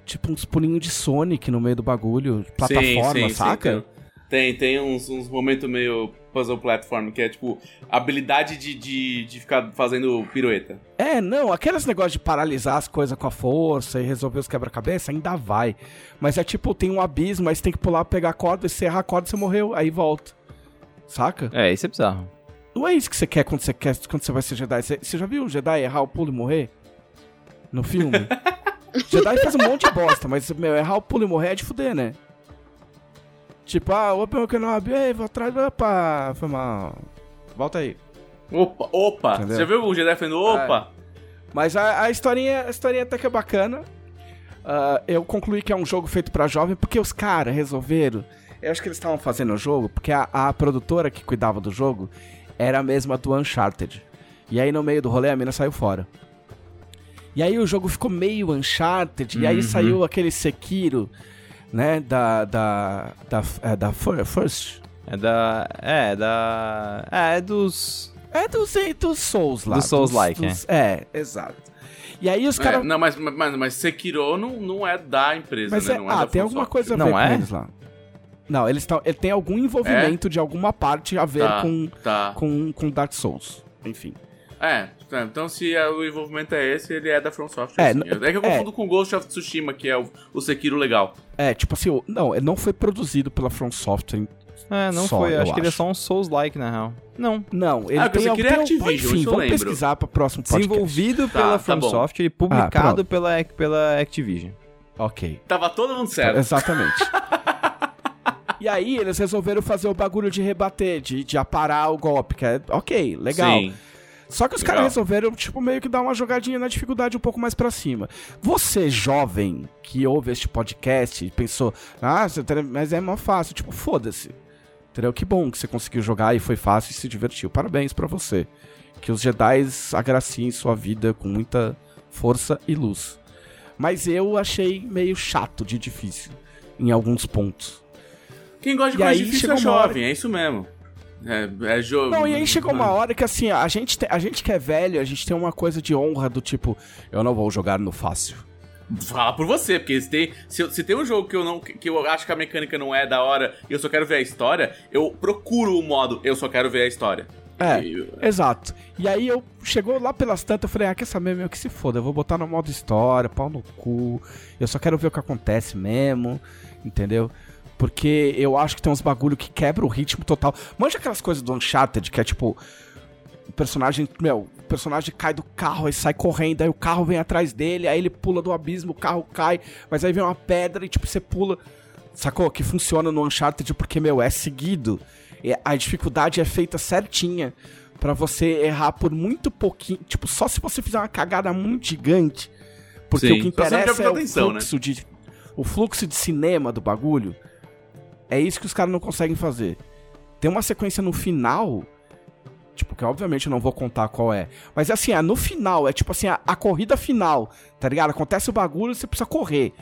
Tipo, uns pulinhos de Sonic no meio do bagulho. Plataforma, sim, sim, saca? sim, tem, tem uns, uns momentos meio puzzle platform, que é tipo, habilidade de, de, de ficar fazendo pirueta. É, não, aqueles negócios de paralisar as coisas com a força e resolver os quebra-cabeça, ainda vai. Mas é tipo, tem um abismo, aí você tem que pular, pegar a corda, você errar a corda, você morreu, aí volta. Saca? é, isso é bizarro. Não é isso que você quer quando você quer quando você vai ser Jedi. Você, você já viu um Jedi errar o pulo e morrer? No filme? [LAUGHS] Jedi faz um monte de bosta, mas, meu, errar o pulo e morrer é de fuder, né? Tipo, ah, Open Kenobi, ei, vou atrás, opa, foi mal. Volta aí. Opa, opa! Entendeu? Você viu o Jedi falando opa? Mas a, a historinha, a historinha até que é bacana. Ah, eu concluí que é um jogo feito pra jovem porque os caras resolveram. Eu acho que eles estavam fazendo o jogo porque a, a produtora que cuidava do jogo era a mesma do Uncharted. E aí no meio do rolê a mina saiu fora. E aí o jogo ficou meio Uncharted. E aí saiu aquele Sekiro, né? Da. Da. Da. É, da Fir- First. É da. É, da. É, é dos. É dos, dos Souls lá. Dos Souls-like, dos- É, exato. E aí os É, caras. não, mas, mas, mas Sekiro não, não é da empresa, Mas né? é, não é ah, da tem alguma Software. coisa a Não ver com é? eles lá. Não, eles tão, ele tem algum envolvimento de alguma parte a ver Tá, com, tá. com, com Dark Souls. Enfim. É, tá, então se é- o envolvimento é esse, ele é da From Software. É, sim. n- É, que eu é. confundo com Ghost of Tsushima, que é o, o Sekiro legal. É, tipo assim, o- não, ele não foi produzido pela From Software. É, não Só, foi. eu Acho que ele é acho. só um Souls-like, na real. Não. Não, ele Ah, eu tem pensei que ele é tem- Activision, Enfim, eu vamos lembro. pesquisar para próximo podcast. Desenvolvido Tá, pela tá From bom. Software e publicado pronto. pela, pela Activision. Ok. Tava todo mundo certo. Exatamente. e aí eles resolveram fazer o bagulho de rebater, de, de aparar o golpe, que é ok, legal. Sim. Só que os caras resolveram, tipo, meio que dar uma jogadinha na dificuldade um pouco mais pra cima. Você, jovem, que ouve este podcast e pensou, ah, mas é mó fácil. Tipo, foda-se. Entendeu? Que bom que você conseguiu jogar e foi fácil e se divertiu. Parabéns pra você. Que os Jedi agraciem sua vida com muita força e luz. Mas eu achei meio chato de difícil em alguns pontos. Quem gosta de E coisa difícil é uma hora- jovem, é isso mesmo. É, é jogo. Não, e aí chegou uma hora que assim, a gente, te- a gente que é velho, a gente tem uma coisa de honra do tipo, eu não vou jogar no fácil. Fala por você, porque se tem, se, se tem um jogo que eu não que eu acho que a mecânica não é da hora e eu só quero ver a história, eu procuro o modo eu só quero ver a história. É, E- exato. E aí eu chegou lá pelas tantas, eu falei, ah, quer saber, meu, que se foda, eu vou botar no modo história, pau no cu. Eu só quero ver o que acontece mesmo, entendeu? Porque eu acho que tem uns bagulho que quebra o ritmo total. Manja aquelas coisas do Uncharted, que é tipo. O personagem, meu, o personagem cai do carro, aí sai correndo, aí o carro vem atrás dele, aí ele pula do abismo, o carro cai, mas aí vem uma pedra e tipo, você pula. Sacou? Que funciona no Uncharted porque, meu, é seguido. E A dificuldade é feita certinha pra você errar por muito pouquinho. Tipo, só se você fizer uma cagada muito gigante. Porque Sim, o que interessa é o atenção, né? fluxo de. O fluxo de cinema do bagulho. É isso que os caras não conseguem fazer. Tem uma sequência no final. Tipo, que obviamente eu não vou contar qual é. Mas assim, é no final, é tipo assim, a, a corrida final, tá ligado? Acontece o bagulho, você precisa correr.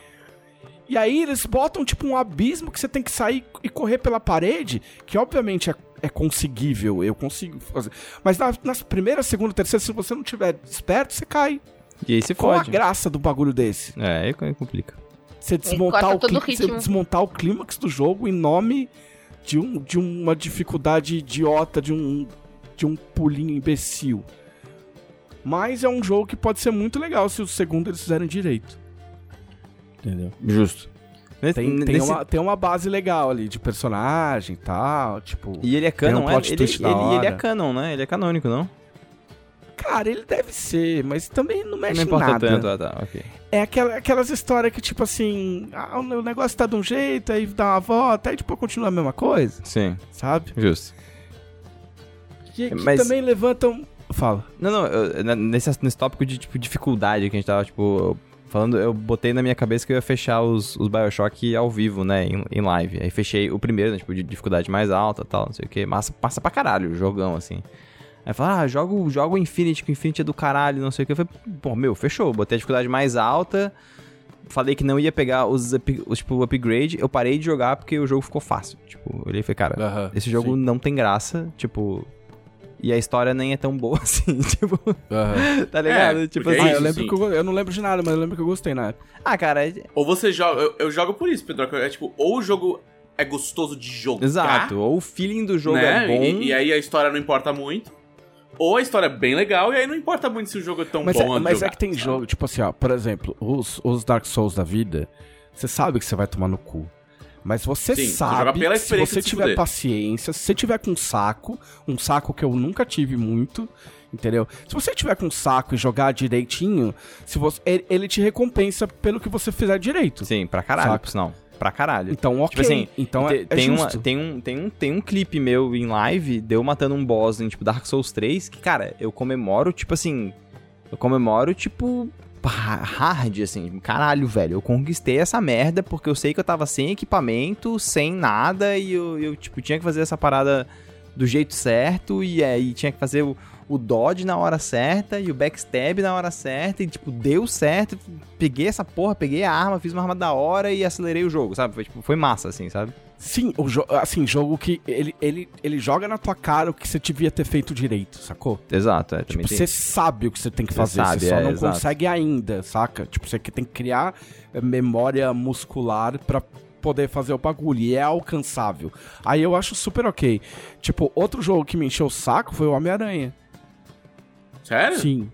E aí eles botam tipo um abismo que você tem que sair e correr pela parede, que obviamente é, é conseguível, eu consigo fazer. Mas na, nas primeiras, segunda, terceira, se você não tiver esperto, você cai. E aí você Qual a fode. graça do bagulho desse? É, aí complica. Você desmontar, o, clí- você desmontar o clímax do jogo em nome de, um, de uma dificuldade idiota, de um, de um pulinho imbecil. Mas é um jogo que pode ser muito legal se o segundo eles fizerem direito. Entendeu? Justo. Tem, tem, Nesse- uma, tem uma base legal ali de personagem e tal, tipo... E ele é canon, um é? Ele, ele, ele é canon, né? Ele é canônico, não? Cara, ele deve ser, mas também não mexe não em importa nada. tanto, ah, tá, ok. É aquela, aquelas histórias que, tipo assim, ah, o negócio tá de um jeito, aí dá uma volta, aí depois continua a mesma coisa, Sim, sabe? justo. Que, que Mas- também levantam... Fala. Não, não, eu- nesse, nesse tópico de, tipo, dificuldade que a gente tava, tipo, falando, eu botei na minha cabeça que eu ia fechar os, os Bioshock ao vivo, né, em, em live. Aí fechei o primeiro, né, tipo, de dificuldade mais alta tal, não sei o que. Massa, passa pra caralho o jogão, assim. Aí fala, ah, jogo, jogo Infinity, que o Infinity é do caralho, não sei o que. Eu falei, pô, meu, fechou. Botei a dificuldade mais alta. Falei que não ia pegar os, up- os tipo, upgrade. Eu parei de jogar porque o jogo ficou fácil. Tipo, eu olhei e falei, cara, esse jogo sim. não tem graça, tipo. E a história nem é tão boa [LAUGHS] assim, tipo, [LAUGHS] tá ligado? É, tipo assim. Ah, é eu isso, lembro sim. que eu, eu não lembro de nada, mas eu lembro que eu gostei na época. Ah, cara, é- Ou você joga. Eu, eu jogo por isso, Pedro. É tipo, ou o jogo é gostoso de jogar. exato. Ou o feeling do jogo né? é bom. E, e aí a história não importa muito. Ou a história é bem legal, e aí não importa muito se o jogo é tão Mas, bom é, mas jogar, é que tem sabe? jogo, tipo assim, ó, por exemplo, os, os Dark Souls da vida, você sabe que você vai tomar no cu. Mas você Sim, você sabe, joga pela se você tiver fuder. paciência, se você tiver com um saco, um saco que eu nunca tive muito, entendeu? Se você tiver com um saco e jogar direitinho, se você, ele, ele te recompensa pelo que você fizer direito. Sim, pra caralho, Saca. por sinal. Pra caralho. Então, ok. Tipo assim, então Te- é, é tem, uma, justo. tem, um, tem, um, tem um clipe meu em live, de eu matando um boss em, tipo, Dark Souls 3, que, cara, eu comemoro, tipo assim... Eu comemoro, tipo... Hard, assim, caralho, velho. Eu conquistei essa merda porque eu sei que eu tava sem equipamento, sem nada, e eu, eu tipo, tinha que fazer essa parada do jeito certo, e aí tinha que fazer o, o dodge na hora certa, e o backstab na hora certa, e, tipo, deu certo. Peguei essa porra, peguei a arma, fiz uma arma da hora e acelerei o jogo, sabe? Foi, tipo, foi massa, assim, sabe? Sim, o jo assim, jogo que ele, ele, ele joga na tua cara o que você devia ter feito direito, sacou? Exato, é, Tipo, você sabe o que você tem que fazer, sabe, você só é, não exato. consegue ainda, saca? Tipo, você que tem que criar eh, memória muscular pra poder fazer o bagulho, e é alcançável. Aí eu acho super ok. Tipo, outro jogo que me encheu o saco foi o Homem-Aranha. Sério? Sim,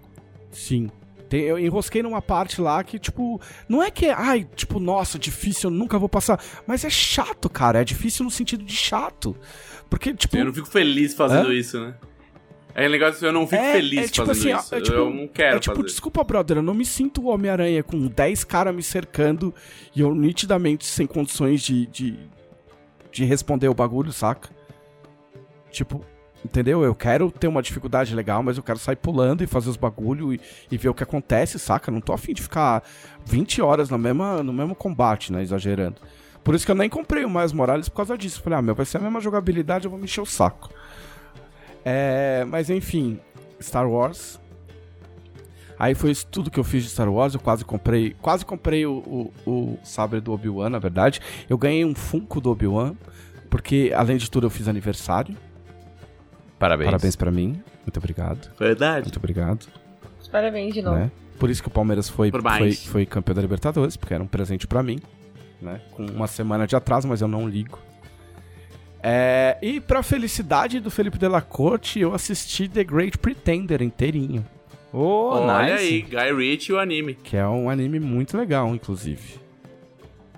sim. Eu enrosquei numa parte lá que, tipo, não é que, ai, tipo, nossa, difícil, eu nunca vou passar. Mas é chato, cara. É difícil no sentido de chato. Porque, tipo. Eu não fico feliz fazendo Hã? isso, né? É um negócio eu não fico É, feliz é tipo fazendo assim, isso. é tipo- eu não quero é tipo, fazer. desculpa, brother, eu não me sinto o Homem-Aranha com 10 caras me cercando e eu nitidamente sem condições de, de, de responder o bagulho, saca? Tipo, entendeu? Eu quero ter uma dificuldade legal, mas eu quero sair pulando e fazer os bagulho e, e ver o que acontece, saca? Não tô afim de ficar 20 horas na mesma, no mesmo combate, né? Exagerando. Por isso que eu nem comprei o Miles Morales por causa disso. Falei, ah, meu, vai ser a mesma jogabilidade, eu vou me encher o saco. É, mas enfim, Star Wars. Aí foi isso tudo que eu fiz de Star Wars. Eu quase comprei. Quase comprei o, o, o sabre do Obi-Wan, na verdade. Eu ganhei um Funko do Obi-Wan. Porque, além de tudo, eu fiz aniversário. Parabéns. Parabéns pra mim. Muito obrigado. Verdade. Muito obrigado. Parabéns de novo. Né? Por isso que o Palmeiras foi, foi, foi campeão da Libertadores, porque era um presente pra mim. Né? Com uma semana de atraso, mas eu não ligo. É, e pra felicidade do Felipe Della Corte, eu assisti The Great Pretender inteirinho. Oh, Olha nice. aí, Guy Ritchie e o anime. Que é um anime muito legal, inclusive.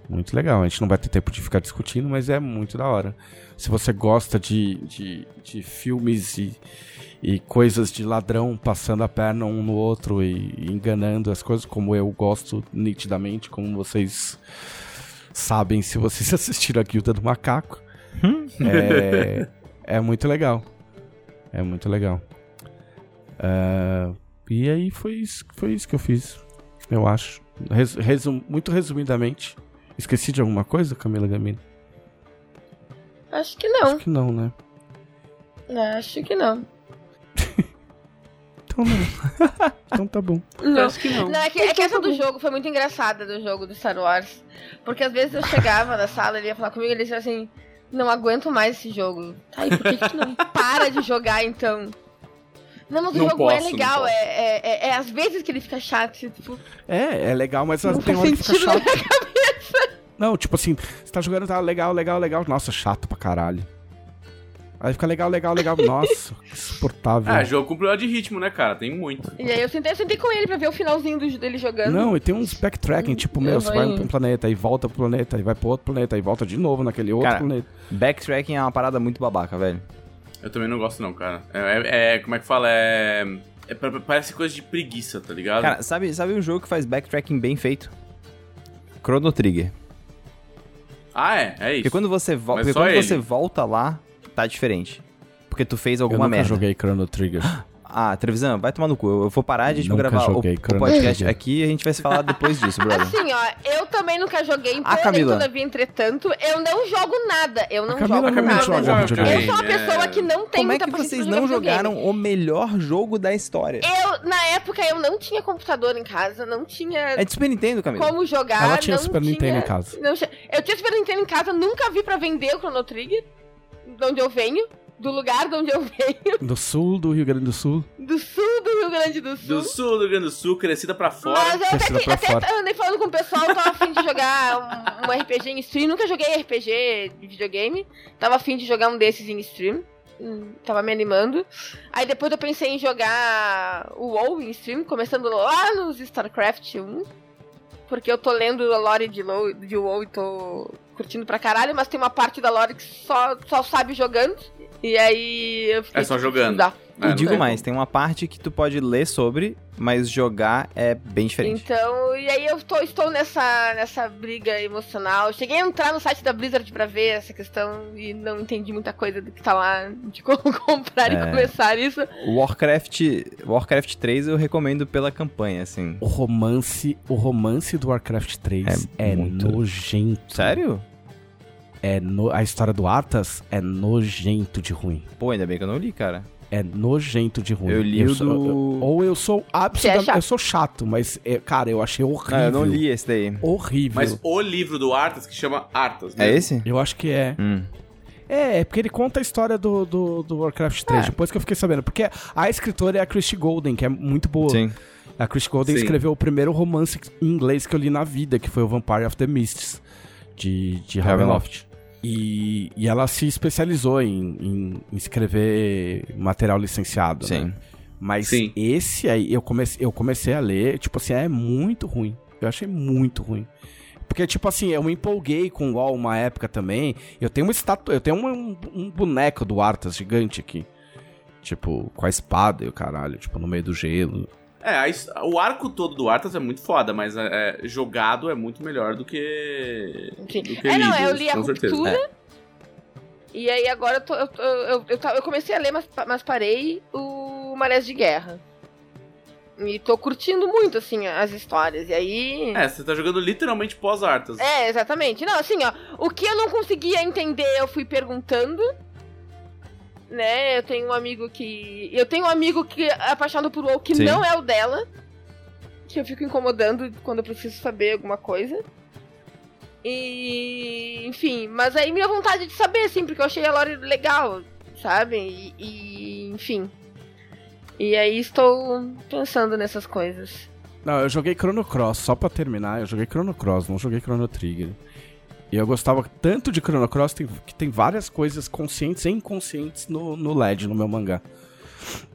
Muito legal. A gente não vai ter tempo de ficar discutindo, mas é muito da hora. Se você gosta de, de, de filmes e, e coisas de ladrão passando a perna um no outro e, e enganando as coisas, como eu gosto nitidamente, como vocês sabem se vocês [LAUGHS] assistiram a Guilda do Macaco. é, [LAUGHS] é muito legal. É muito legal. Ah, e aí foi isso, foi isso que eu fiz, eu acho. Res- resum- muito resumidamente. Esqueci de alguma coisa, Camila Gamino? Acho que não. Acho que não, né? Acho que não. Então não. [LAUGHS] então tá bom. Não. Acho que não. Não, é que, é que essa do jogo foi muito engraçada do jogo do Star Wars. Porque às vezes eu chegava na sala, ele ia falar comigo e ele dizia assim, não aguento mais esse jogo. Tá, e por que, que tu não [LAUGHS] para de jogar então? Não, mas o Não jogo é posso, não legal, é, é, é, é às vezes que ele fica chato, tipo, É, é legal, mas não tem faz hora que fica sentido na chato. minha cabeça. Não, tipo assim, você tá jogando, tá legal, legal, legal. Nossa, chato pra caralho. Aí fica legal, legal, legal. [LAUGHS] Nossa, que insuportável. Ah, jogo com problema de ritmo, né, cara? Tem muito. E aí eu sentei, eu sentei com ele pra ver o finalzinho do, dele jogando. Não, e tem uns backtracking, tipo, meu, Eu você vai pra um planeta, aí volta pro planeta, aí vai pro outro planeta, aí volta de novo naquele outro Cara, planeta. Backtracking é uma parada muito babaca, velho. Eu também não gosto, não, cara. É, é- é- como é que fala? É. é pa- parece coisa de preguiça, tá ligado? Cara, sabe, sabe um jogo que faz backtracking bem feito? Chrono Trigger. Ah, é, é isso. Porque quando você, vo Mas porque só quando ele. você volta lá, tá diferente. Porque tu fez Eu alguma nunca merda. joguei Chrono Trigger. [GASPS] Ah, Trevisan, vai tomar no cu. Eu eu vou parar de tipo, gravar o, joguei o podcast aqui e a gente vai se falar depois disso, brother. Assim, ó, eu também nunca joguei, Ah, porém, Camila. todavia, entretanto, eu não jogo nada. Eu não A Camila jogo não nada. joga Eu videogame. sou uma É. pessoa que não tem Como é muita que paciência vocês não videogame. jogaram o melhor jogo da história? Eu, na época, eu não tinha computador em casa, não tinha É de Super Nintendo, Camila. como jogar. Ela tinha não Super tinha- Nintendo em casa. não eu tinha Super Nintendo em casa, nunca vi pra vender o Chrono Trigger, de onde eu venho, do lugar de onde eu venho, Do sul do Rio Grande do Sul. do sul do Rio Grande do Sul. Do sul do Rio Grande do Sul, crescida pra fora. Mas eu até, que, até fora. andei falando com o pessoal, tava afim de jogar um, um RPG em stream. Nunca joguei RPG de videogame. Tava afim de jogar um desses em stream. Hum, Tava me animando. Aí depois eu pensei em jogar o WoW em stream, começando lá nos StarCraft 1. Porque eu tô lendo a lore de, Lo- de WoW e tô curtindo pra caralho, mas tem uma parte da lore que só, só sabe jogando. E aí eu fiquei É só tipo, jogando. Dá. É, E digo tem mais, tem uma parte que tu pode ler sobre, mas jogar é bem diferente. Então, e aí eu tô- estou nessa, nessa briga emocional. Cheguei a entrar no site da Blizzard pra ver essa questão e não entendi muita coisa do que tá lá, de como [LAUGHS] comprar É. e começar isso. Warcraft, Warcraft 3 eu recomendo pela campanha, assim. O romance, o romance do Warcraft 3 É é, muito- nojento. Sério? É no- a história do Arthas é nojento de ruim. Pô, ainda bem que eu não li, cara. É nojento de ruim. Eu li o sou- do- eu- ou eu sou é absolutamente. chato. eu sou chato, mas, é, cara, eu achei horrível. Não, eu não li esse daí. Horrível. Mas o livro do Arthas, que chama Arthas. É mesmo. esse? Eu acho que é. Hum. É, é porque ele conta a história do, do, do Warcraft 3, É. depois que eu fiquei sabendo. Porque a escritora é a Christy Golden, que é muito boa. Sim. A Christy Golden Sim. escreveu o primeiro romance em inglês que eu li na vida, que foi o Vampire of the Mists, de, de Ravenloft. E, e ela se especializou em, em- em escrever material licenciado, Sim. né? Mas Sim. esse aí, eu comecei, eu comecei a ler, tipo assim, é muito ruim. Eu achei muito ruim. Porque, tipo assim, eu me empolguei com o WoW uma época também. Eu tenho uma estátua, eu tenho um, um boneco do Arthas gigante aqui. Tipo, com a espada e o caralho, tipo, no meio do gelo. É, a o arco todo do Arthas é muito foda, mas é, é, jogado é muito melhor do que. Sim. do que É, não, eu li a ruptura. É. E aí agora eu, tô- eu, eu, eu, comecei a ler, mas, mas parei o Marés de Guerra. E tô curtindo muito, assim, as histórias. E aí. É, você tá jogando literalmente pós-Arthas. É, exatamente. Não, assim, ó, o que eu não conseguia entender, eu fui perguntando. Né, eu tenho um amigo que. Eu tenho um amigo que é apaixonado por WoW que Sim. não é o dela. Que eu fico incomodando quando eu preciso saber alguma coisa. E. Enfim, mas aí minha vontade de saber, assim, porque eu achei a lore legal, sabe? E, e, enfim. E aí estou pensando nessas coisas. Não, eu joguei Chrono Cross, só pra terminar, eu joguei Chrono Cross, não joguei Chrono Trigger. E eu gostava tanto de Chrono Cross que tem várias coisas conscientes e inconscientes no, no LED, no meu mangá.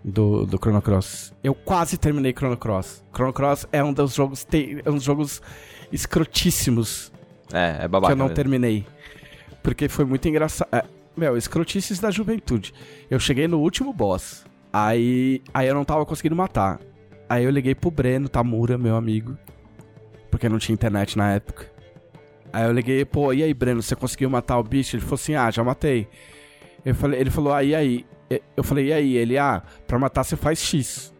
Do, do Chrono Cross. Eu quase terminei Chrono Cross. Chrono Cross é um dos jogos, te- é um dos jogos escrotíssimos É, é que babaca. eu não mesmo. terminei. Porque foi muito engraçado. É, meu, escrotices da juventude. Eu cheguei no último boss. Aí, aí eu não tava conseguindo matar. Aí eu liguei pro Breno Tamura, meu amigo. Porque não tinha internet na época. Aí eu liguei, pô, e aí, Breno, você conseguiu matar o bicho? Ele falou assim, ah, já matei. Eu falei, ele falou, ah, e aí? Eu falei, e aí? Ele, ah, pra matar você faz X.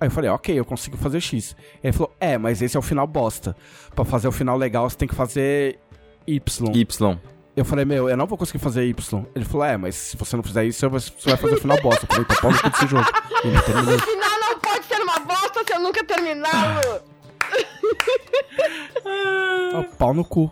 Aí eu falei, ok, eu consigo fazer X. Ele falou, é, mas esse é o final bosta. Pra fazer o final legal, você tem que fazer Y. Y. Eu falei, meu, eu não vou conseguir fazer Y. Ele falou, é, mas se você não fizer isso, você vai fazer o final bosta. Eu falei, então pau no cu desse jogo. O final não pode Paulo! Ó, pau no cu.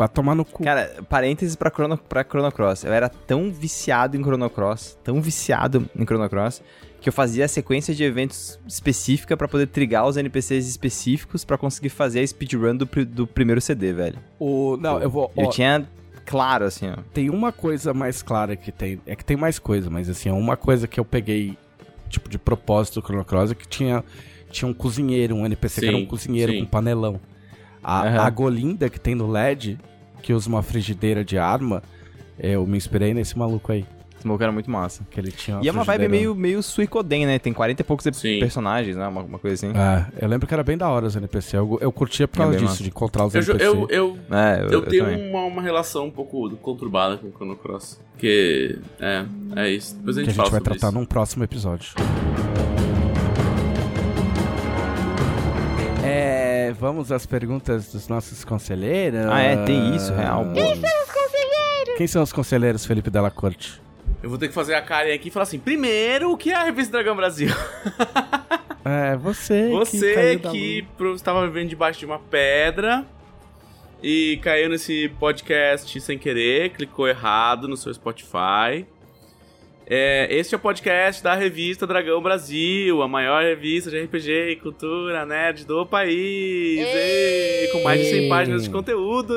Vai tomar no cu. Cara, parênteses pra Chrono, pra Chrono Cross. Eu era tão viciado em Chrono Cross, tão viciado em Chrono Cross, que eu fazia a sequência de eventos específica pra poder trigar os NPCs específicos pra conseguir fazer a speedrun do, do primeiro CD, velho. O, não, eu vou. Eu ó, tinha claro, assim, ó. Tem uma coisa mais clara que tem. É que tem mais coisa, mas assim, uma coisa que eu peguei, tipo, de propósito do Chrono Cross é que tinha, tinha um cozinheiro, um NPC que era Sim, um cozinheiro sim. com panelão. A, Aham. a Golinda que tem no LED, que usa uma frigideira de arma, eu me inspirei nesse maluco aí. Esse maluco era muito massa. Que ele tinha E é uma vibe meio, meio Suicoden, né? Tem 40 e poucos Sim. personagens, né? Uma, uma coisa assim. É, eu lembro que era bem da hora os NPC. Eu, eu curtia por É causa bem disso, massa. de encontrar os Eu, NPC. eu, eu, É, eu, eu tenho também. uma, uma relação um pouco conturbada com o Chrono Cross. Porque, é, é isso. Depois a que gente, a gente fala vai sobre tratar isso. num próximo episódio. Vamos às perguntas dos nossos conselheiros. Ah, é, tem isso, real. pô. Quem são os conselheiros, Felipe Della Corte? Eu vou ter que fazer a Karen aqui e falar assim: primeiro, o que é a revista Dragão Brasil? [LAUGHS] É, você. que Você que pro- estava vivendo debaixo de uma pedra e caiu nesse podcast sem querer, clicou errado no seu Spotify. É, este é o podcast da revista Dragão Brasil, a maior revista de RPG e cultura nerd do país. Ei! Ei, com mais de 100 Ei! páginas de conteúdo,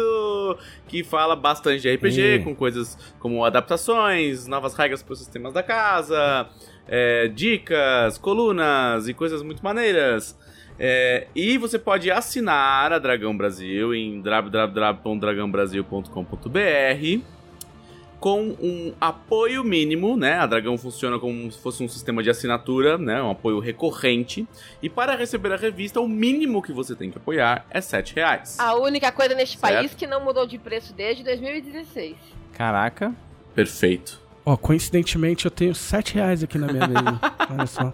que fala bastante de RPG, Ei! com coisas como adaptações, novas regras para os sistemas da casa, é, dicas, colunas e coisas muito maneiras. É, e você pode assinar a Dragão Brasil em www.dragãobrasil.com.br com um apoio mínimo, né? A Dragão funciona como se fosse um sistema de assinatura, né? Um apoio recorrente. E para receber a revista, o mínimo que você tem que apoiar é 7 reais. A única coisa neste Certo. país que não mudou de preço desde 2016. Caraca. Perfeito. Ó, coincidentemente eu tenho 7 reais aqui na minha mesa. [LAUGHS] Olha só.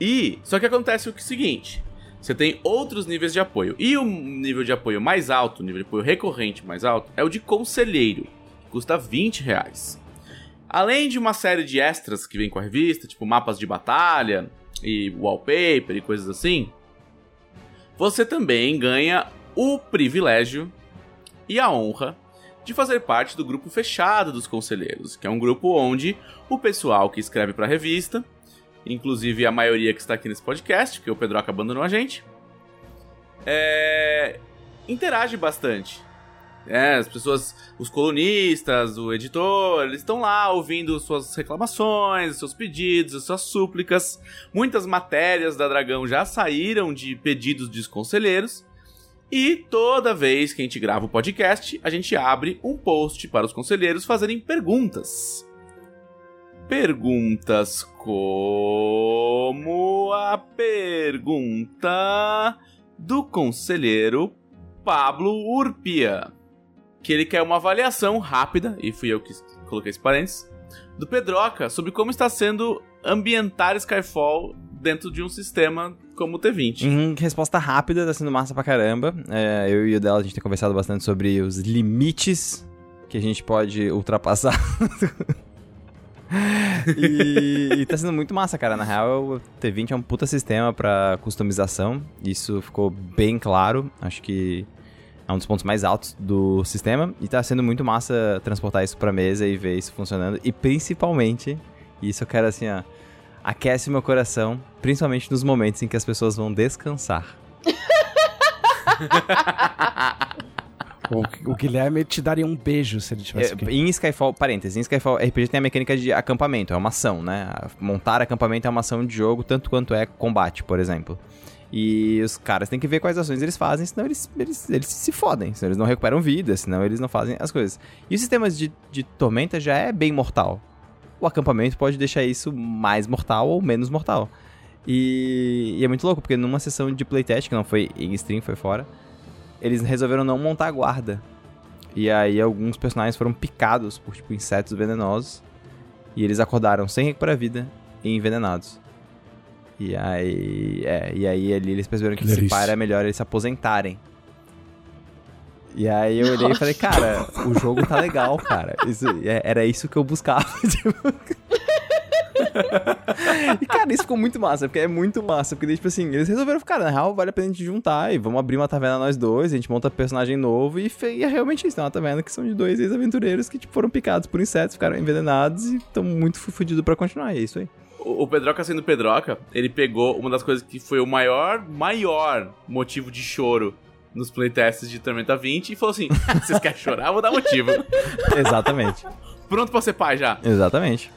E só que acontece o que- seguinte: você tem outros níveis de apoio. E o nível de apoio mais alto, o nível de apoio recorrente mais alto, é o de conselheiro, custa 20 reais. Além de uma série de extras que vem com a revista, tipo mapas de batalha e wallpaper e coisas assim, você também ganha o privilégio e a honra de fazer parte do grupo fechado dos conselheiros, que é um grupo onde o pessoal que escreve para a revista inclusive a maioria que está aqui nesse podcast, porque o Pedroca abandonou a gente, é, interage bastante. É, as pessoas, os colunistas, o editor, eles estão lá ouvindo suas reclamações, seus pedidos, suas súplicas. Muitas matérias da Dragão já saíram de pedidos dos conselheiros. E toda vez que a gente grava o podcast, a gente abre um post para os conselheiros fazerem perguntas. Perguntas como a pergunta do conselheiro Pablo Urpia, que ele quer uma avaliação rápida, e fui eu que coloquei esse parênteses, do Pedroca sobre como está sendo ambientar Skyfall dentro de um sistema como o T20. Em resposta rápida, tá sendo massa pra caramba. É, eu e o dela, a gente tem conversado bastante sobre os limites que a gente pode ultrapassar. [LAUGHS] e, e tá sendo muito massa, cara. Na real, o T20 é um puta sistema pra customização. Isso ficou bem claro. Acho que é um dos pontos mais altos do sistema. E tá sendo muito massa transportar isso pra mesa e ver isso funcionando. E principalmente, isso eu quero assim, ó. Aquece meu coração, principalmente nos momentos em que as pessoas vão descansar. [LAUGHS] O, o Guilherme te daria um beijo se ele tivesse É, aqui. em Skyfall, parênteses, em Skyfall RPG tem a mecânica de acampamento, é uma ação, né? Montar acampamento é uma ação de jogo, tanto quanto é combate, por exemplo. E os caras têm que ver quais ações eles fazem, senão eles, eles, eles se fodem, senão eles não recuperam vida, senão eles não fazem as coisas. E os sistemas de, de tormenta já é bem mortal. O acampamento pode deixar isso mais mortal ou menos mortal. E, e é muito louco, porque numa sessão de playtest, que não foi em stream, foi fora, eles resolveram não montar guarda. E aí alguns personagens foram picados por tipo insetos venenosos. E eles acordaram sem recuperar vida e envenenados. E aí. É, e aí ali eles perceberam que, Que se delícia. pá era melhor eles se aposentarem. E aí eu olhei e falei, cara, o jogo tá legal, cara. Isso, é- era isso que eu buscava. tipo. [LAUGHS] E, cara, isso ficou muito massa, porque é muito massa. Porque, tipo assim, eles resolveram, cara, na real, vale a pena a gente juntar e vamos abrir uma taverna nós dois, a gente monta personagem novo e, e é realmente isso. É uma taverna que são de dois ex-aventureiros que, tipo, foram picados por insetos, ficaram envenenados e estão muito fudidos pra continuar. É isso aí. O Pedroca sendo Pedroca, ele pegou uma das coisas que foi o maior, maior motivo de choro nos playtests de Tormenta 20 e falou assim: vocês querem chorar? Vou dar motivo. [LAUGHS] Exatamente. Pronto pra ser pai já. Exatamente.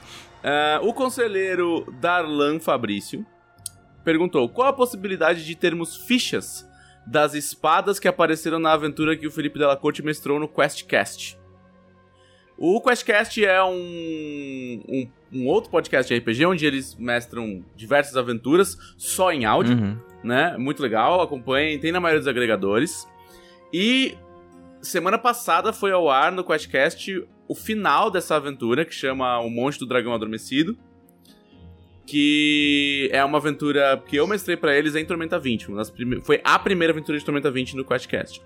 Ah, o conselheiro Darlan Fabrício perguntou: qual a possibilidade de termos fichas das espadas que apareceram na aventura que o Felipe Della Corte mestrou no QuestCast? O QuestCast é um, um, um outro podcast de RPG onde eles mestram diversas aventuras só em áudio Uhum. né? Muito legal, acompanhem, tem na maioria dos agregadores. E semana passada foi ao ar no QuestCast o final dessa aventura, que chama O Monte do Dragão Adormecido. Que é uma aventura que eu mestrei pra eles em Tormenta 20. Uma das prime- Foi a primeira aventura de Tormenta 20 no QuestCast.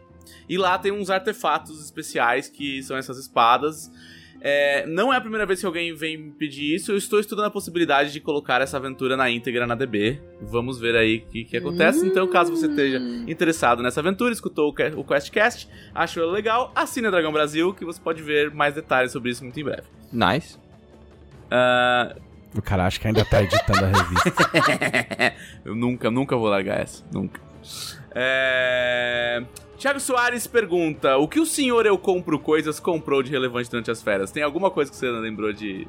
E lá tem uns artefatos especiais que são essas espadas. É, não é a primeira vez que alguém vem me pedir isso. Eu estou estudando a possibilidade de colocar essa aventura na íntegra na DB. Vamos ver aí o que, que acontece. Então, caso você esteja interessado nessa aventura, escutou o, que- o QuestCast, achou ela legal, assine a Dragão Brasil, que você pode ver mais detalhes sobre isso muito em breve. Nice. Ah, O cara acha que ainda tá editando a revista. [LAUGHS] eu nunca, nunca vou largar essa. Nunca. É... Tiago Soares pergunta: O que o senhor Eu Compro Coisas comprou de relevante durante as férias? Tem alguma coisa que você lembrou de,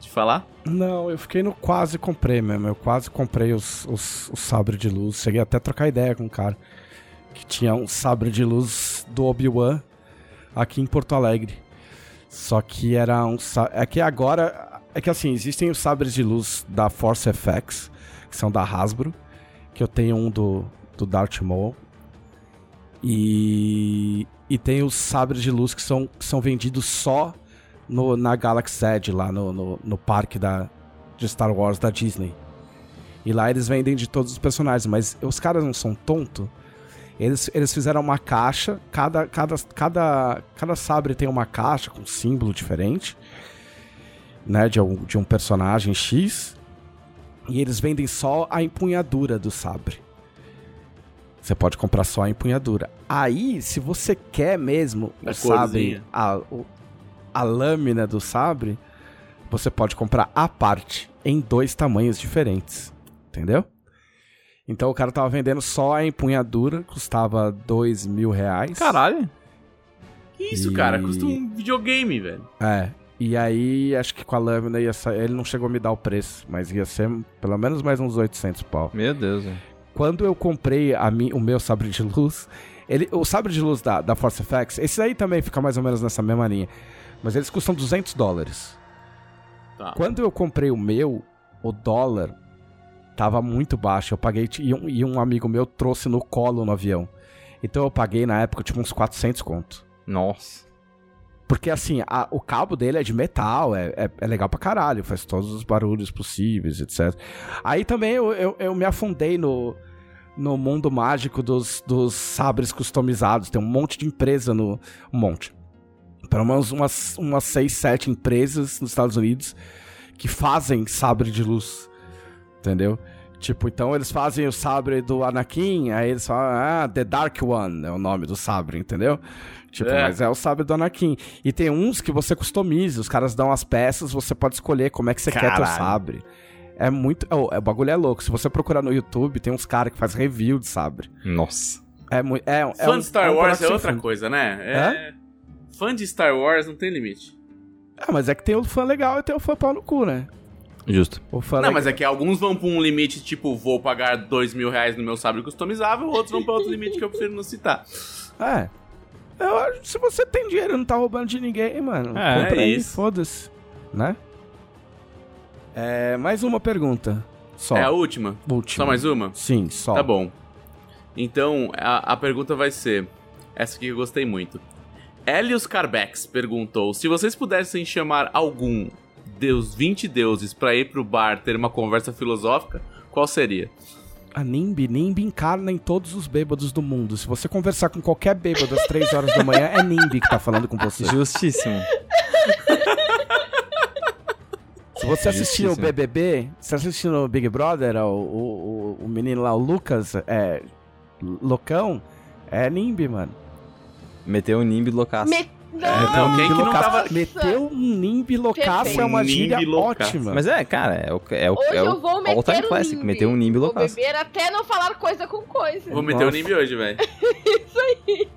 de falar? Não, eu fiquei no quase comprei mesmo. Eu quase comprei os, os, os sabres de luz. Cheguei até a trocar ideia com o cara. Que tinha um sabre de luz do Obi-Wan aqui em Porto Alegre. Só que era um. É que agora. É que assim, existem os sabres de luz da Force FX, que são da Hasbro. Que eu tenho um do, do Darth Maul. E. E tem os sabres de luz que são, que são vendidos só no, na Galaxy Edge, lá no, no, no parque da, de Star Wars da Disney. E lá eles vendem de todos os personagens, mas os caras não são tontos. Eles, eles fizeram uma caixa, cada, cada, cada, cada sabre tem uma caixa com símbolo diferente, né, de um, de um personagem X. E eles vendem só a empunhadura do sabre. Você pode comprar só a empunhadura. Aí, se você quer mesmo A o sabre, a, o- a lâmina do sabre, você pode comprar a parte em dois tamanhos diferentes. Entendeu? Então o cara tava vendendo só a empunhadura, custava dois mil reais. Caralho. Que isso, E- cara? Custa um videogame, velho. É. E aí, acho que com a lâmina ia sair. Ele não chegou a me dar o preço, mas ia ser pelo menos mais uns 800 pau. Meu Deus, velho. Quando eu comprei a mi, o meu sabre de luz, ele, o sabre de luz da, da Force FX, esse aí também fica mais ou menos nessa mesma linha. Mas eles custam 200 dólares. Tá. Quando eu comprei o meu, o dólar tava muito baixo. Eu paguei e um, e um amigo meu trouxe no colo no avião. Então eu paguei na época tipo uns 400 conto. Nossa. Porque assim, a- o cabo dele é de metal, é, é, é legal pra caralho, faz todos os barulhos possíveis, etc. Aí também eu, eu, eu me afundei no, no mundo mágico dos, dos sabres customizados. Tem um monte de empresa no. Um monte. Pelo menos umas, umas 6, 7 empresas nos Estados Unidos que fazem sabre de luz. Entendeu? Tipo, então eles fazem o sabre do Anakin, aí eles falam, ah, The Dark One é o nome do sabre, entendeu? Tipo, É. mas é o sabre do Anakin. E tem uns que você customiza, os caras dão as peças, você pode escolher como é que você quer teu Caralho. sabre. É muito. Oh, é, o bagulho é louco. Se você procurar no YouTube, tem uns caras que faz review de sabre. Nossa. É muito. É, é Fã um- de Star é um Wars é outra fundo. coisa, né? É... Fã de Star Wars não tem limite. Ah, mas é que tem o fã legal e tem o fã pau no cu, né? Justo. O fã Não, legal- mas é que alguns vão pra um limite, tipo, vou pagar dois mil reais no meu sabre customizável, outros vão pra outro limite que eu prefiro não citar. É. Eu acho que se você tem dinheiro e não tá roubando de ninguém, mano, É, compra é aí, isso. foda-se. Né? É, mais uma pergunta. Só. É a última? Última. Só mais uma? Sim, só. Tá bom. Então, a, a pergunta vai ser: essa aqui eu gostei muito. Helios Carbex perguntou: se vocês pudessem chamar algum dos 20 deuses pra ir pro bar ter uma conversa filosófica, qual seria? A Nimbi, Nimbi encarna em todos os bêbados do mundo. Se você conversar com qualquer bêbado às 3 horas da manhã, é Nimbi que tá falando com você. Justíssimo. [LAUGHS] Se você assistir o Justíssimo. BBB, se assistir no Big Brother, o, o, o- o menino lá, o Lucas, é. Loucão, é Nimbi, mano. Meteu um nimbi loucaço. Me... Não, Então, quem que não tava- Meteu um Nimbi loucaço Perfeito. é uma Nimbi gíria ótima. Mas é, cara, é o, é o, Hoje é o eu vou meter all-time um classic. nimbi. Meteu um nimbi Vou beber até não falar coisa com coisa. Vou meter o Nossa. Nimbi hoje, velho. [LAUGHS]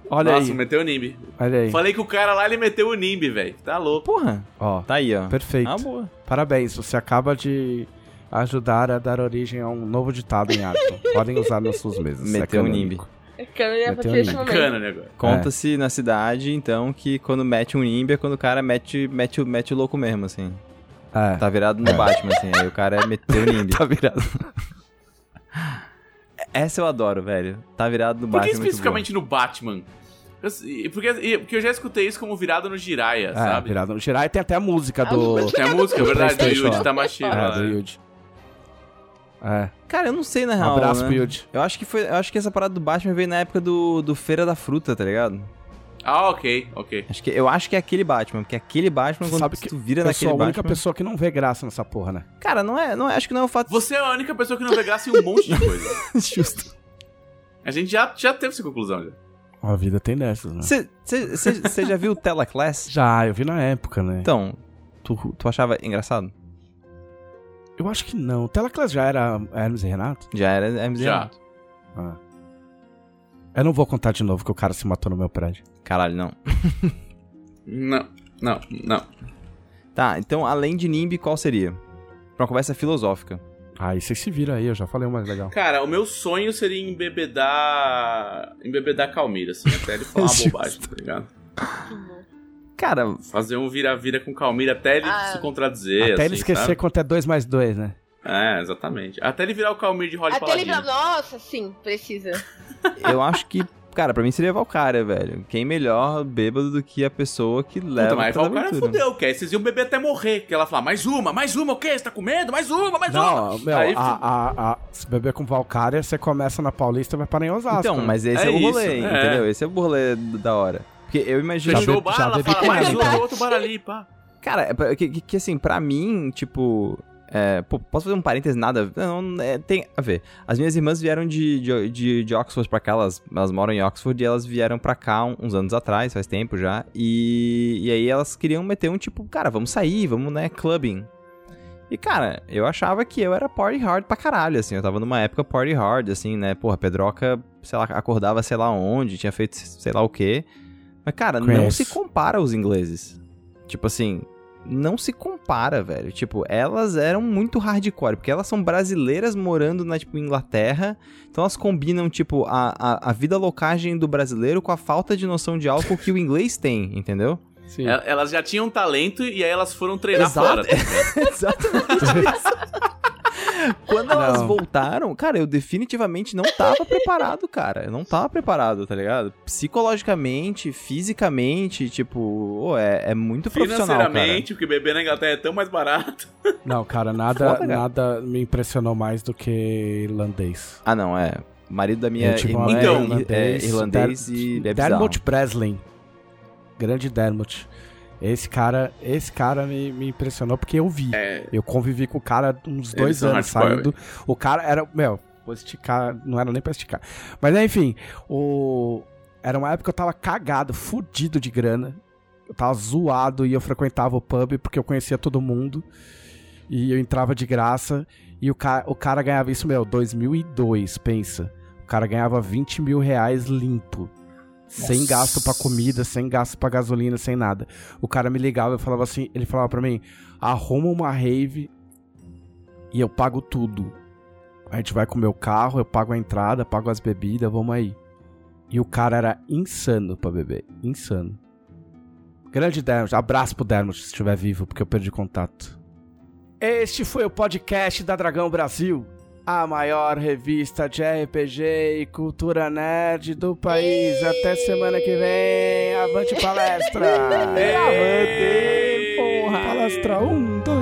Olha Nossa, aí, meteu o Nimbi. olha aí. Falei que o cara lá, ele meteu o Nimbi, velho. Tá louco. Porra, Ó, tá aí, ó. perfeito. Ah, boa. Parabéns, você acaba de ajudar a dar origem a um novo ditado em Arthur. [LAUGHS] Podem usar nas suas mesas. é Meteu um canônico. Nimbi. É um né, agora. Conta-se na cidade, então, que quando mete um nimbi é quando o cara mete, mete, o- mete o louco mesmo, assim. É. Tá virado no Batman, assim. Aí o cara meteu [LAUGHS] o nimbi. Tá virado. Essa eu adoro, velho. Tá virado no Por Batman. que é muito especificamente no Batman? Eu- e- Porque, porque eu já escutei isso como virado no Jiraya, É, sabe? virado no Jirai tem até a música A do. Tem a música, é Do verdade, do Yuji. Tamashiro. É, lá, do né? Yuji. É. Cara, eu não sei, na Um real, abraço né? pro Yuji. Eu acho que foi, eu acho que essa parada do Batman veio na época do, do Feira da Fruta, tá ligado? Ah, ok, ok. Acho que, eu acho que é aquele Batman, porque aquele Batman, quando Sabe que tu vira Eu naquele sou a única Batman... pessoa que não vê graça nessa porra, né? Cara, não é, não é, acho que não é o fato... Você é a única pessoa que não vê graça em um monte de [LAUGHS] coisa. Justo. A gente já, já teve essa conclusão, já. A vida tem dessas, né? Você já viu o Telaclass? Já, eu vi na época, né? Então, tu, tu achava engraçado? Eu acho que não. Telaclass já era Hermes e Renato? Já era MZ Já. Renato. Ah. Eu não vou contar de novo que o cara se matou no meu prédio. Caralho, não. [LAUGHS] Não, não, não. Tá, então além de NIMBY, qual seria? Pra uma conversa filosófica. Aí vocês se viram aí, eu já falei o mais legal. Cara, o meu sonho seria embebedar. embebedar Calmir, assim, até ele falar [LAUGHS] bobagem, tá ligado? Cara, Fazer um vira-vira com Calmir até ele Ah. se contradizer. Até assim, ele esquecer sabe? quanto é 2 mais 2, né? É, exatamente. Até ele virar o Calmir de Holly Até ele Paladino. virar. Nossa, sim, precisa. [LAUGHS] eu acho que. Cara, pra mim seria Valkyria, velho. Quem melhor bêbado do que a pessoa que leva Puta, mas cara aventura. fudeu, que aí vocês iam beber até morrer. Que ela fala, mais uma, mais uma, o quê? Você tá com medo? Mais uma, mais Não, uma. meu, Aí, a, a, a- se beber com Valkyria, você começa na Paulista e vai parar em Osasco. Então, mas esse é, É o rolê, isso, é. entendeu? Esse é o rolê da hora. Porque eu imagino. Já Fechou o já bar, ela bebi fala, mais uma, outro bar ali, pá. Cara, é que, que- que, assim, pra mim, tipo. é, pô, posso fazer um parênteses nada? Não, é, tem a ver. As minhas irmãs vieram de, de, de, de Oxford pra cá, elas, elas moram em Oxford e elas vieram pra cá um- uns anos atrás, faz tempo já. E, e aí elas queriam meter um tipo, cara, vamos sair, vamos, né, clubbing. E, cara, eu achava que eu era party hard pra caralho, assim. Eu tava numa época party hard, assim, né? Porra, Pedroca, sei lá, acordava sei lá onde, tinha feito sei lá o quê. Mas, cara, não Conheço. se compara aos ingleses. Tipo assim, não se compara, velho. Tipo, elas eram muito hardcore, porque elas são brasileiras morando na, tipo, Inglaterra. Então elas combinam, tipo, a, a, a vida locagem do brasileiro com a falta de noção de álcool que o inglês tem, entendeu? Sim. El- Elas já tinham talento e aí elas foram treinar Exato. fora. tá? [LAUGHS] Exatamente isso. Quando elas Não. voltaram, cara, eu definitivamente não tava preparado, cara. Eu não tava preparado, tá ligado? Psicologicamente, fisicamente, tipo, ô, é, é muito profissional, cara. Financeiramente, porque beber na Inglaterra é tão mais barato. [LAUGHS] Não, cara, nada, Foda, cara. nada me impressionou mais do que irlandês. Ah, não, é. O marido da minha Eu tive irmã um é amigo ir- é irlandês Der- e é. Dermot Breslin. Grande Dermot. Esse cara, esse cara me, me impressionou porque eu vi. É. Eu convivi com o cara uns dois são anos saindo. O cara era. Meu, vou esticar. Não era nem pra esticar. Mas enfim, o. Era uma época que eu tava cagado, fudido de grana. Eu tava zoado e eu frequentava o pub porque eu conhecia todo mundo. E eu entrava de graça. E o, ca... o cara ganhava isso, meu, 2002, pensa. O cara ganhava 20 mil reais limpo. Sem Nossa. gasto pra comida, sem gasto pra gasolina, sem nada. O cara me ligava e falava assim, ele falava pra mim, arruma uma rave e eu pago tudo. A gente vai com o meu carro, eu pago a entrada, pago as bebidas, vamos aí. E o cara era insano pra beber, insano. Grande Dermot, abraço pro Dermot se estiver vivo, porque eu perdi contato. Este foi o podcast da Dragão Brasil, a maior revista de RPG e cultura nerd do país. Até semana que vem. Avante palestra! [LAUGHS] Avante, porra! Palestra, um, dois,